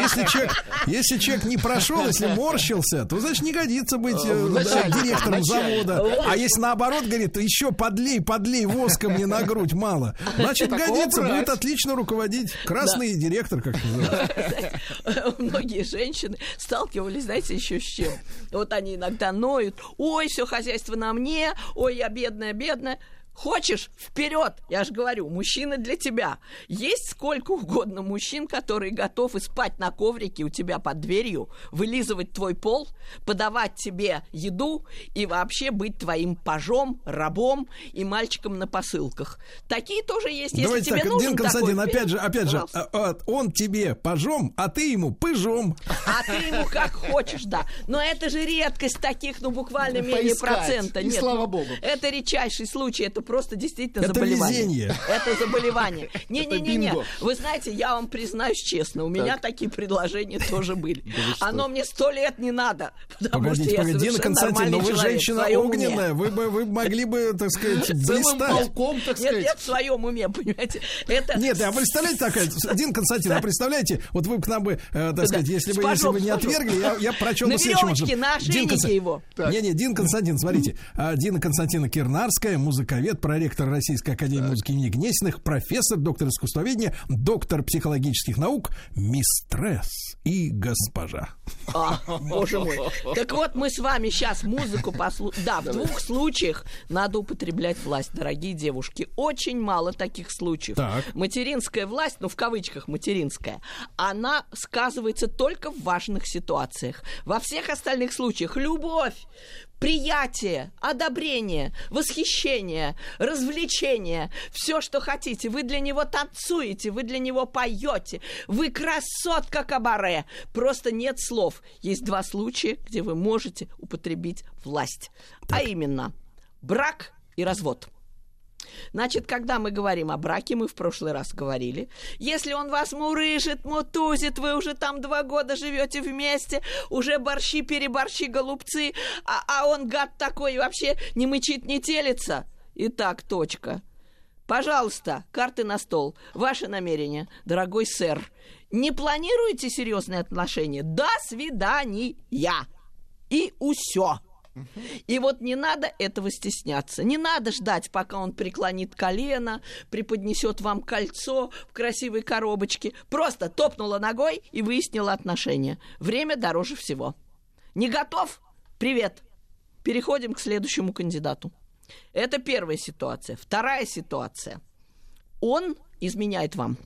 Если человек, если человек не прошел, если морщился, то, значит, не годится быть э, да, директором завода. А если наоборот, говорит, еще подлей, подлей, воска мне на грудь мало, значит, годится, будет отлично руководить. Красный директор, как называется. Многие женщины сталкивались, знаете, еще с чем? Вот они иногда ноют, ой, все хозяйство на мне, ой, я бедная, бедная. Хочешь? Вперед! Я же говорю, мужчина для тебя. Есть сколько угодно мужчин, которые готовы спать на коврике у тебя под дверью, вылизывать твой пол, подавать тебе еду и вообще быть твоим пажом, рабом и мальчиком на посылках. Такие тоже есть. Если Давайте тебе так, нужен Дин Константин, такой, опять же, опять же, а, а, он тебе пожом, а ты ему пыжом. А ты ему как хочешь, да. Но это же редкость таких, ну, буквально менее процента. И Нет, слава ну, богу. Это редчайший случай, это просто действительно Это заболевание. везение. Это заболевание. Не-не-не-не. Вы знаете, я вам признаюсь честно, у меня такие предложения тоже были. Оно мне сто лет не надо, потому Погодите, что я погодите, Дина совершенно Константин, но вы женщина огненная, вы бы вы могли бы, так сказать, блистать. полком, так Нет, сказать. нет, в своем уме, понимаете. Это Нет, а представляете такая, Дин Константин, а представляете, вот вы к нам бы, э, так сказать, если бы, если бы не отвергли, я, я прочел На бы следующим на Константин- его. Не-не, Дин Константин, смотрите. а, Дина Константина Кирнарская, музыковед, проректор Российской Академии музыки имени Гнесиных, профессор, доктор искусствоведения, доктор психологических наук, мистресс и госпожа. А, боже мой. Так вот, мы с вами сейчас музыку послушаем. Да, в двух случаях надо употреблять власть, дорогие девушки. Очень мало таких случаев. Так. Материнская власть, ну, в кавычках материнская, она сказывается только в важных ситуациях. Во всех остальных случаях любовь, приятие, одобрение, восхищение, развлечение, все, что хотите. Вы для него танцуете, вы для него поете, вы красотка кабаре. Просто нет слов. Есть два случая, где вы можете употребить власть. А именно, брак и развод. Значит, когда мы говорим о браке, мы в прошлый раз говорили, если он вас мурыжит, мутузит, вы уже там два года живете вместе, уже борщи, переборщи, голубцы, а, а он гад такой вообще не мычит, не телится. Итак, точка. Пожалуйста, карты на стол. Ваше намерение, дорогой сэр. Не планируете серьезные отношения? До свидания. И усё. И вот не надо этого стесняться. Не надо ждать, пока он преклонит колено, преподнесет вам кольцо в красивой коробочке. Просто топнула ногой и выяснила отношения. Время дороже всего. Не готов? Привет. Переходим к следующему кандидату. Это первая ситуация. Вторая ситуация. Он изменяет вам.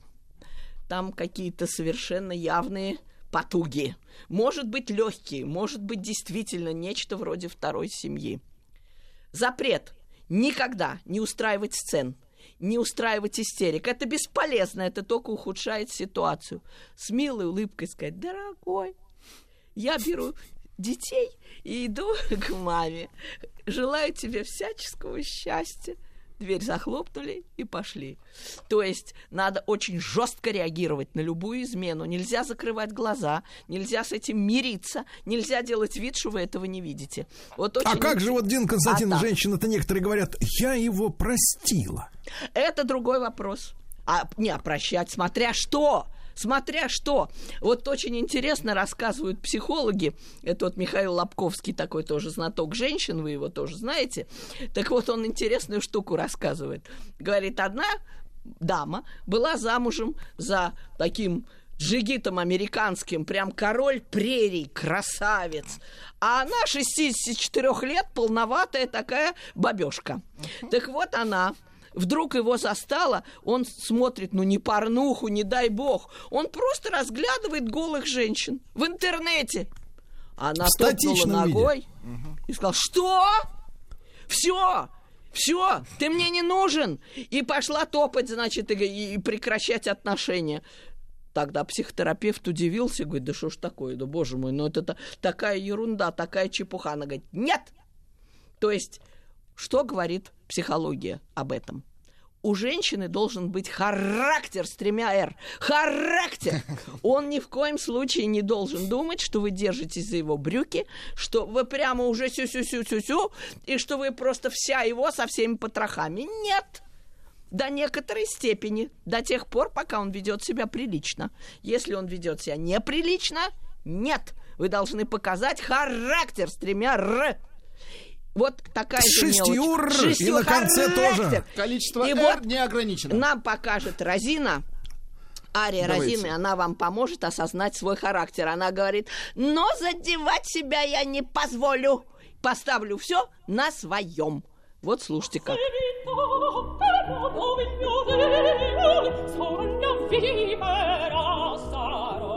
Там какие-то совершенно явные потуги. Может быть, легкие, может быть, действительно нечто вроде второй семьи. Запрет. Никогда не устраивать сцен, не устраивать истерик. Это бесполезно, это только ухудшает ситуацию. С милой улыбкой сказать, дорогой, я беру детей и иду к маме. Желаю тебе всяческого счастья. Дверь захлопнули и пошли. То есть надо очень жестко реагировать на любую измену. Нельзя закрывать глаза, нельзя с этим мириться, нельзя делать вид, что вы этого не видите. Вот А очень как же вот, Дин Константин, А так. женщины-то некоторые говорят, я его простила. Это другой вопрос. А не а прощать, смотря что. Смотря что. Вот очень интересно рассказывают психологи. Это вот Михаил Лобковский, такой тоже знаток женщин, вы его тоже знаете. Так вот, он интересную штуку рассказывает. Говорит, одна дама была замужем за таким джигитом американским, прям король прерий, красавец. А она 64 лет, полноватая такая бабешка. Так вот она вдруг его застала, он смотрит, ну не порнуху, не дай бог, он просто разглядывает голых женщин в интернете. Она В топнула статичном виде. ногой и сказала, что? Все, все, ты мне не нужен. И пошла топать, значит, и, и прекращать отношения. Тогда психотерапевт удивился, говорит, да что ж такое, да боже мой, ну это та- такая ерунда, такая чепуха. Она говорит, нет. То есть, что говорит психология об этом? У женщины должен быть характер с тремя «р». Характер! Он ни в коем случае не должен думать, что вы держитесь за его брюки, что вы прямо уже сю-сю-сю-сю-сю, и что вы просто вся его со всеми потрохами. Нет! До некоторой степени, до тех пор, пока он ведет себя прилично. Если он ведет себя неприлично, нет. Вы должны показать характер с тремя «р». Вот такая же шестью и на конце тоже. Количество И «р» вот не ограничено. Нам покажет Розина. Ария Давайте. Розины, она вам поможет осознать свой характер. Она говорит, но задевать себя я не позволю. Поставлю все на своем. Вот слушайте как. Farò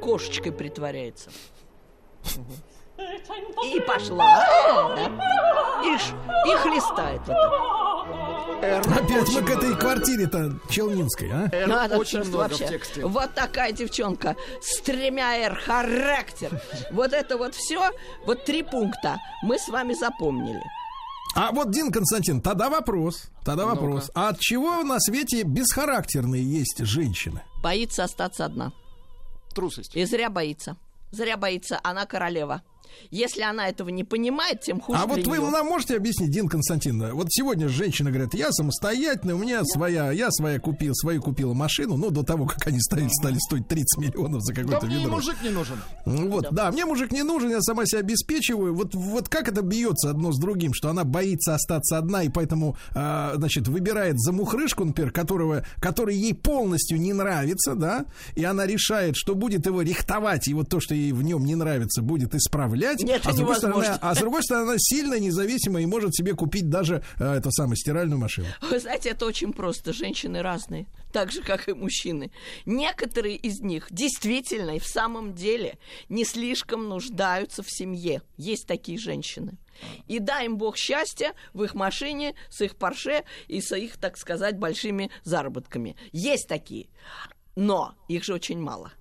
Кошечкой притворяется. И пошла. Да. И, ш- и хлестает вот так. Опять мы к этой квартире-то Челнинской, а? Р Надо очень просто много вообще. в тексте. Вот такая девчонка с тремя R характер. Вот это вот все, вот три пункта мы с вами запомнили. А вот, Дин Константин, тогда вопрос. Тогда вопрос. А от чего на свете бесхарактерные есть женщины? Боится остаться одна. Трусость. И зря боится. Зря боится, она королева. Если она этого не понимает, тем хуже А вот для вы нам можете объяснить, Дин Константин, вот сегодня женщины говорят, я самостоятельная, у меня своя, я своя купил, свою купила машину, ну, до того, как они стали, стали стоить 30 миллионов за Да какой-то мне и ведро. мужик не нужен. Ну Вот, да. мне мужик не нужен, я сама себя обеспечиваю. Вот, вот как это бьется одно с другим, что она боится остаться одна и поэтому, а, значит, выбирает замухрышку, например, которого, который ей полностью не нравится, да, и она решает, что будет его рихтовать, и вот то, что ей в нем не нравится, будет исправлять. Нет, а, с другой стороны, а с другой стороны, она сильно независима и может себе купить даже а, это самое стиральную машину. Вы знаете, это очень просто. Женщины разные, так же, как и мужчины. Некоторые из них действительно и в самом деле не слишком нуждаются в семье. Есть такие женщины. И дай им Бог счастья в их машине, с их парше и с их, так сказать, большими заработками. Есть такие. Но их же очень мало.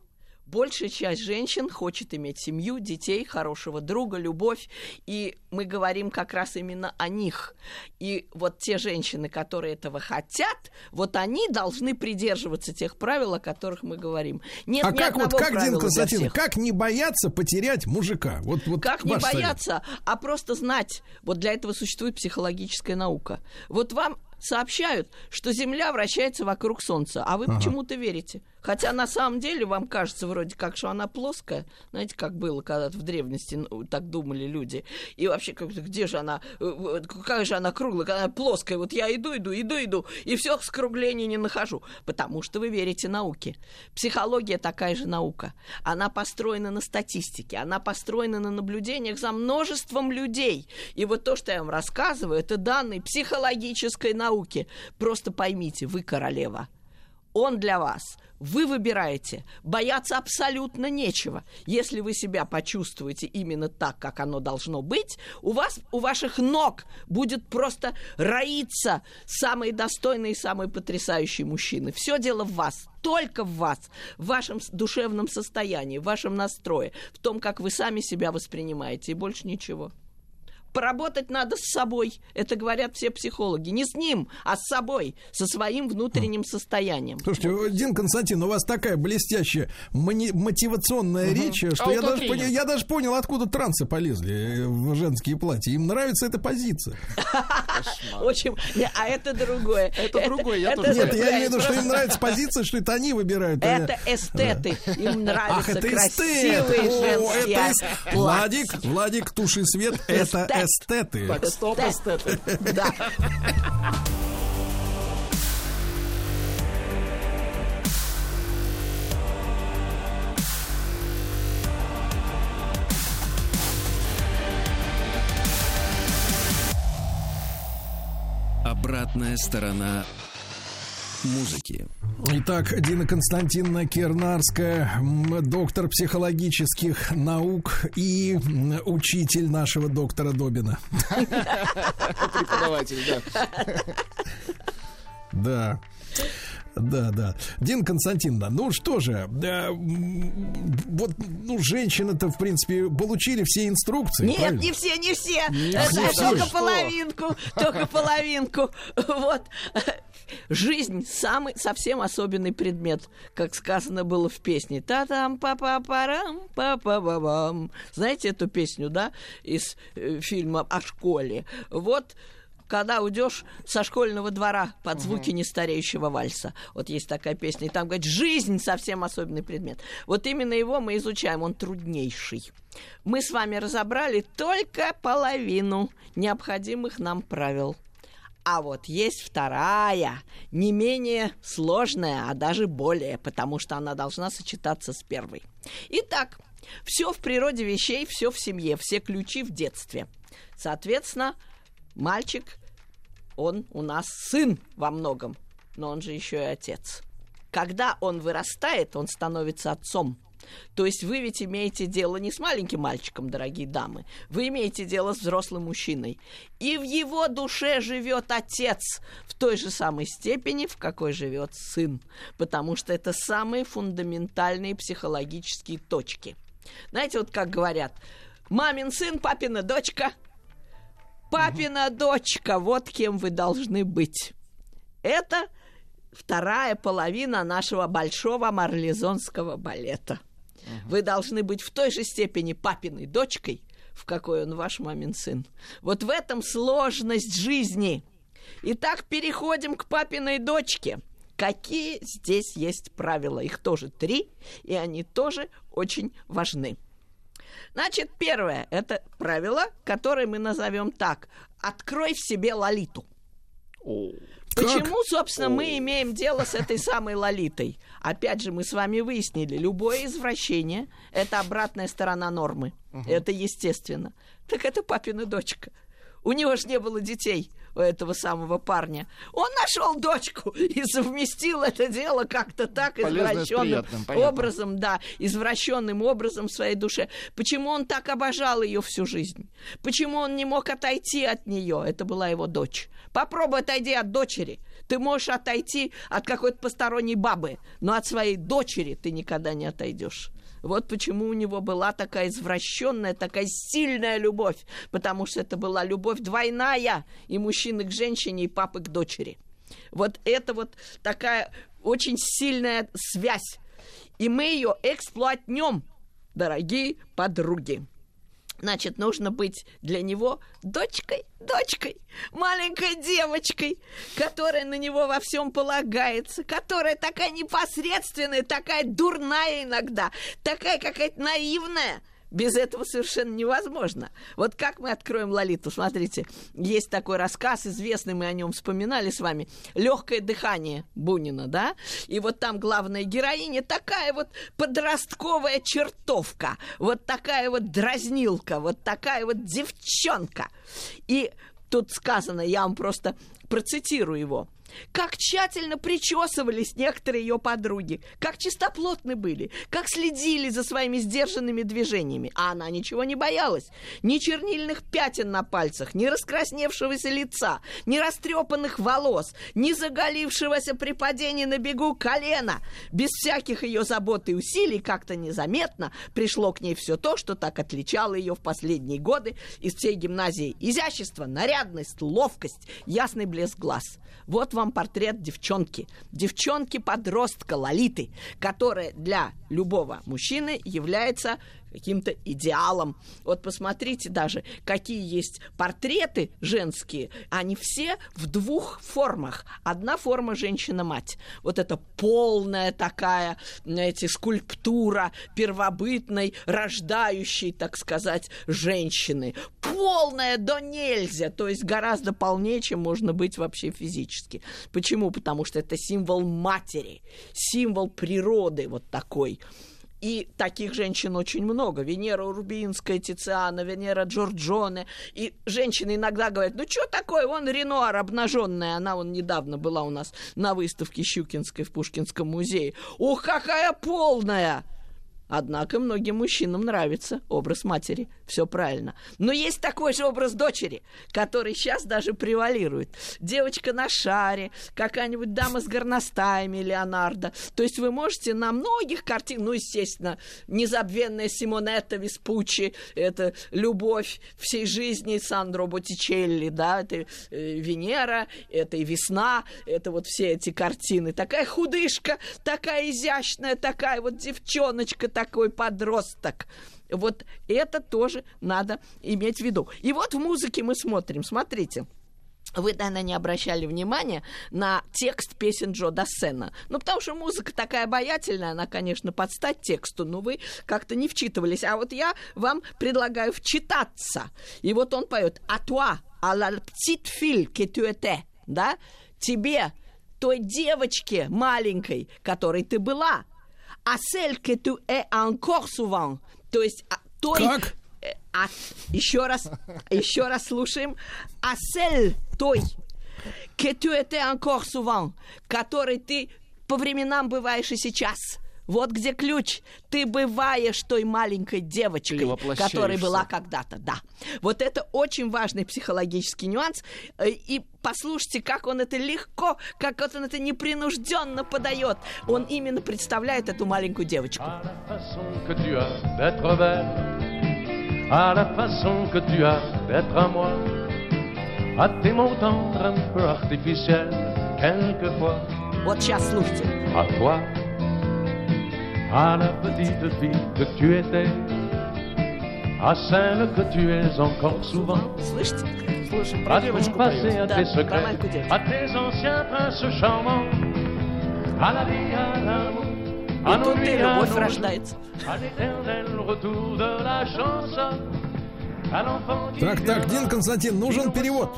Большая часть женщин хочет иметь семью, детей, хорошего друга, любовь. И мы говорим как раз именно о них. И вот те женщины, которые этого хотят, вот они должны придерживаться тех правил, о которых мы говорим. Нет а ни как вот, как, Дин Константин, как не бояться потерять мужика? Вот, вот Как не ваш совет. бояться, а просто знать. Вот для этого существует психологическая наука. Вот вам сообщают, что Земля вращается вокруг Солнца, а вы Ага. почему-то верите. Хотя на самом деле вам кажется вроде как, что она плоская. Знаете, как было когда-то в древности, ну, так думали люди. И вообще, как где же она, э, э, какая же она круглая, когда она плоская. Вот я иду, иду, иду, иду, и все скругление не нахожу. Потому что вы верите науке. Психология такая же наука. Она построена на статистике, она построена на наблюдениях за множеством людей. И вот то, что я вам рассказываю, это данные психологической науки. Просто поймите, вы королева. Он для вас. Вы выбираете. Бояться абсолютно нечего. Если вы себя почувствуете именно так, как оно должно быть, у вас, у ваших ног будет просто роиться самые достойные самые потрясающие мужчины. Все дело в вас. Только в вас, в вашем душевном состоянии, в вашем настрое, в том, как вы сами себя воспринимаете, и больше ничего. Поработать надо с собой. Это говорят все психологи. Не с ним, а с собой, со своим внутренним состоянием. Слушайте, Дин Константин, у вас такая блестящая мани- мотивационная речь, что я даже, понял, я даже понял, откуда трансы полезли э, в женские платья. Им нравится эта позиция. Очень... А это другое. Это другое, я тоже Нет, я имею в виду, что им нравится позиция, что это они выбирают. а Это эстеты. Им нравятся красивые женские. Владик, Владик, туши свет, это. Эстеты. Так, стоп, эстеты. Да. Обратная сторона музыки. Итак, Дина Константиновна Кернарская, доктор психологических наук и учитель нашего доктора Добина. Преподаватель, да. Да. Да, да. Дин Константиновна, ну что же, да, м, вот, ну, женщины-то, в принципе, получили все инструкции. Нет, правильно? не все, не все. не Это все. только Что? половинку, только половинку. Вот. Жизнь самый совсем особенный предмет, как сказано было в песне. Та-там, па-па-парам, па-па-ба-бам. Знаете эту песню, да, из э, фильма о школе? Вот когда уйдешь со школьного двора под звуки нестареющего вальса. Вот есть такая песня, и там говорит, жизнь совсем особенный предмет. Вот именно его мы изучаем, он труднейший. Мы с вами разобрали только половину необходимых нам правил. А вот есть вторая, не менее сложная, а даже более, потому что она должна сочетаться с первой. Итак, все в природе вещей, все в семье, все ключи в детстве. Соответственно, мальчик, он у нас сын во многом, но он же еще и отец. Когда он вырастает, он становится отцом. То есть вы ведь имеете дело не с маленьким мальчиком, дорогие дамы, вы имеете дело с взрослым мужчиной. И в его душе живет отец в той же самой степени, в какой живет сын. Потому что это самые фундаментальные психологические точки. Знаете, вот как говорят, мамин сын, папина дочка, папина дочка, вот кем вы должны быть. Это вторая половина нашего большого марлезонского балета. Вы должны быть в той же степени папиной дочкой, в какой он ваш мамин сын. Вот в этом сложность жизни. Итак, переходим к папиной дочке. Какие здесь есть правила? Их тоже три, и они тоже очень важны. Значит, первое – это правило, которое мы назовем так. Открой в себе лолиту. Почему, собственно, мы имеем дело с этой самой лолитой? Опять же, мы с вами выяснили, любое извращение – это обратная сторона нормы. Это естественно. Так это папина дочка. У него же не было детей, у этого самого парня. Он нашел дочку и совместил это дело как-то так Полезное с извращенным приятным, понятно. образом, да, извращенным образом в своей душе. Почему он так обожал ее всю жизнь? Почему он не мог отойти от нее? Это была его дочь. Попробуй отойди от дочери. Ты можешь отойти от какой-то посторонней бабы, но от своей дочери ты никогда не отойдешь. Вот почему у него была такая извращенная, такая сильная любовь, потому что это была любовь двойная и мужчины к женщине, и папы к дочери. Вот это вот такая очень сильная связь. И мы ее эксплуатнем, дорогие подруги. Значит, нужно быть для него дочкой, дочкой, маленькой девочкой, которая на него во всем полагается, которая такая непосредственная, такая дурная иногда, такая какая-то наивная. Без этого совершенно невозможно. Вот как мы откроем Лолиту? Смотрите, есть такой рассказ, известный, мы о нем вспоминали с вами. Легкое дыхание Бунина, да? И вот там главная героиня такая вот подростковая чертовка, вот такая вот дразнилка, вот такая вот девчонка. И тут сказано, я вам просто процитирую его. Как тщательно причесывались некоторые ее подруги, как чистоплотны были, как следили за своими сдержанными движениями. А она ничего не боялась. Ни чернильных пятен на пальцах, ни раскрасневшегося лица, ни растрепанных волос, ни заголившегося при падении на бегу колена. Без всяких ее забот и усилий как-то незаметно пришло к ней все то, что так отличало ее в последние годы из всей гимназии. Изящество, нарядность, ловкость, ясный блеск глаз. Вот вам портрет девчонки. Девчонки-подростка Лолиты, которая для любого мужчины является каким-то идеалом. Вот посмотрите даже, какие есть портреты женские. Они все в двух формах. Одна форма женщина-мать. Вот это полная такая, знаете, скульптура первобытной, рождающей, так сказать, женщины. Полная до нельзя, то есть гораздо полнее, чем можно быть вообще физически. Почему? Потому что это символ матери, символ природы вот такой. И таких женщин очень много. Венера Урбинская, Тициана, Венера Джорджоне. И женщины иногда говорят, ну что такое, вон Ренуар обнаженная. Она вон недавно была у нас на выставке Щукинской в Пушкинском музее. Ух, какая полная! Однако многим мужчинам нравится образ матери. Все правильно. Но есть такой же образ дочери, который сейчас даже превалирует. Девочка на шаре, какая-нибудь дама с горностаями Леонардо. То есть вы можете на многих картинах, ну, естественно, незабвенная Симонетта Веспуччи, это любовь всей жизни Сандро Боттичелли, да, это э, Венера, это и весна, это вот все эти картины. Такая худышка, такая изящная, такая вот девчоночка, такой подросток. Вот это тоже надо иметь в виду. И вот в музыке мы смотрим, смотрите. Вы, наверное, не обращали внимания на текст песен Джо Дассена. Ну, потому что музыка такая обаятельная, она, конечно, под стать тексту, но вы как-то не вчитывались. А вот я вам предлагаю вчитаться. И вот он поет «А toi, à la petite fille que tu étais», да? Тебе, той девочке маленькой, которой ты была, а celle que tu es encore souvent, то есть а, той... Как? а, еще раз, еще раз слушаем. А celle той, que tu étais encore souvent, которой ты по временам бываешь и сейчас. Вот где ключ. Ты бываешь той маленькой девочкой, которой была когда-то, да. Вот это очень важный психологический нюанс. Э, И послушайте, как он это легко, как вот он это непринужденно подает. Он именно представляет эту маленькую девочку. À la façon que tu as d'être belle, à la façon que tu as d'être à moi, à tes mots tendres un peu artificiels, quelquefois, Вот сейчас слушайте. à toi, à la petite fille que tu étais, à celle que tu es encore souvent, Слышите? Слышим, про à ton девочку passé, поют. à Да, tes про secrets, маленькую девочку. à tes anciens princes charmants, à la vie, à l'amour, à И nos тут и nuits, à любовь nos рождается. à l'éternel retour de la chance, à l'enfant qui Так, так, viendra, Дин Константин, нужен перевод.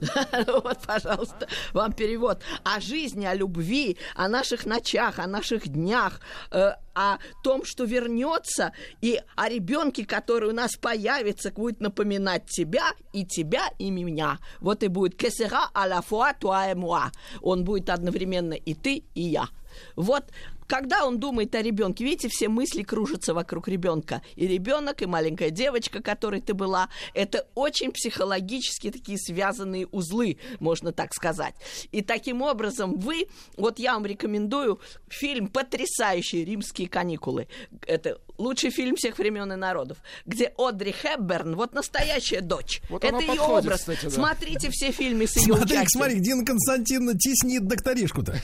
Вот, пожалуйста, вам перевод. О жизни, о любви, о наших ночах, о наших днях, э, о том, что вернется, и о ребенке, который у нас появится, будет напоминать тебя, и тебя, и меня. Вот и будет «Que sera à la fois toi et moi». Он будет одновременно и ты, и я. Вот когда он думает о ребенке, видите, все мысли кружатся вокруг ребенка. И ребенок, и маленькая девочка, которой ты была, это очень психологически такие связанные узлы, можно так сказать. И таким образом вы, вот я вам рекомендую фильм потрясающий «Римские каникулы». Это лучший фильм всех времен и народов, где Одри Хепберн, вот настоящая дочь. Вот это ее подходит, образ. кстати, да. Смотрите все фильмы с ее Смотри, смотри, Дина Константиновна теснит докторишку-то.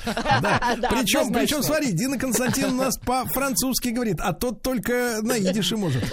Причем, причем, смотри, Дина Константиновна у нас по-французски говорит, а тот только на идише может.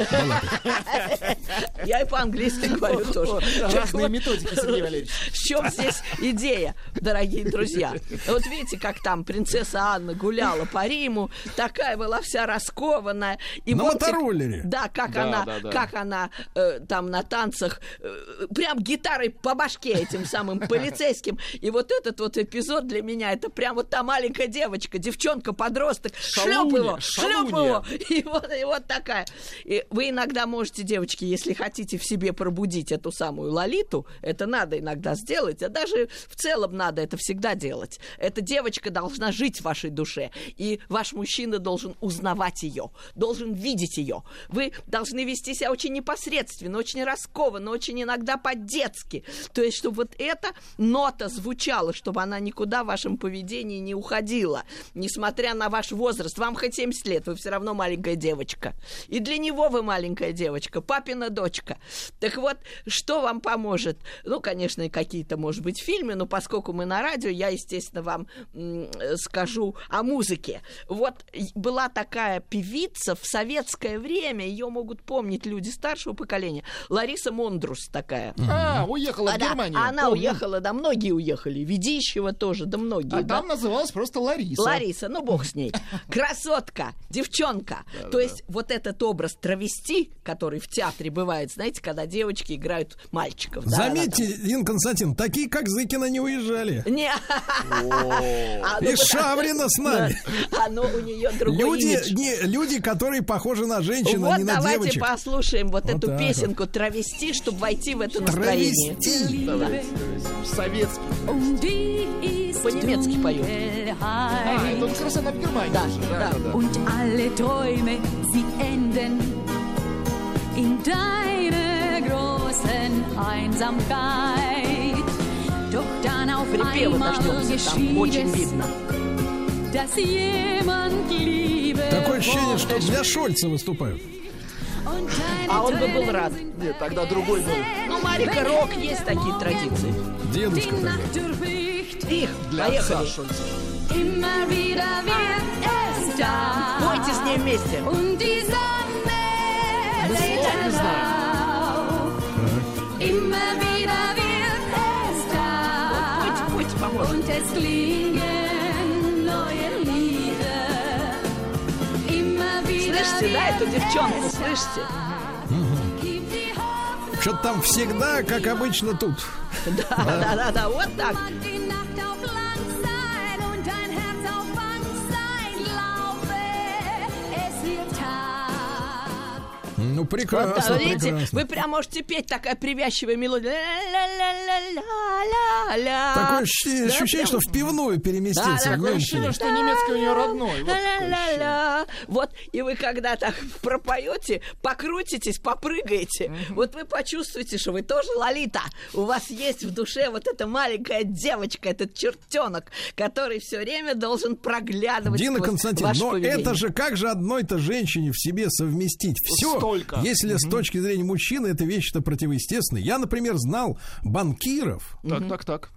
Я и по-английски говорю тоже. Разные методики, Сергей Валерьевич. В чем здесь идея, дорогие друзья? Вот видите, как там принцесса Анна гуляла по Риму, такая была вся раскованная. И На помните, мотороллере. Да, как Да, она, да, да. как она э, там на танцах э, прям гитарой по башке этим самым полицейским. И вот этот вот эпизод для меня это прям вот та маленькая девочка, девчонка, подросток, шлеп его, шлеп его, и вот, и вот такая. И вы иногда можете, девочки, если хотите в себе пробудить эту самую лолиту, это надо иногда сделать, а даже в целом надо это всегда делать. Эта девочка должна жить в вашей душе, и ваш мужчина должен узнавать ее, должен видеть ее. Вы должны вести себя очень непосредственно, очень раскованно, очень иногда по-детски. То есть, чтобы вот эта нота звучала, чтобы она никуда в вашем поведении не уходила, несмотря на ваш возраст. Вам хоть 70 лет, вы все равно маленькая девочка. И для него вы маленькая девочка, папина дочка. Так вот, что вам поможет? Ну, конечно, какие-то, может быть, фильмы, но поскольку мы на радио, я, естественно, вам э, скажу о музыке. Вот была такая певица в советское время, ее могут помнить люди старшего поколения, Лариса Мондрус такая. А, уехала А, в да, Германию. она Помню. уехала, да, многие уехали. Ведищева тоже, да многие. А да. там называлась просто Лариса. Лариса, ну бог с ней. Красотка, девчонка. То есть вот этот образ травести, который в театре бывает, знаете, когда девочки играют мальчиков. да, Заметьте, Дин Константин, такие, как Зыкина, не уезжали. Не. А, ну, И потому- Шаврина с нами. Да, Оно у нее другой Люди, имидж. не, люди, которые похожи на женщин, а Вот не на давайте девочек. послушаем вот, Вот эту так песенку «Травести», чтобы войти в это настроение. Травести. Советский. По-немецки поют. А, это как раз она в Германии. Да, да. да, да. Und alle Träume, sie enden. in deine großen Einsamkeit. Doch dann auf einmal дождемся там, очень geschieht es, видно. Такое ощущение, что для Шольца выступают. А он бы был рад. Нет, тогда другой был. Ну, Марика, рок, есть такие традиции. Дедушка тогда. Их, Для поехали. отца. Пойте с ней вместе. Мы слов не знаем. Пойте, пойте, поможем. Да, эту девчонку, слышите? Что-то там всегда, как обычно, тут. Да, да, да, да, вот так. Ну, Вот, прекрасно, да, видите, прекрасно. вы прям можете петь такая привязчивая мелодия. Ля-ля-ля-ля-ля-ля. Такое ощущение, Да, ощущение, что прям- в пивную переместился. Да, Такое ощущение, что немецкий у нее родной. Вот. Вот, и вы когда так пропоете, покрутитесь, попрыгаете, вот вы почувствуете, что вы тоже Лолита. У вас есть в душе вот эта маленькая девочка, этот чертенок, который все время должен проглядывать Дина Константин, но поведение. это же как же одной-то женщине в себе совместить все, Столько. если с точки зрения мужчины это вещь-то противоестественная. Я, например, знал банкиров, Так, так, так.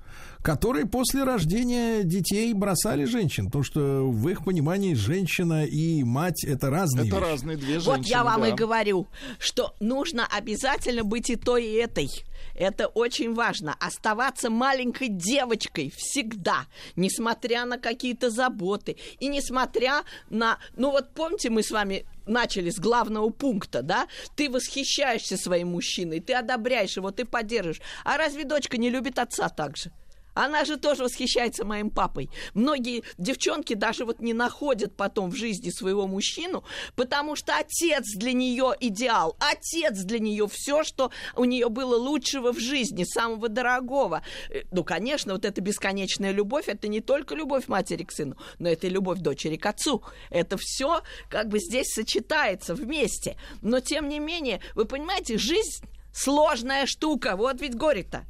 которые после рождения детей бросали женщин, потому что в их понимании женщина и мать это разные Это вещи. разные две Вот женщины. я вам да. и говорю, что нужно обязательно быть и той, и этой. Это очень важно. Оставаться маленькой девочкой всегда, несмотря на какие-то заботы. И несмотря на... Ну вот помните, мы с вами начали с главного пункта, да? Ты восхищаешься своим мужчиной, ты одобряешь его, ты поддерживаешь. А разве дочка не любит отца так же? Она же тоже восхищается моим папой. Многие девчонки даже вот не находят потом в жизни своего мужчину, потому что отец для нее идеал, отец для нее все, что у нее было лучшего в жизни, самого дорогого. Э, Ну, конечно, вот эта бесконечная любовь, это не только любовь матери к сыну, но это и любовь дочери к отцу. Это все как бы здесь сочетается вместе. Но тем не менее, вы понимаете, жизнь сложная штука. Вот ведь горе-то.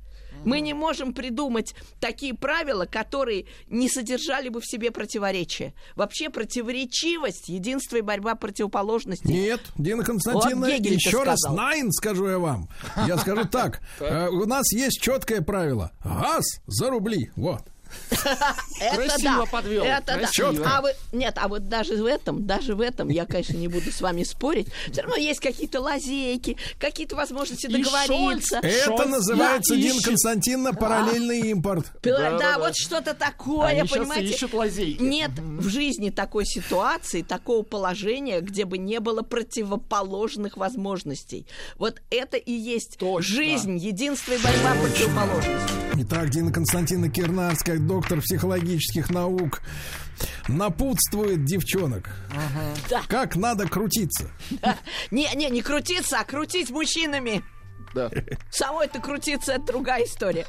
Мы не можем придумать такие правила, которые не содержали бы в себе противоречия. Вообще противоречивость, единство и борьба противоположностей. Нет, Дина Константиновна, Вот еще раз сказал. найн скажу я вам. Я скажу так. э, У нас есть четкое правило. Газ за рубли. Вот. Это Красиво да, подвел, Это да. красиво. А вы, нет, а вот даже в этом, даже в этом, я, конечно, не буду с вами спорить. Все равно есть какие-то лазейки, какие-то возможности договориться. Это называется, ищет. Константиновна, параллельный импорт. Да, вот что-то такое, понимаете? ищут лазейки. Нет в жизни такой ситуации, такого положения, где бы не было противоположных возможностей. Вот это и есть жизнь, единство и борьба противоположностей. Итак, Дина Константиновна Кирнарская, доктор психологических наук, напутствует девчонок. Да. Как надо крутиться. Не, не, не крутиться, а крутить мужчинами. Да. Самой-то крутиться это другая история.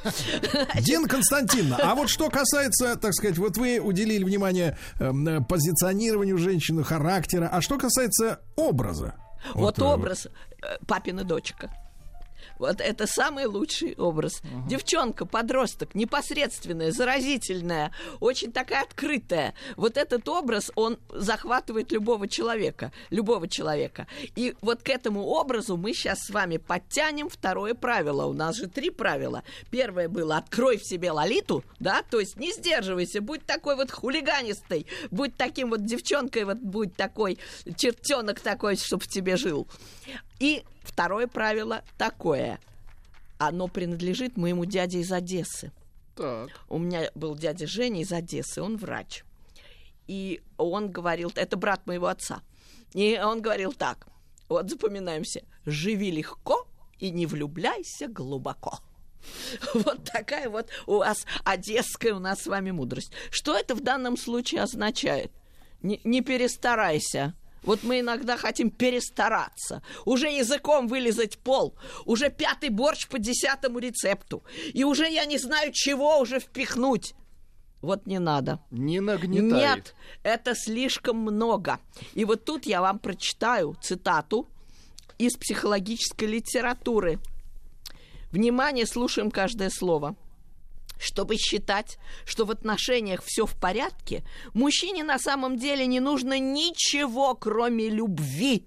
Дина Константиновна, а вот что касается, так сказать, вот вы уделили внимание э, позиционированию женщины, характера, а что касается образа? Вот э, образ э, папина дочка. Вот это самый лучший образ. Девчонка, подросток, непосредственная, заразительная, очень такая открытая. Вот этот образ, он захватывает любого человека. Любого человека. И вот к этому образу мы сейчас с вами подтянем второе правило. У нас же три правила. Первое было «открой в себе лолиту», да, то есть не сдерживайся, будь такой вот хулиганистой, будь таким вот девчонкой, вот будь такой чертенок такой, чтобы в тебе жил. И второе правило такое. Оно принадлежит моему дяде из Одессы. Так. У меня был дядя Женя из Одессы, он врач. И он говорил, это брат моего отца. И он говорил так, вот запоминаем все, живи легко и не влюбляйся глубоко. Вот такая вот у вас одесская у нас с вами мудрость. Что это в данном случае означает? Не, не перестарайся. Вот мы иногда хотим перестараться. Уже языком вылезать пол. Уже пятый борщ по десятому рецепту. И уже я не знаю, чего уже впихнуть. Вот не надо. Не нагнетай. Нет, это слишком много. И вот тут я вам прочитаю цитату из психологической литературы. Внимание, слушаем каждое слово. Чтобы считать, что в отношениях все в порядке, мужчине на самом деле не нужно ничего, кроме любви.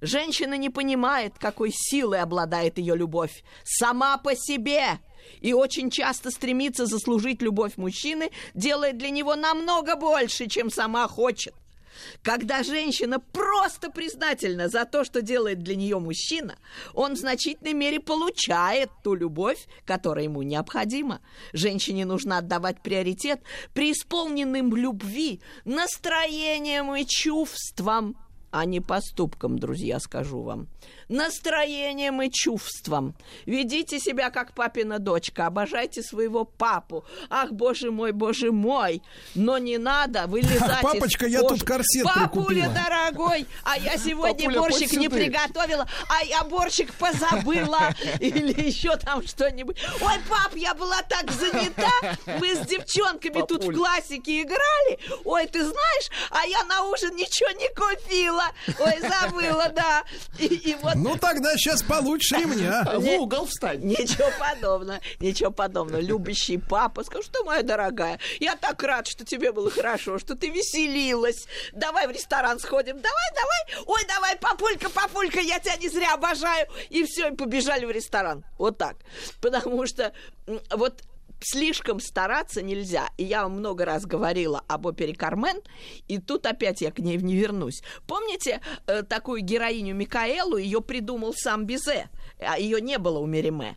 Женщина не понимает, какой силой обладает ее любовь. Сама по себе. И очень часто стремится заслужить любовь мужчины, делает для него намного больше, чем сама хочет. Когда женщина просто признательна за то, что делает для нее мужчина, он в значительной мере получает ту любовь, которая ему необходима. Женщине нужно отдавать приоритет преисполненным любви, настроением и чувствам, а не поступкам, друзья, скажу вам. Настроением и чувством. Ведите себя как папина дочка, обожайте своего папу. Ах, боже мой, боже мой. Но не надо вылезать Папочка, из я тут корсет Папуля, дорогой, а я сегодня Папуля, борщик не приготовила, а я борщик позабыла. Или еще там что-нибудь. Ой, пап, я была так занята. Мы с девчонками тут в классике играли. Ой, ты знаешь, а я на ужин ничего не купила. Ой, забыла, да. И, и вот Ну тогда сейчас получишь ремня. В Не- угол встань. Ничего подобного, ничего подобного. Любящий папа, скажу, что моя дорогая, я так рад, что тебе было хорошо, что ты веселилась. Давай в ресторан сходим, давай, давай. Ой, давай, папулька, папулька, я тебя не зря обожаю. И все, и побежали в ресторан. Вот так. Потому что вот слишком стараться нельзя. И я вам много раз говорила об опере «Кармен», и тут опять я к ней не вернусь. Помните э, такую героиню Микаэлу? Ее придумал сам Бизе, а ее не было у Мериме.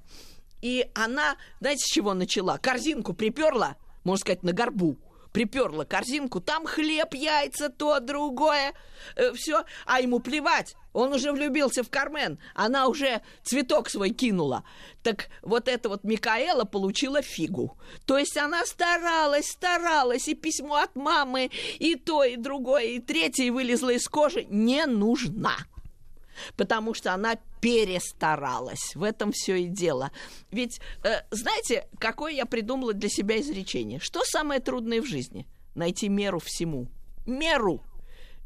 И она, знаете, с чего начала? Корзинку приперла, можно сказать, на горбу. Приперла корзинку, там хлеб, яйца, то, другое, все, а ему плевать. Он уже влюбился в Кармен, она уже цветок свой кинула. Так вот эта вот Микаэла получила фигу. То есть она старалась, старалась, и письмо от мамы, и то, и другое, и третье, и вылезла из кожи. Не нужна потому что она перестаралась. В этом все и дело. Ведь, э, знаете, какое я придумала для себя изречение? Что самое трудное в жизни? Найти меру всему. Меру.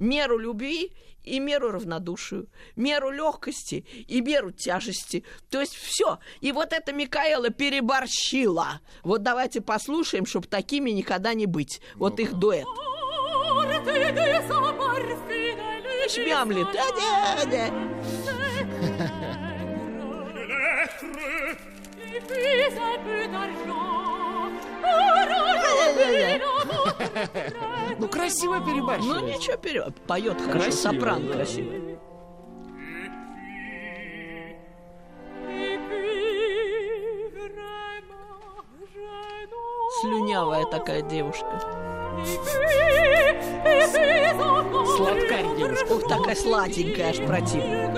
Меру любви и меру равнодушию, меру легкости и меру тяжести. То есть все. И вот эта Микаэла переборщила. Вот давайте послушаем, чтобы такими никогда не быть. Вот их дуэт. Шмямлет. Да, да, да. Ну, красиво Ну перебарщивает. ничего, вперед. Поет хорошо, Красиво, сопрано да. красиво. Слюнявая такая девушка. Сладкарь девушка. Ух, такая сладенькая, аж противно.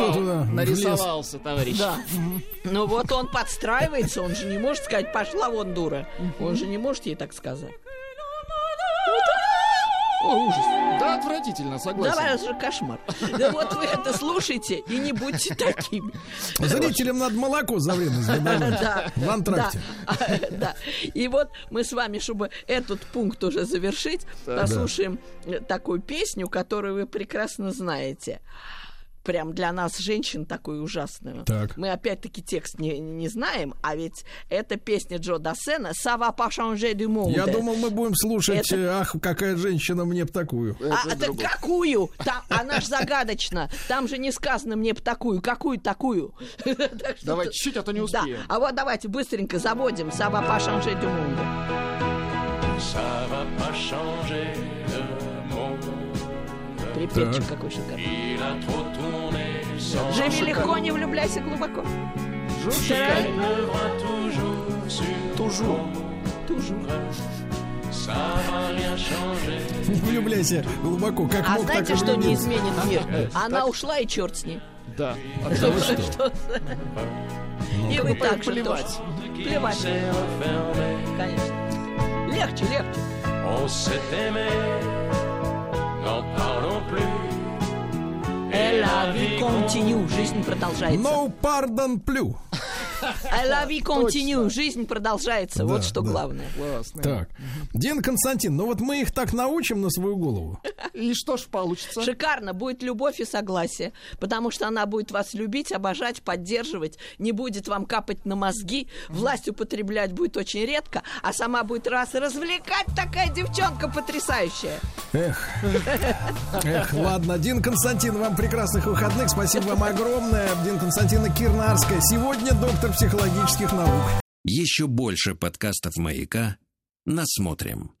Кто туда влез? Нарисовался, товарищ. Да. Ну вот он подстраивается, он же не может сказать, пошла вон дура. Он же не может ей так сказать. О, ужас. Да, отвратительно, согласен. Давай, это же кошмар. Да вот вы это слушайте и не будьте такими. Зрителям надо молоко за выдавать. Да, В антракте. Да, А, да. И вот мы с вами, чтобы этот пункт уже завершить, послушаем э, такую песню, которую вы прекрасно знаете. Прям для нас, женщин, такую ужасную. Так. Мы опять-таки текст не, не знаем, а ведь это песня Джо Дассена «Сава changer du monde». Я думал, мы будем слушать, Это- ах, какая женщина мне б такую. А, а так какую? Там, она ж загадочна. Там же не сказано мне б такую. Какую такую? Давай чуть-чуть, а то не Да. успеем. А вот давайте быстренько заводим «Сава changer du monde». Ça va pas changer. Припевчик какой шикарный. Живи легко, не влюбляйся глубоко. Changer. Не влюбляйся глубоко, как А мог, так знаете, что не изменит мир? Она ушла, и черт с ней. Да. Что- что- И вы так же плевать. Плевать, конечно. Легче, легче. n'en parlons plus. Et la vie continue. жизнь продолжается. No pardon plus. I love you continue, жизнь продолжается. Вот Да, что да. главное. Классно. Так, Дин Константин, ну вот мы их так научим на свою голову. И что ж получится? Шикарно, будет любовь и согласие, потому что она будет вас любить, обожать, поддерживать, не будет вам капать на мозги, власть употреблять будет очень редко, а сама будет раз развлекать такая девчонка потрясающая. Эх, эх, ладно. Дин Константин, вам прекрасных выходных. Спасибо вам огромное. Дин Константина Кирнарская. Сегодня доктор психологических наук. Еще больше подкастов «Маяка» насмотрим.